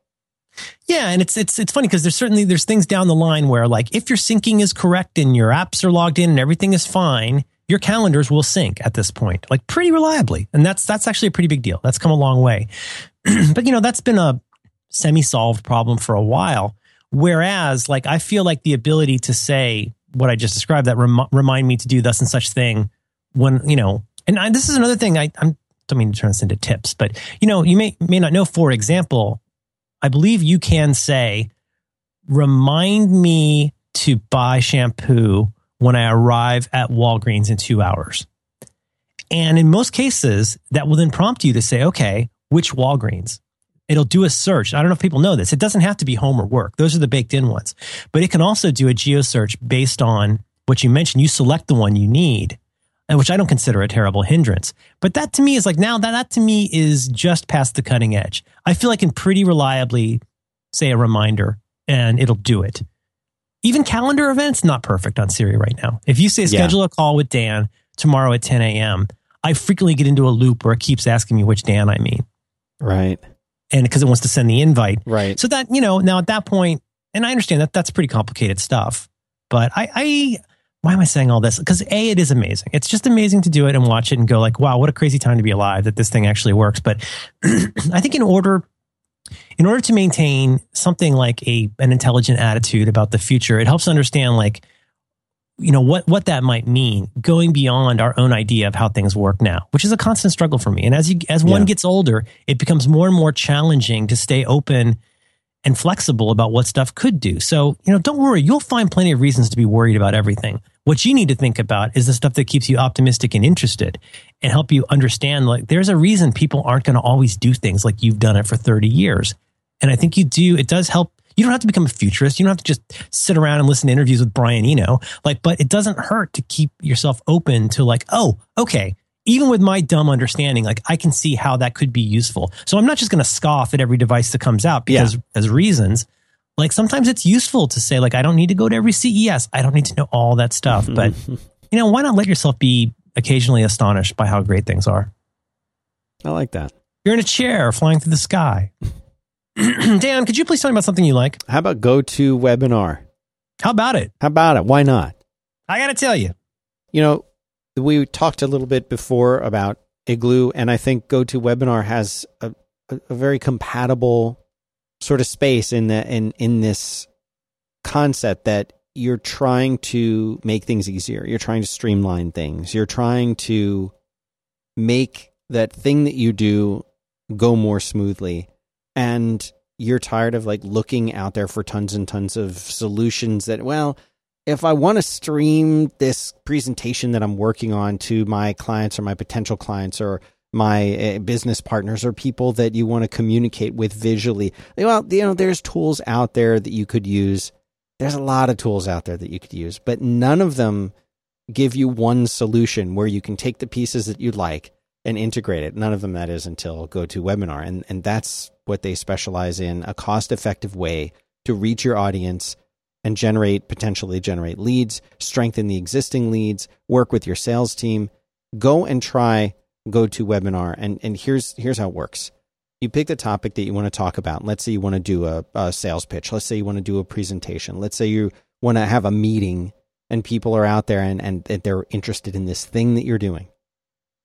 Yeah, and it's it's it's funny because there's certainly there's things down the line where like if your syncing is correct and your apps are logged in and everything is fine, your calendars will sync at this point, like pretty reliably, and that's that's actually a pretty big deal. That's come a long way, but you know that's been a semi-solved problem for a while. Whereas, like I feel like the ability to say what I just described that rem- remind me to do thus and such thing when you know, and I, this is another thing I I'm don't mean to turn this into tips, but you know, you may may not know. For example, I believe you can say, remind me to buy shampoo when I arrive at Walgreens in two hours. And in most cases, that will then prompt you to say, okay, which Walgreens? It'll do a search. I don't know if people know this. It doesn't have to be home or work. Those are the baked in ones. But it can also do a geo search based on what you mentioned. You select the one you need, and which I don't consider a terrible hindrance. But that to me is like now that that to me is just past the cutting edge. I feel I can pretty reliably say a reminder and it'll do it. Even calendar events, not perfect on Siri right now. If you say Yeah. schedule a call with Dan tomorrow at 10 a.m., I frequently get into a loop where it keeps asking me which Dan I mean. Right. And because it wants to send the invite. Right. So that, you know, now at that point, and I understand that that's pretty complicated stuff, but I, I why am I saying all this? Because A, it is amazing. It's just amazing to do it and watch it and go like, wow, what a crazy time to be alive that this thing actually works. But I think in order in order to maintain something like a an intelligent attitude about the future, it helps understand like you know what what that might mean going beyond our own idea of how things work now which is a constant struggle for me. And as you as one Yeah. gets older it becomes more and more challenging to stay open and flexible about what stuff could do. So you know don't worry. You'll find plenty of reasons to be worried about everything. What you need to think about is the stuff that keeps you optimistic and interested and help you understand like there's a reason people aren't going to always do things like you've done it for 30 years. And i think you do it does help you don't have to become a futurist. You don't have to just sit around and listen to interviews with brian eno. Like but it doesn't hurt to keep yourself open to like oh okay even with my dumb understanding like i can see how that could be useful. So i'm not just going to scoff at every device that comes out because as reasons. Like sometimes it's useful to say like i don't need to go to every ces i don't need to know all that stuff. But you know why not let yourself be occasionally astonished by how great things are? I like that. you're in a chair flying through the sky dan could you please tell me about something you like How about go to webinar? how about it How about it? Why not? i gotta tell you You know, we talked a little bit before about Igloo, and I think GoToWebinar has a, a, a very compatible sort of space in the in in this concept that you're trying to make things easier. You're trying to streamline things. You're trying to make that thing that you do go more smoothly. And you're tired of like looking out there for tons and tons of solutions that, well, if I want to stream this presentation that I'm working on to my clients or my potential clients or my uh, business partners or people that you want to communicate with visually, well, you know, there's tools out there that you could use. There's a lot of tools out there that you could use, but none of them give you one solution where you can take the pieces that you like and integrate it. None of them that is until GoToWebinar. And, and that's what they specialize in a cost effective way to reach your audience and generate, potentially generate leads, strengthen the existing leads, work with your sales team. Go and try GoToWebinar. And, and here's, here's how it works. You pick the topic that you want to talk about. Let's say you want to do a, a sales pitch. Let's say you want to do a presentation. Let's say you want to have a meeting and people are out there and, and they're interested in this thing that you're doing.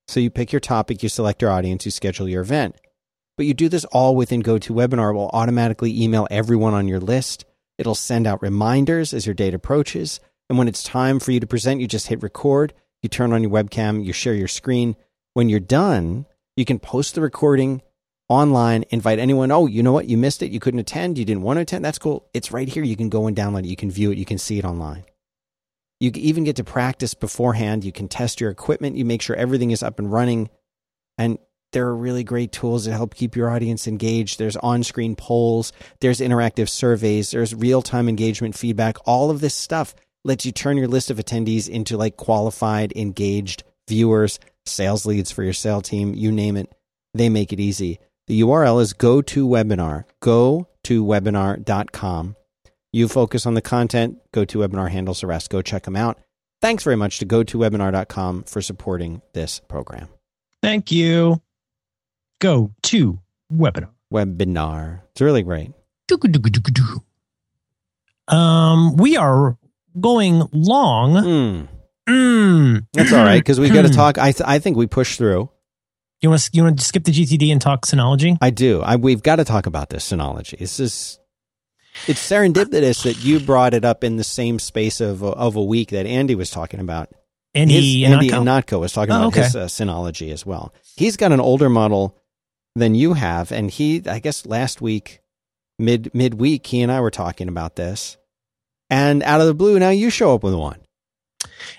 So you pick your topic, you select your audience, you schedule your event. But you do this all within GoToWebinar. It will automatically email everyone on your list. It'll send out reminders as your date approaches. And when it's time for you to present, you just hit record, you turn on your webcam, you share your screen. When you're done, you can post the recording online, invite anyone. Oh, you know what? You missed it. You couldn't attend. You didn't want to attend. That's cool. It's right here. You can go and download it. You can view it. You can see it online. You even get to practice beforehand. You can test your equipment. You make sure everything is up and running. And there are really great tools that help keep your audience engaged. There's on screen polls, there's interactive surveys, there's real time engagement feedback. All of this stuff lets you turn your list of attendees into like qualified, engaged viewers, sales leads for your sales team, you name it. They make it easy. The URL is go to webinar, go to webinar.com. You focus on the content, go to webinar handles the rest. Go check them out. Thanks very much to go to webinar.com for supporting this program. thank you go to webinar Webinar. It's really great. Um, we are going long. Mm, Mm. that's all right because we got to talk. I th- I think we pushed through. You want to you want to skip the GTD and talk Synology? I do. I we've got to talk about this Synology. This is it's serendipitous that you brought it up in the same space of of a week that Andy was talking about. Andy His- Andy Ihnatko? Ihnatko was talking Oh, about okay. his uh, Synology as well. He's got an older model than you have, and he I guess last week mid midweek he and I were talking about this, and out of the blue now you show up with one.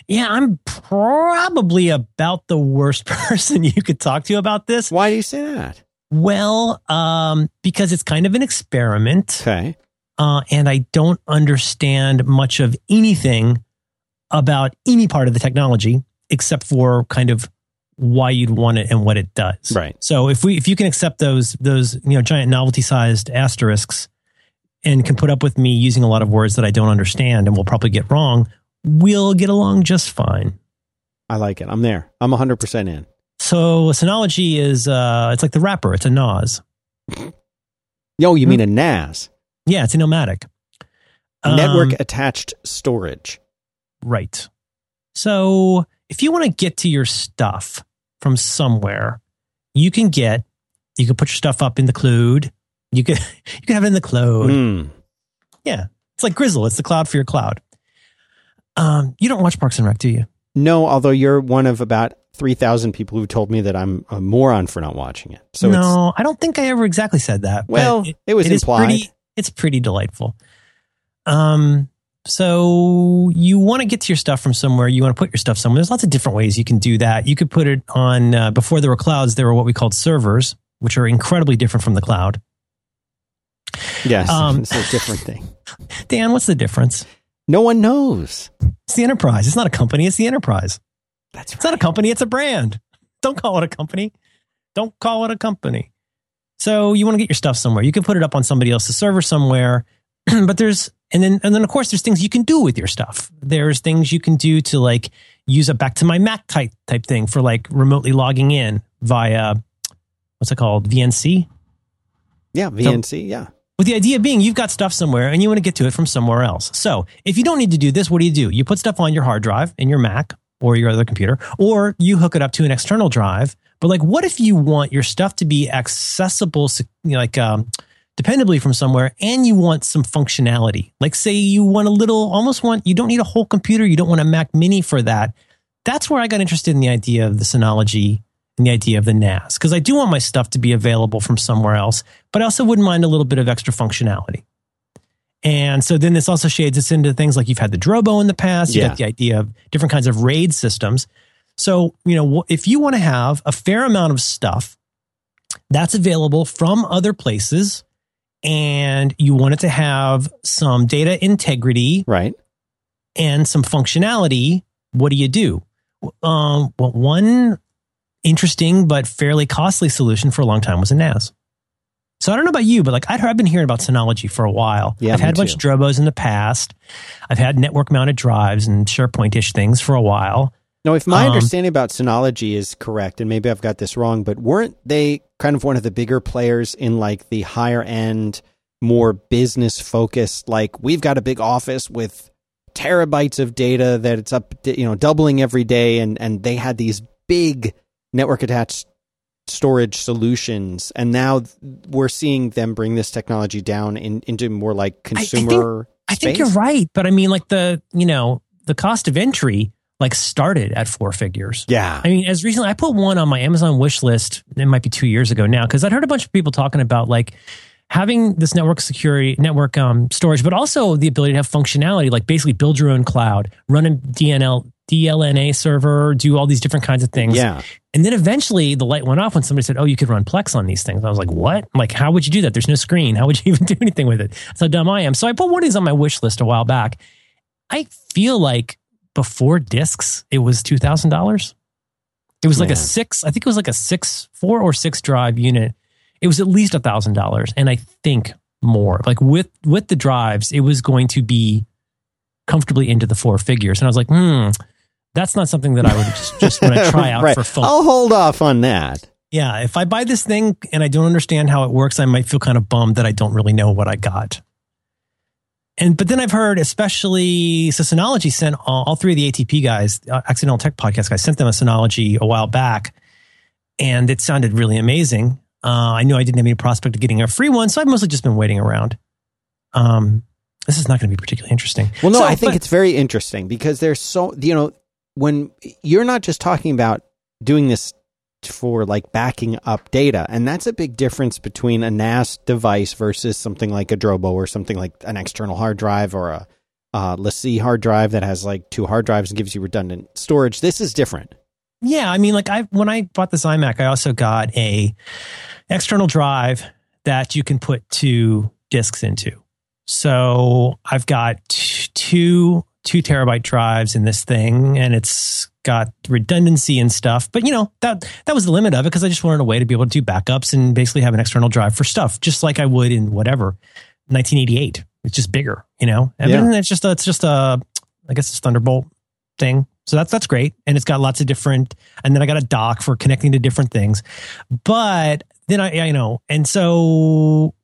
Yeah, I'm probably about the worst person you could talk to about this. Why do you say that? Well, um, because it's kind of an experiment, Okay. uh, and I don't understand much of anything about any part of the technology except for kind of why you'd want it and what it does. Right. So if we if you can accept those those you know giant novelty sized asterisks and can put up with me using a lot of words that I don't understand and will probably get wrong, we'll get along just fine. I like it. I'm there. I'm 100% in. So a Synology is uh it's like the wrapper, it's a NAS. Yo, you mean a NAS? Yeah, it's a nomadic. Um, Network attached storage. right. So if you want to get to your stuff from somewhere, you can get, you can put your stuff up in the cloud. You can, you can have it in the cloud. Hmm. Yeah. It's like Gryzzl. It's the cloud for your cloud. Um, you don't watch Parks and Rec, do you? No, although you're one of about 3,000 people who told me that I'm a moron for not watching it. So it's, no, I don't think I ever exactly said that. well, it, was is implied. pretty, it's pretty delightful. Um, so you want to get to your stuff from somewhere. You want to put your stuff somewhere. There's lots of different ways you can do that. You could put it on, uh, before there were clouds, there were what we called servers, which are incredibly different from the cloud. yes, um, it's a different thing. Dan, what's the difference? No one knows. It's the enterprise. It's not a company. It's the enterprise. That's It's not a company, it's a brand. Don't call it a company. Don't call it a company. So you want to get your stuff somewhere. You can put it up on somebody else's server somewhere. but there's and then and then of course there's things you can do with your stuff. There's things you can do to like use a back to my Mac type type thing for like remotely logging in via what's it called? VNC? Yeah, VNC. yeah. With the idea being you've got stuff somewhere and you want to get to it from somewhere else. So if you don't need to do this, what do you do? You put stuff on your hard drive in your Mac or your other computer, or you hook it up to an external drive. But like, what if you want your stuff to be accessible, you know, like um, dependably from somewhere, and you want some functionality? Like, say you want a little, almost want, you don't need a whole computer, you don't want a Mac Mini for that. That's where I got interested in the idea of the Synology and the idea of the NAS, because I do want my stuff to be available from somewhere else, but I also wouldn't mind a little bit of extra functionality. And so then this also shades us into things like you've had the Drobo in the past. You Yeah. got the idea of different kinds of RAID systems. So, you know, if you want to have a fair amount of stuff that's available from other places and you want it to have some data integrity Right. and some functionality, what do you do? Um, well, one interesting but fairly costly solution for a long time was a NAS. So I don't know about you, but like I'd, I've been hearing about Synology for a while. Yeah, I've had a bunch of Drobos in the past. I've had network mounted drives and SharePoint-ish things for a while. Now, if my Um, understanding about Synology is correct, and maybe I've got this wrong, but weren't they kind of one of the bigger players in like the higher end, more business focused? Like we've got a big office with terabytes of data that it's up, you know, doubling every day, and and they had these big network attached storage solutions, and now we're seeing them bring this technology down in, into more like I think- consumer. I think you're right, but I mean, like the you know the cost of entry like started at four figures. Yeah, I mean, as recently, I put one on my Amazon wish list. It might be two years ago now because I'd heard a bunch of people talking about like having this network security, network um, storage, but also the ability to have functionality, like basically build your own cloud, run a DNL, DLNA server, do all these different kinds of things. yeah. And then eventually the light went off when somebody said, Oh, you could run Plex on these things. I was like, What? Like, how would you do that? There's no screen. How would you even do anything with it? That's how dumb I am. So I put one of these on my wish list a while back. I feel like before discs, it was $2,000. It was like Man. a six, I think it was like a six, four or six drive unit. It was at least a thousand dollars. And I think more like with, with the drives, it was going to be comfortably into the four figures. And I was like, hmm, that's not something that I would just, just want to try out right. for fun. I'll hold off on that. Yeah, if I buy this thing and I don't understand how it works, I might feel kind of bummed that I don't really know what I got. And but then I've heard, especially so Synology sent all, all three of the ATP guys, uh, Accidental Tech Podcast guys, sent them a Synology a while back, and it sounded really amazing. Uh, I knew I didn't have any prospect of getting a free one, so I've mostly just been waiting around. Um, this is not going to be particularly interesting. Well, no, So, I think but- it's very interesting because there's so you know when you're not just talking about doing this for like backing up data, and that's a big difference between a NAS device versus something like a Drobo or something like an external hard drive or a uh, LaCie hard drive that has like two hard drives and gives you redundant storage. This is different. Yeah, I mean, like I when I bought this iMac, I also got a external drive that you can put two discs into. So I've got two two terabyte drives in this thing, and it's got redundancy and stuff. But you know that that was the limit of it because I just wanted a way to be able to do backups and basically have an external drive for stuff, just like I would in whatever 1988. It's just bigger, you know. And Yeah. then it's just a, it's just a I guess it's Thunderbolt thing. So that's that's great, and it's got lots of different. And then I got a dock for connecting to different things. But then I, I you know, and so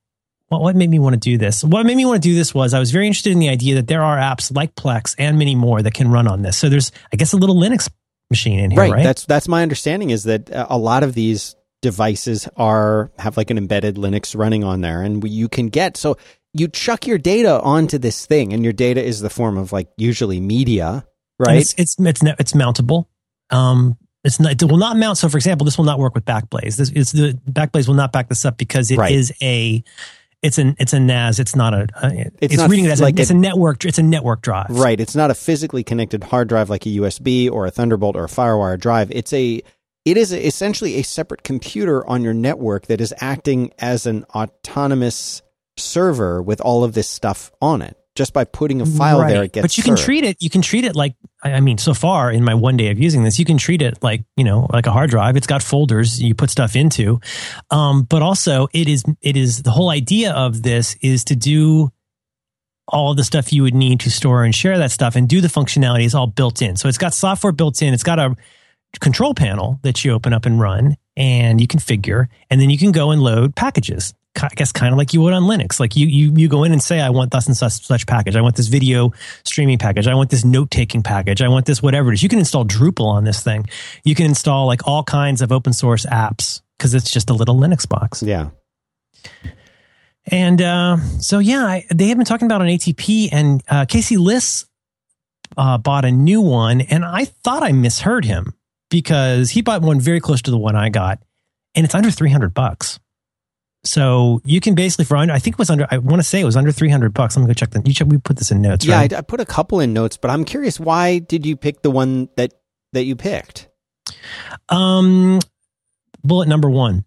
what, what made me want to do this? What made me want to do this was I was very interested in the idea that there are apps like Plex and many more that can run on this. So there's, I guess, a little Linux machine in here, right? right? That's that's my understanding is that uh, a lot of these devices are have like an embedded Linux running on there, and you can get so you chuck your data onto this thing, and your data is the form of like usually media, right? It's it's it's, it's mountable. Um, it's not, it will not mount. So, for example, this will not work with Backblaze. This is the Backblaze will not back this up because it Right. is a it's an it's a NAS. It's not a. a it's not reading it as like a, it's a- a network. It's a network drive. Right. It's not a physically connected hard drive like a USB or a Thunderbolt or a FireWire drive. It's a it is essentially a separate computer on your network that is acting as an autonomous server with all of this stuff on it. Just by putting a file Right. there, it gets but you can treat it. You can treat it like I I mean, so far in my one day of using this, you can treat it like you know, like a hard drive. It's got folders you put stuff into, um, but also it is it is the whole idea of this is to do all the stuff you would need to store and share that stuff and do the functionality is all built in. So it's got software built in. It's got a control panel that you open up and run and you configure, and then you can go and load packages. I guess kind of like you would on Linux. Like you, you, you go in and say, I want thus and such, such package. I want this video streaming package. I want this note taking package. I want this whatever it is. You can install Drupal on this thing. You can install like all kinds of open source apps because it's just a little Linux box. Yeah. And uh, so, yeah, I, they have been talking about an ATP, and uh, Casey Liss uh, bought a new one, and I thought I misheard him because he bought one very close to the one I got, and it's under three hundred bucks. So you can basically for under, I think it was under. I want to say it was under three hundred bucks. I'm gonna go check the. You check, we put this in notes. Yeah, right? I, I put a couple in notes, but I'm curious why did you pick the one that that you picked? Um, bullet number one.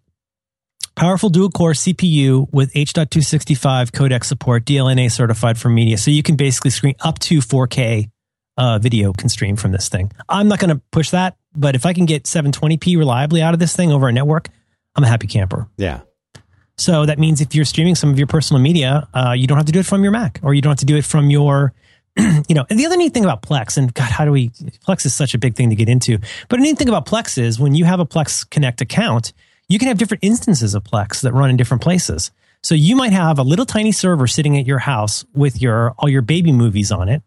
Powerful dual core CPU with H.265 codec support, DLNA certified for media. So you can basically screen up to 4K uh, video can stream from this thing. I'm not going to push that, but if I can get 720p reliably out of this thing over a network, I'm a happy camper. Yeah. So that means if you're streaming some of your personal media, uh, you don't have to do it from your Mac or you don't have to do it from your, you know, and the other neat thing about Plex, and God, how do we, Plex is such a big thing to get into. But a neat thing about Plex is when you have a Plex Connect account, you can have different instances of Plex that run in different places. So you might have a little tiny server sitting at your house with your, all your baby movies on it.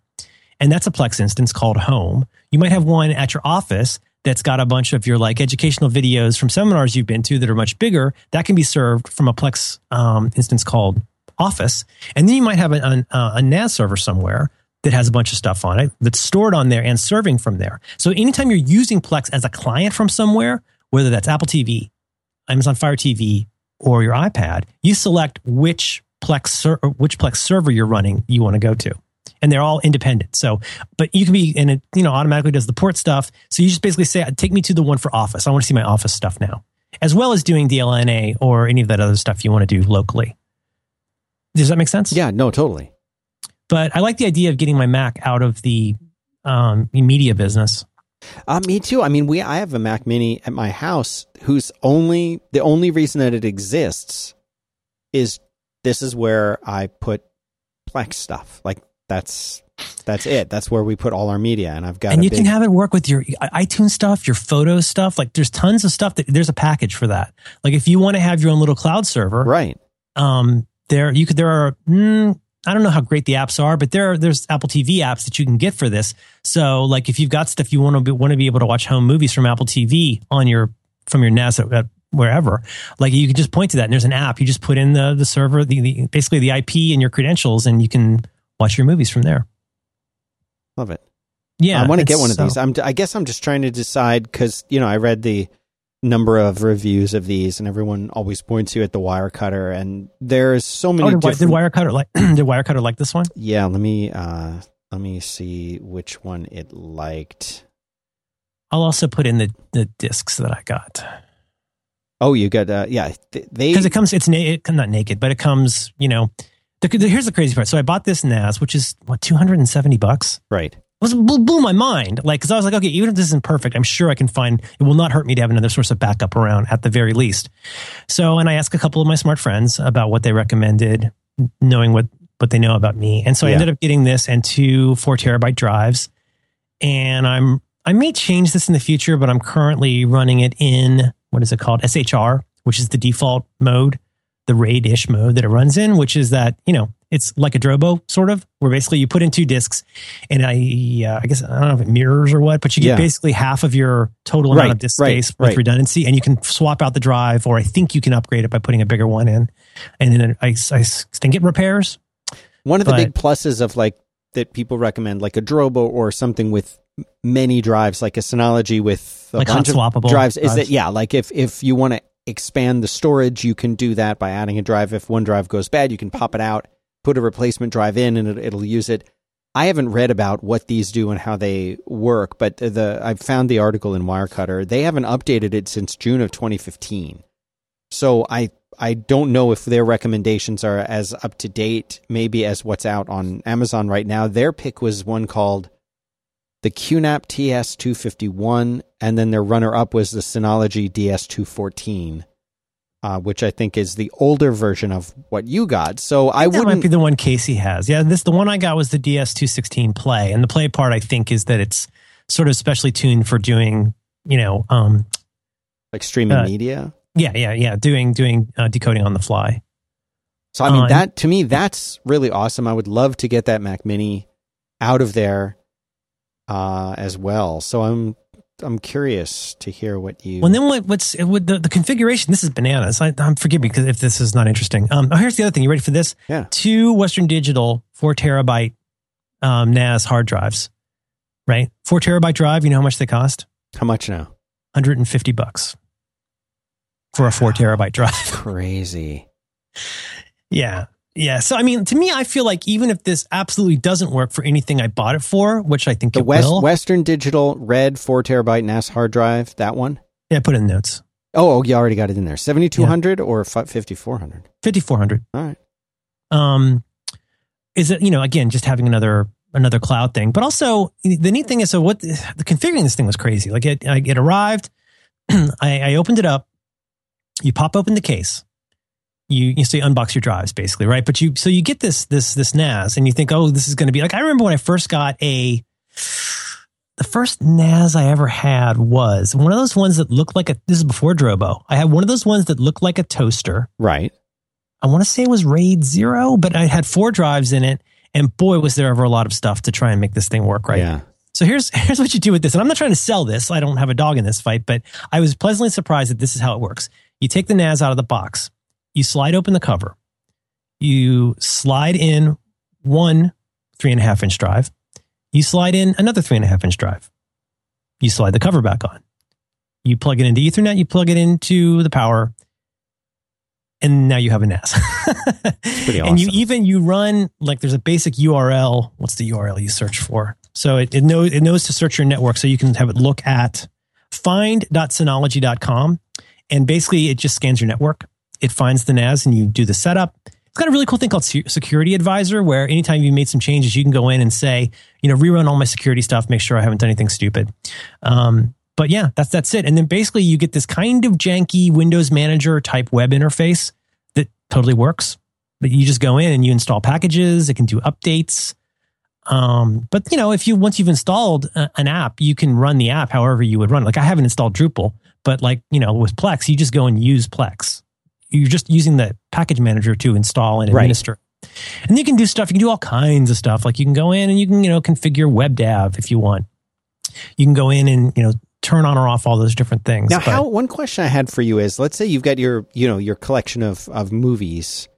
And that's a Plex instance called home. You might have one at your office that's got a bunch of your like educational videos from seminars you've been to that are much bigger. That can be served from a Plex um, instance called Office. And then you might have a, NAS server somewhere that has a bunch of stuff on it that's stored on there and serving from there. So anytime you're using Plex as a client from somewhere, whether that's Apple TV, Amazon Fire TV, or your iPad, you select which Plex ser- which Plex server you're running you want to go to. And they're all independent. So, but you can be, and it, you know, automatically does the port stuff. So you just basically say, take me to the one for Office. I want to see my Office stuff now, as well as doing DLNA or any of that other stuff you want to do locally. Does that make sense? Yeah, no, totally. But I like the idea of getting my Mac out of the um, media business. Uh, me too. I mean, we I have a Mac Mini at my house whose only the only reason that it exists is this is where I put Plex stuff. Like that's that's it. That's where we put all our media. And I've got and you big, can have it work with your iTunes stuff, your photos stuff. Like there's tons of stuff that there's a package for that. Like if you want to have your own little cloud server, right. um, there you could there are mm, I don't know how great the apps are, but there are, there's Apple TV apps that you can get for this. So like if you've got stuff you want to be, want to be able to watch home movies from Apple TV on your from your NAS at, at wherever, like you can just point to that and there's an app. You just put in the the server, the, the basically the IP and your credentials, and you can watch your movies from there. Love it. Yeah, I want to get one of so- these. I'm, I guess I'm just trying to decide because you know I read the number of reviews of these, and everyone always points you at the Wirecutter, and there's so many Oh, did, different. did Wirecutter like did Wirecutter like this one? yeah, let me uh let me see which one it liked. I'll also put in the the discs that I got Oh, you got uh yeah th- they because it comes. It's na- it, not naked, but it comes. You know, the, the, here's the crazy part. So I bought this NAS, which is what two hundred and seventy bucks. right. It was blew, blew my mind. Like, because I was like, okay, even if this isn't perfect, I'm sure I can find. It will not hurt me to have another source of backup around at the very least. So, and I asked a couple of my smart friends about what they recommended, knowing what what they know about me, and so I ended up getting this and two four terabyte drives. And I'm I may change this in the future, but I'm currently running it in what is it called SHR, which is the default mode the RAID ish mode that it runs in, which is that, you know, it's like a Drobo sort of, where basically you put in two discs and I, uh, I guess, I don't know if it mirrors or what, but you get Yeah. basically half of your total amount Right, of disk right, space with right. redundancy and you can swap out the drive or I think you can upgrade it by putting a bigger one in. And then I, I think it repairs. One of the But- big pluses of like that people recommend, like a Drobo or something with many drives, like a Synology with a Like bunch of drives, is that yeah, like if if you want to expand the storage, you can do that by adding a drive. If one drive goes bad, you can pop it out, put a replacement drive in, and it, it'll use it. I haven't read about what these do and how they work, but the I found the article in Wirecutter. They haven't updated it since June of 2015. So I I don't know if their recommendations are as up to date, maybe as what's out on Amazon right now. Their pick was one called the QNAP TS251, and then their runner up was the Synology DS214, uh, which I think is the older version of what you got. So I that might wouldn't. be the one Casey has. Yeah, this the one I got was the DS216 Play, and the Play part I think is that it's sort of specially tuned for doing, you know, um, like streaming uh, media. yeah, yeah, yeah, doing doing uh, decoding on the fly. So I mean on- that to me that's really awesome. I would love to get that Mac Mini out of there uh, as well. So I'm I'm curious to hear what you. Well, then what, what's with the, the configuration? This is bananas. I, I'm forgive me because if this is not interesting. Um, oh, here's the other thing. You ready for this? Yeah. Two Western Digital four terabyte um, NAS hard drives. Right, four terabyte drive. You know how much they cost? How much now? 150 bucks for a four terabyte drive. Crazy. Yeah. Yeah. So, I mean, to me, I feel like even if this absolutely doesn't work for anything I bought it for, which I think The it West will. Western Digital Red four terabyte NAS hard drive. That one. yeah, put in notes. Oh, oh, you already got it in there. Seventy two hundred or fifty four hundred. 5400. All right. Um, is it, you know, again, just having another, another cloud thing, but also the neat thing is, so what the configuring this thing was crazy. Like it, it arrived, I, I opened it up. You pop open the case. You, you say unbox your drives basically, right? But you, so you get this, this, this NAS and you think, oh, this is going to be like, I remember when I first got a, the first NAS I ever had was one of those ones that looked like a, this is before Drobo. I had one of those ones that looked like a toaster. Right. I want to say it was RAID zero, but I had four drives in it. And boy, was there ever a lot of stuff to try and make this thing work right. Yeah. So here's here's what you do with this. And I'm not trying to sell this. I don't have a dog in this fight, but I was pleasantly surprised that this is how it works. You take the NAS out of the box, you slide open the cover, you slide in one three and a half inch drive, you slide in another three and a half inch drive, you slide the cover back on, you plug it into Ethernet, you plug it into the power, and now you have a NAS. pretty And you even you run like there's a basic URL. What's the URL you search for? So it, it knows it knows to search your network, so you can have it look at find.synology.com, and basically it just scans your network. It finds the NAS, and you do the setup. It's got a really cool thing called Security Advisor, where anytime you made some changes, you can go in and say, you know, rerun all my security stuff, make sure I haven't done anything stupid. Um, but yeah, that's that's it. And then basically you get this kind of janky Windows Manager type web interface that totally works. But you just go in and you install packages. It can do updates. Um, but you know, if you once you've installed a, an app, you can run the app however you would run. Like I haven't installed Drupal, but like you know, with Plex, you just go and use Plex. You're just using the package manager to install and Right. administer. And you can do stuff. You can do all kinds of stuff. Like you can go in and you can you know configure WebDAV if you want. You can go in and you know turn on or off all those different things. Now, But- how one question I had for you is: Let's say you've got your, you know, your collection of of movies.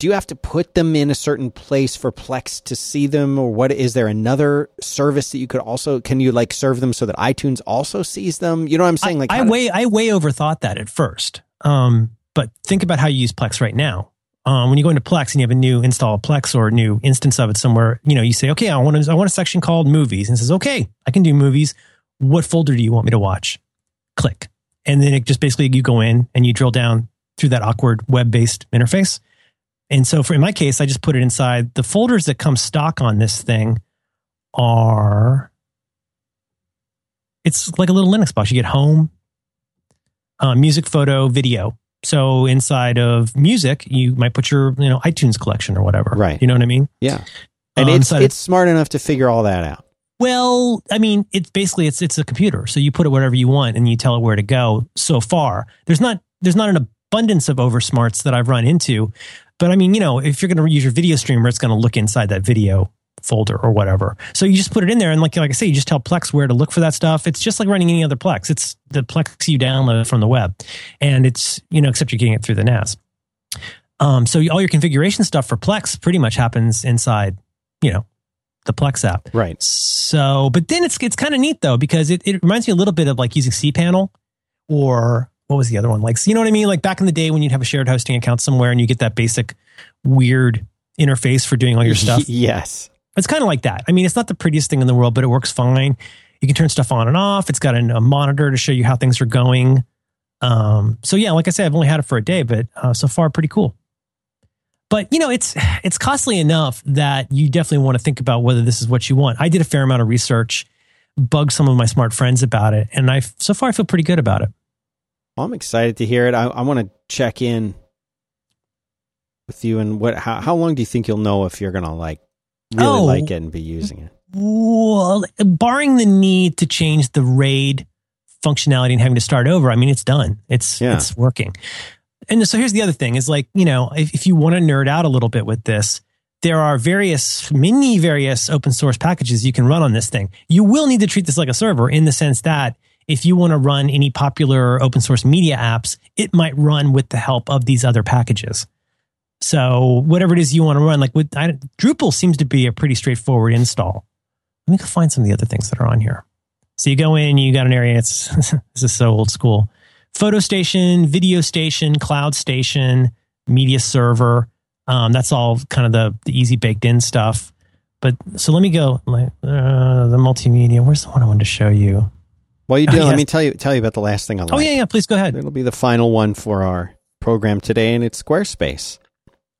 Do you have to put them in a certain place for Plex to see them, or what? Is there another service that you could also? Can you like serve them so that iTunes also sees them? You know what I'm saying? Like, I, I way I way overthought that at first. Um, but think about how you use Plex right now. Um, when you go into Plex and you have a new install of Plex or a new instance of it somewhere, you know, you say, okay, I want I want a section called movies, and it says, okay, I can do movies. What folder do you want me to watch? Click, and then it just basically you go in and you drill down through that awkward web based interface. And so, for in my case, I just put it inside the folders that come stock on this thing are it's like a little Linux box. You get home, uh, music, photo, video. So inside of music, you might put your you know iTunes collection or whatever. Right. You know what I mean? yeah, and Um, it's of- it's smart enough to figure all that out. Well, I mean, it's basically it's it's a computer. So you put it whatever you want and you tell it where to go. So far, there's not there's not an abundance of oversmarts that I've run into. But I mean, you know, if you're going to use your video streamer, it's going to look inside that video folder or whatever. So you just put it in there, and like like I say, you just tell Plex where to look for that stuff. It's just like running any other Plex. It's the Plex you download from the web, and it's you know except you're getting it through the NAS. Um, so all your configuration stuff for Plex pretty much happens inside, you know, the Plex app. Right. So, but then it's it's kind of neat though because it, it reminds me a little bit of like using cPanel or what was the other one? Like, you know what I mean? Like back in the day when you'd have a shared hosting account somewhere and you get that basic weird interface for doing all your stuff. yes. It's kind of like that. I mean, it's not the prettiest thing in the world, but it works fine. You can turn stuff on and off. It's got a, a monitor to show you how things are going. Um, so yeah, like I said, I've only had it for a day, but uh, so far pretty cool. But you know, it's it's costly enough that you definitely want to think about whether this is what you want. I did a fair amount of research, bugged some of my smart friends about it, and I so far I feel pretty good about it. Well, I'm excited to hear it. I, I want to check in with you and what how, how long do you think you'll know if you're gonna like really Oh. like it and be using it? Well, barring the need to change the RAID functionality and having to start over, I mean, it's done. It's Yeah. it's working. And so here's the other thing: is like you know, if, if you want to nerd out a little bit with this, there are various, many various open source packages you can run on this thing. You will need to treat this like a server in the sense that if you want to run any popular open source media apps, it might run with the help of these other packages. So whatever it is you want to run, like with I, Drupal seems to be a pretty straightforward install. Let me go find some of the other things that are on here. So you go in, you got an area. It's this is so old school. Photo station, video station, cloud station, media server. Um, that's all kind of the, the easy baked in stuff. But so let me go like uh, the multimedia. Where's the one I wanted to show you? While you Oh, do, let me tell you tell you about the last thing I like. Oh yeah, yeah. Please go ahead. It'll be the final one for our program today, and it's Squarespace.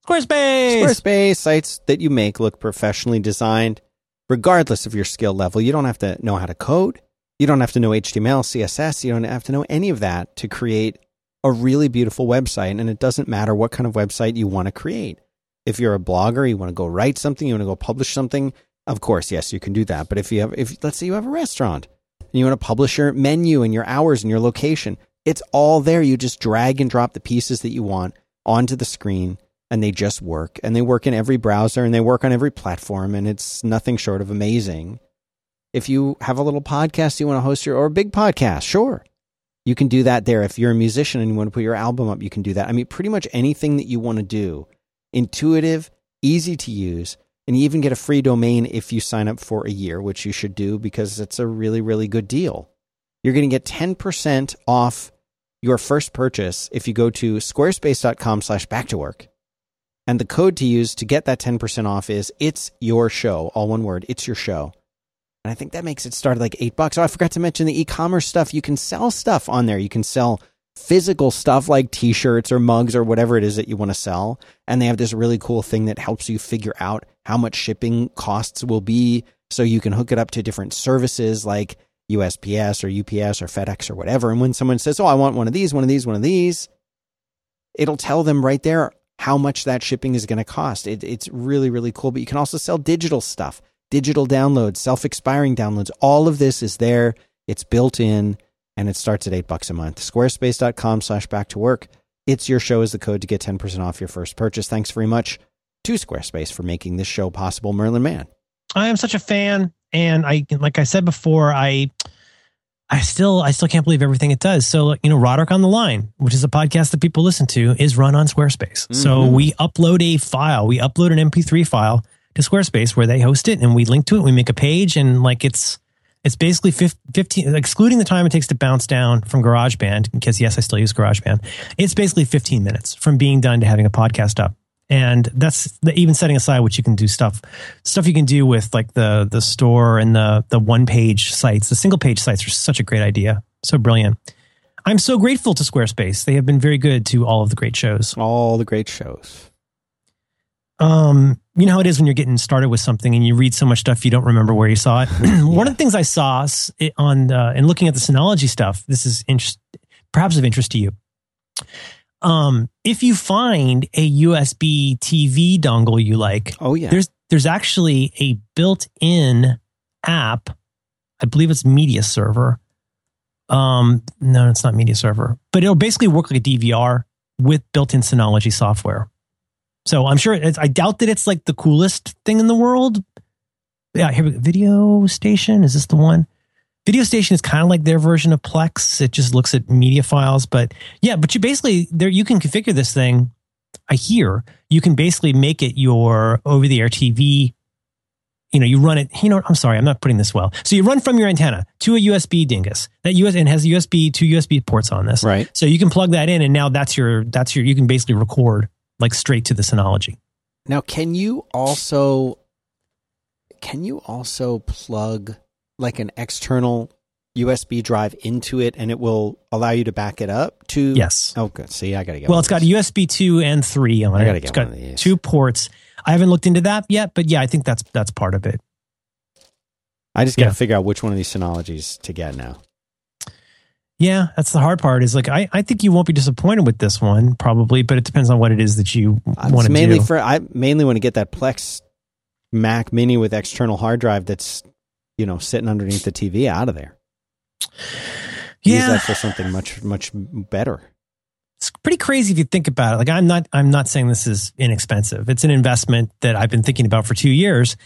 Squarespace. Squarespace sites that you make look professionally designed, regardless of your skill level. You don't have to know how to code. You don't have to know HTML, CSS. You don't have to know any of that to create a really beautiful website. And it doesn't matter what kind of website you want to create. If you're a blogger, you want to go write something, you want to go publish something. Of course, yes, you can do that. But if you have, if let's say you have a restaurant and you want to publish your menu and your hours and your location, it's all there. You just drag and drop the pieces that you want onto the screen and they just work and they work in every browser and they work on every platform and it's nothing short of amazing. If you have a little podcast you want to host your or a big podcast, sure. You can do that there. If you're a musician and you want to put your album up, you can do that. I mean, pretty much anything that you want to do, intuitive, easy to use, and you even get a free domain if you sign up for a year, which you should do because it's a really, really good deal. You're going to get 10% off your first purchase if you go to squarespace.com slash back to work. And the code to use to get that 10% off is it's your show, all one word, it's your show. And I think that makes it start at like eight bucks. Oh, I forgot to mention the e-commerce stuff. You can sell stuff on there. You can sell physical stuff like t-shirts or mugs or whatever it is that you want to sell. And they have this really cool thing that helps you figure out how much shipping costs will be. So you can hook it up to different services like USPS or UPS or FedEx or whatever. And when someone says, Oh, I want one of these, one of these, one of these, it'll tell them right there how much that shipping is going to cost. It, it's really, really cool. But you can also sell digital stuff, digital downloads, self expiring downloads. All of this is there. It's built in and it starts at eight bucks a month. Squarespace.com slash back to work. It's your show is the code to get 10% off your first purchase. Thanks very much to Squarespace for making this show possible. Merlin Mann. I am such a fan, and I like I said before, I I still I still can't believe everything it does. So you know, Roderick on the Line, which is a podcast that people listen to, is run on Squarespace. So Mhm. we upload a file, we upload an MP3 file to Squarespace where they host it, and we link to it. We make a page, and like it's it's basically 15 excluding the time it takes to bounce down from GarageBand because yes, I still use GarageBand. It's basically 15 minutes from being done to having a podcast up. And that's the, even setting aside what you can do stuff stuff you can do with like the the store and the the one page sites. The single page sites are such a great idea. So brilliant. I'm so grateful to Squarespace. They have been very good to all of the great shows. All the great shows. Um, you know how it is when you're getting started with something and you read so much stuff you don't remember where you saw it. One of the things I saw on uh, and looking at the Synology stuff. This is interest, perhaps of interest to you. Um, if you find a USB TV dongle you like, Oh, yeah. there's there's actually a built-in app. I believe it's Media Server. Um, no, it's not Media Server, but it'll basically work like a DVR with built-in Synology software. So I'm sure it's, I doubt that it's like the coolest thing in the world. Yeah, here we go. Video Station is this the one? Video Station is kind of like their version of Plex. It just looks at media files, but yeah, but you basically there you can configure this thing. I hear you can basically make it your over-the-air TV. You know, you run it. You know. I'm sorry, I'm not putting this well. So you run from your antenna to a USB dingus. That US and has USB two USB ports on this. Right. So you can plug that in, and now that's your that's your you can basically record like straight to the Synology. Now, can you also can you also plug like an external USB drive into it, and it will allow you to back it up to? Yes. Oh, good. See, I gotta get. Well, one it's got. USB two and three on I it. gotta It's get got of these. two ports. I haven't looked into that yet, but yeah, I think that's that's part of it. I just gotta yeah. figure out which one of these Synologies to get now. Yeah, that's the hard part. Is like I, I think you won't be disappointed with this one probably, but it depends on what it is that you want It's to mainly do. for I mainly want to get that Plex Mac Mini with external hard drive that's you know sitting underneath the TV out of there. Use yeah, that for something much much better. it's pretty crazy if you think about it. Like I'm not I'm not saying this is inexpensive. It's an investment that I've been thinking about for two years.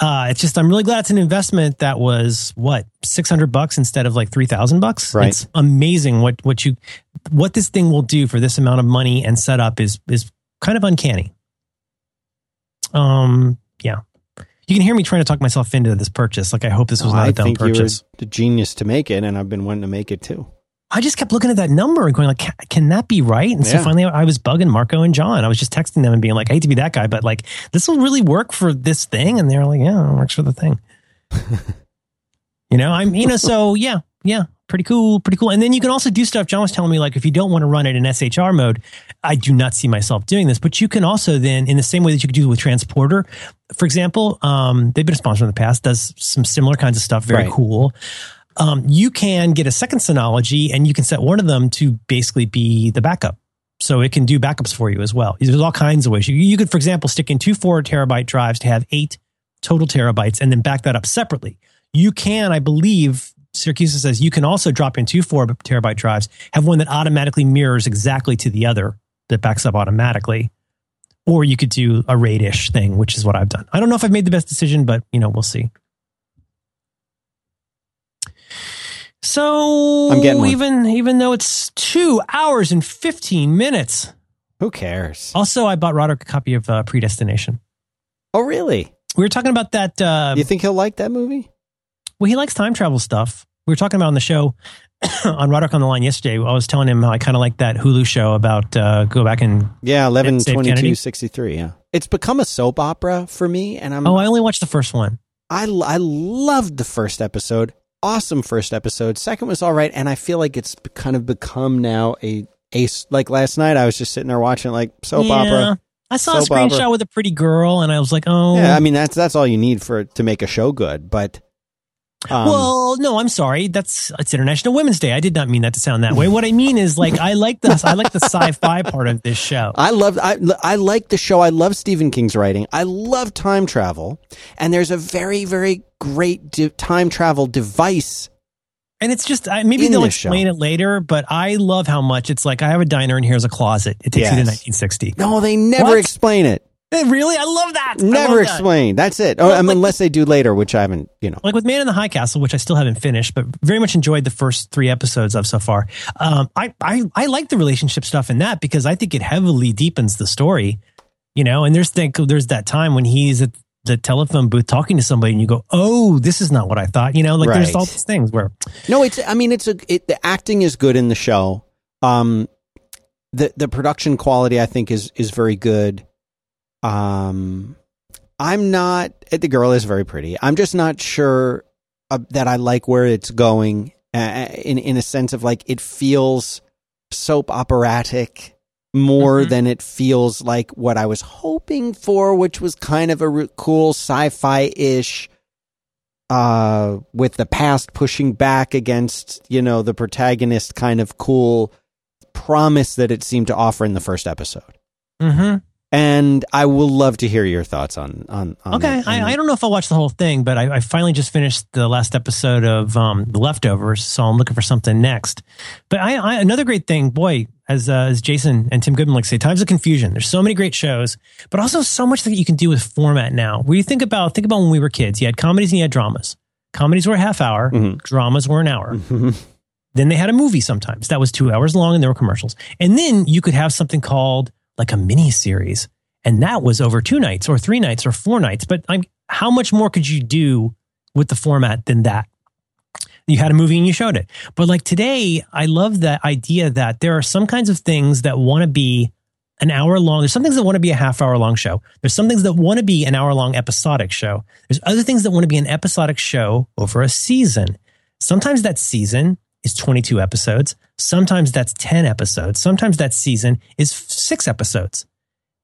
Uh, it's just I'm really glad it's an investment that was what six hundred bucks instead of like three thousand bucks. Right. It's amazing what what you what this thing will do for this amount of money and setup is is kind of uncanny. Um, yeah, you can hear me trying to talk myself into this purchase. Like I hope this was not I a dumb purchase. the genius to make it, and I've been wanting to make it too. I just kept looking at that number and going like, can, can that be right? And so finally I was bugging Marco and John. I was just texting them and being like, I hate to be that guy, but like, this will really work for this thing. And they're like, yeah, it works for the thing. you know, I'm, you know, so yeah, yeah, pretty cool, pretty cool. And then you can also do stuff. John was telling me like, if you don't want to run it in SHR mode, I do not see myself doing this, but you can also then in the same way that you could do with transporter, for example, um, they've been a sponsor in the past, does some similar kinds of stuff. Very Right. cool um, you can get a second Synology and you can set one of them to basically be the backup. So it can do backups for you as well. There's all kinds of ways. You, you could, for example, stick in two four terabyte drives to have eight total terabytes and then back that up separately. You can, I believe, Siracusa says you can also drop in two four terabyte drives, have one that automatically mirrors exactly to the other that backs up automatically. Or you could do a RAID-ish thing, which is what I've done. I don't know if I've made the best decision, but you know, we'll see. So I'm getting one. even even though it's two hours and fifteen minutes. Who cares? Also, I bought Roderick a copy of uh, Predestination. Oh, really? We were talking about that. Uh, you think he'll like that movie? Well, he likes time travel stuff. We were talking about on the show on Roderick on the line yesterday. I was telling him how I kind of like that Hulu show about uh, go back and Yeah, eleven twenty two sixty three. Yeah, it's become a soap opera for me, and I'm oh, I only watched the first one. I I loved the first episode. Awesome first episode. Second was all right, and I feel like it's kind of become now a a like last night. I was just sitting there watching like soap Yeah. opera. I saw a screenshot opera. with a pretty girl, and I was like, oh, Yeah, I mean that's that's all you need for to make a show good. But um, well, no, I'm sorry. That's it's International Women's Day. I did not mean that to sound that way. What I mean is like I like the I like the sci-fi part of this show. I love I I like the show. I love Stephen King's writing. I love time travel, and there's a very very great de- time travel device. And it's just I, maybe they'll this show. explain it later, but I love how much it's like I have a diner and here's a closet. It takes you to 1960. No, they never What? explain it. Really, I love that. Never love that. explain. That's it. Oh, I mean, like- unless they do later, which I haven't. You know. Like with Man in the High Castle, which I still haven't finished, but very much enjoyed the first three episodes of so far. Um, I, I I like the relationship stuff in that because I think it heavily deepens the story. You know, and there's think there's that time when he's at the telephone booth talking to somebody, and you go, "Oh, this is not what I thought." You know, like there's all these things where No, it's. I mean, it's a. It, the acting is good in the show. Um, the the production quality I think is is very good. Um, I'm not. The girl is very pretty. I'm just not sure uh, that I like where it's going. Uh, in in a sense of like it feels soap operatic more Mhm. than it feels like what I was hoping for, which was kind of a re- cool sci-fi ish uh, with the past pushing back against, you know, the protagonist kind of cool promise that it seemed to offer in the first episode. hmm and I will love to hear your thoughts on on. on Okay, it. I, I don't know if I'll watch the whole thing, but I, I finally just finished the last episode of um, The Leftovers, so I'm looking for something next. But I, I another great thing, boy, as uh, as Jason and Tim Goodman like to say, times of confusion. There's so many great shows, but also so much that you can do with format now. Where you think about think about when we were kids, you had comedies and you had dramas. Comedies were a half hour, Mhm. dramas were an hour. Mhm. Then they had a movie sometimes that was two hours long and there were commercials. And then you could have something called like a mini series. And that was over two nights or three nights or four nights. But I'm, how much more could you do with the format than that? You had a movie and you showed it. But like today, I love the idea that there are some kinds of things that want to be an hour long. There's some things that want to be a half hour long show. There's some things that want to be an hour long episodic show. There's other things that want to be an episodic show over a season. Sometimes that season is 22 episodes. Sometimes that's 10 episodes. Sometimes that season is six episodes.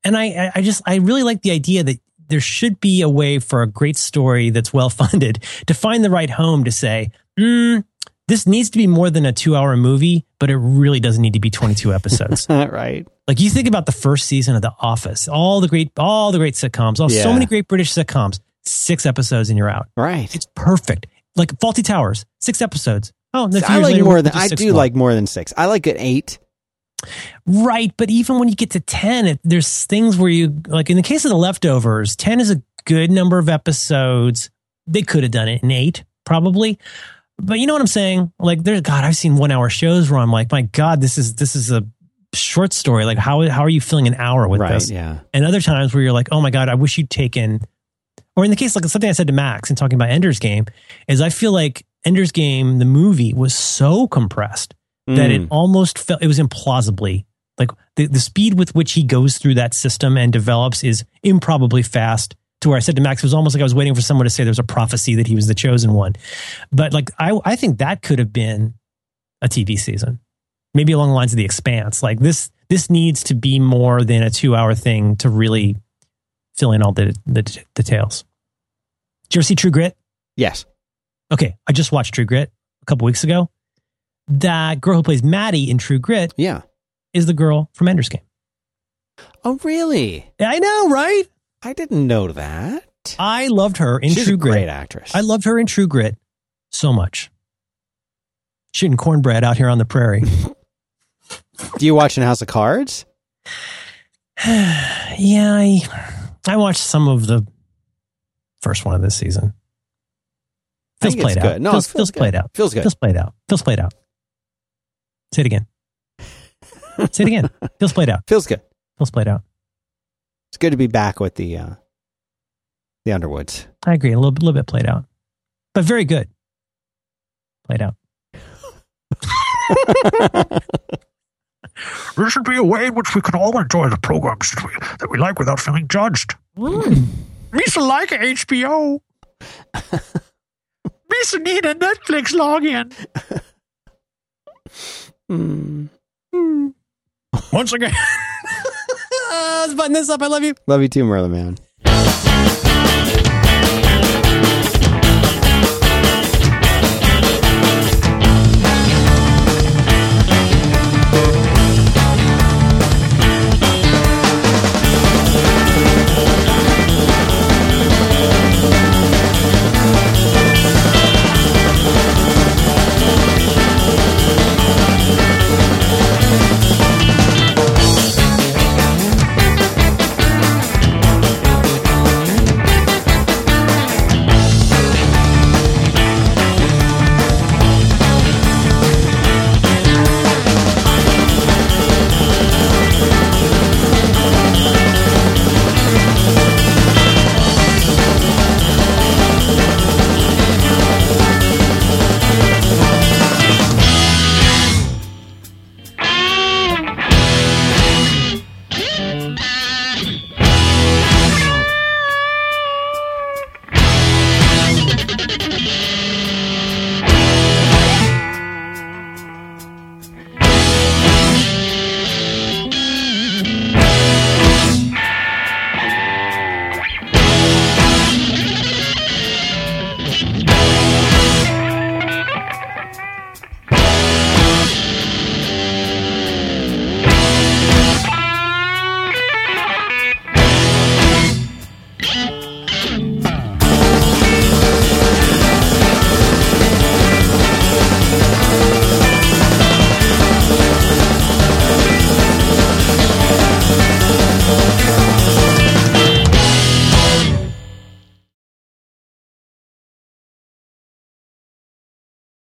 And I, I- just, I really like the idea that there should be a way for a great story that's well funded to find the right home to say, mm, this needs to be more than a two hour movie, but it really doesn't need to be 22 episodes. right. like you think about the first season of The Office, all the great, all the great sitcoms, all, so many great British sitcoms, six episodes and you're out. Right. It's perfect. Like Fawlty Towers, six episodes. Oh, and a I like more than do I do more. like more than six. I like an eight. Right, but even when you get to 10, it, there's things where you, like in the case of the leftovers, 10 is a good number of episodes. They could have done it in eight, probably. But you know what I'm saying? Like, there's, God, I've seen one hour shows where I'm like, my God, this is, this is a short story. Like, how, how are you filling an hour with right. this? Yeah. And other times where you're like, oh my God, I wish you'd taken, or in the case, like something I said to Max in talking about Ender's Game, is I feel like Ender's Game, the movie, was so compressed that it Mm. almost felt it was implausibly like the, the speed with which he goes through that system and develops is improbably fast to where I said to Max, it was almost like I was waiting for someone to say there's a prophecy that he was the chosen one. But like, I, I think that could have been a TV season, maybe along the lines of The Expanse. Like this, this needs to be more than a two hour thing to really fill in all the, the d- details. Did you ever see True Grit? Yes. Okay. I just watched True Grit a couple weeks ago. That girl who plays Mattie in True Grit Yeah. is the girl from Ender's Game. Oh, really? I know, right? I didn't know that. I loved her in She's True a great actress. I loved her in True Grit so much. Shooting cornbread out here on the prairie. Do you watch in House of Cards? yeah, I I watched some of the first one of this season. I Feels played out. No, feels, it feels feels played out. Feels good. Feels played out. Feels played out. Say it again. Say it again. Feels played out. Feels good. Feels played out. It's good to be back with the uh, the Underwoods. I agree. A little, little bit played out, but very good. Played out. There should be a way in which we can all enjoy the programs that we, that we like without feeling judged. Misa like HBO. Misa need a Netflix login. Hmm. Once again. Let's button this up. I love you. Love you too, Merlin Mann.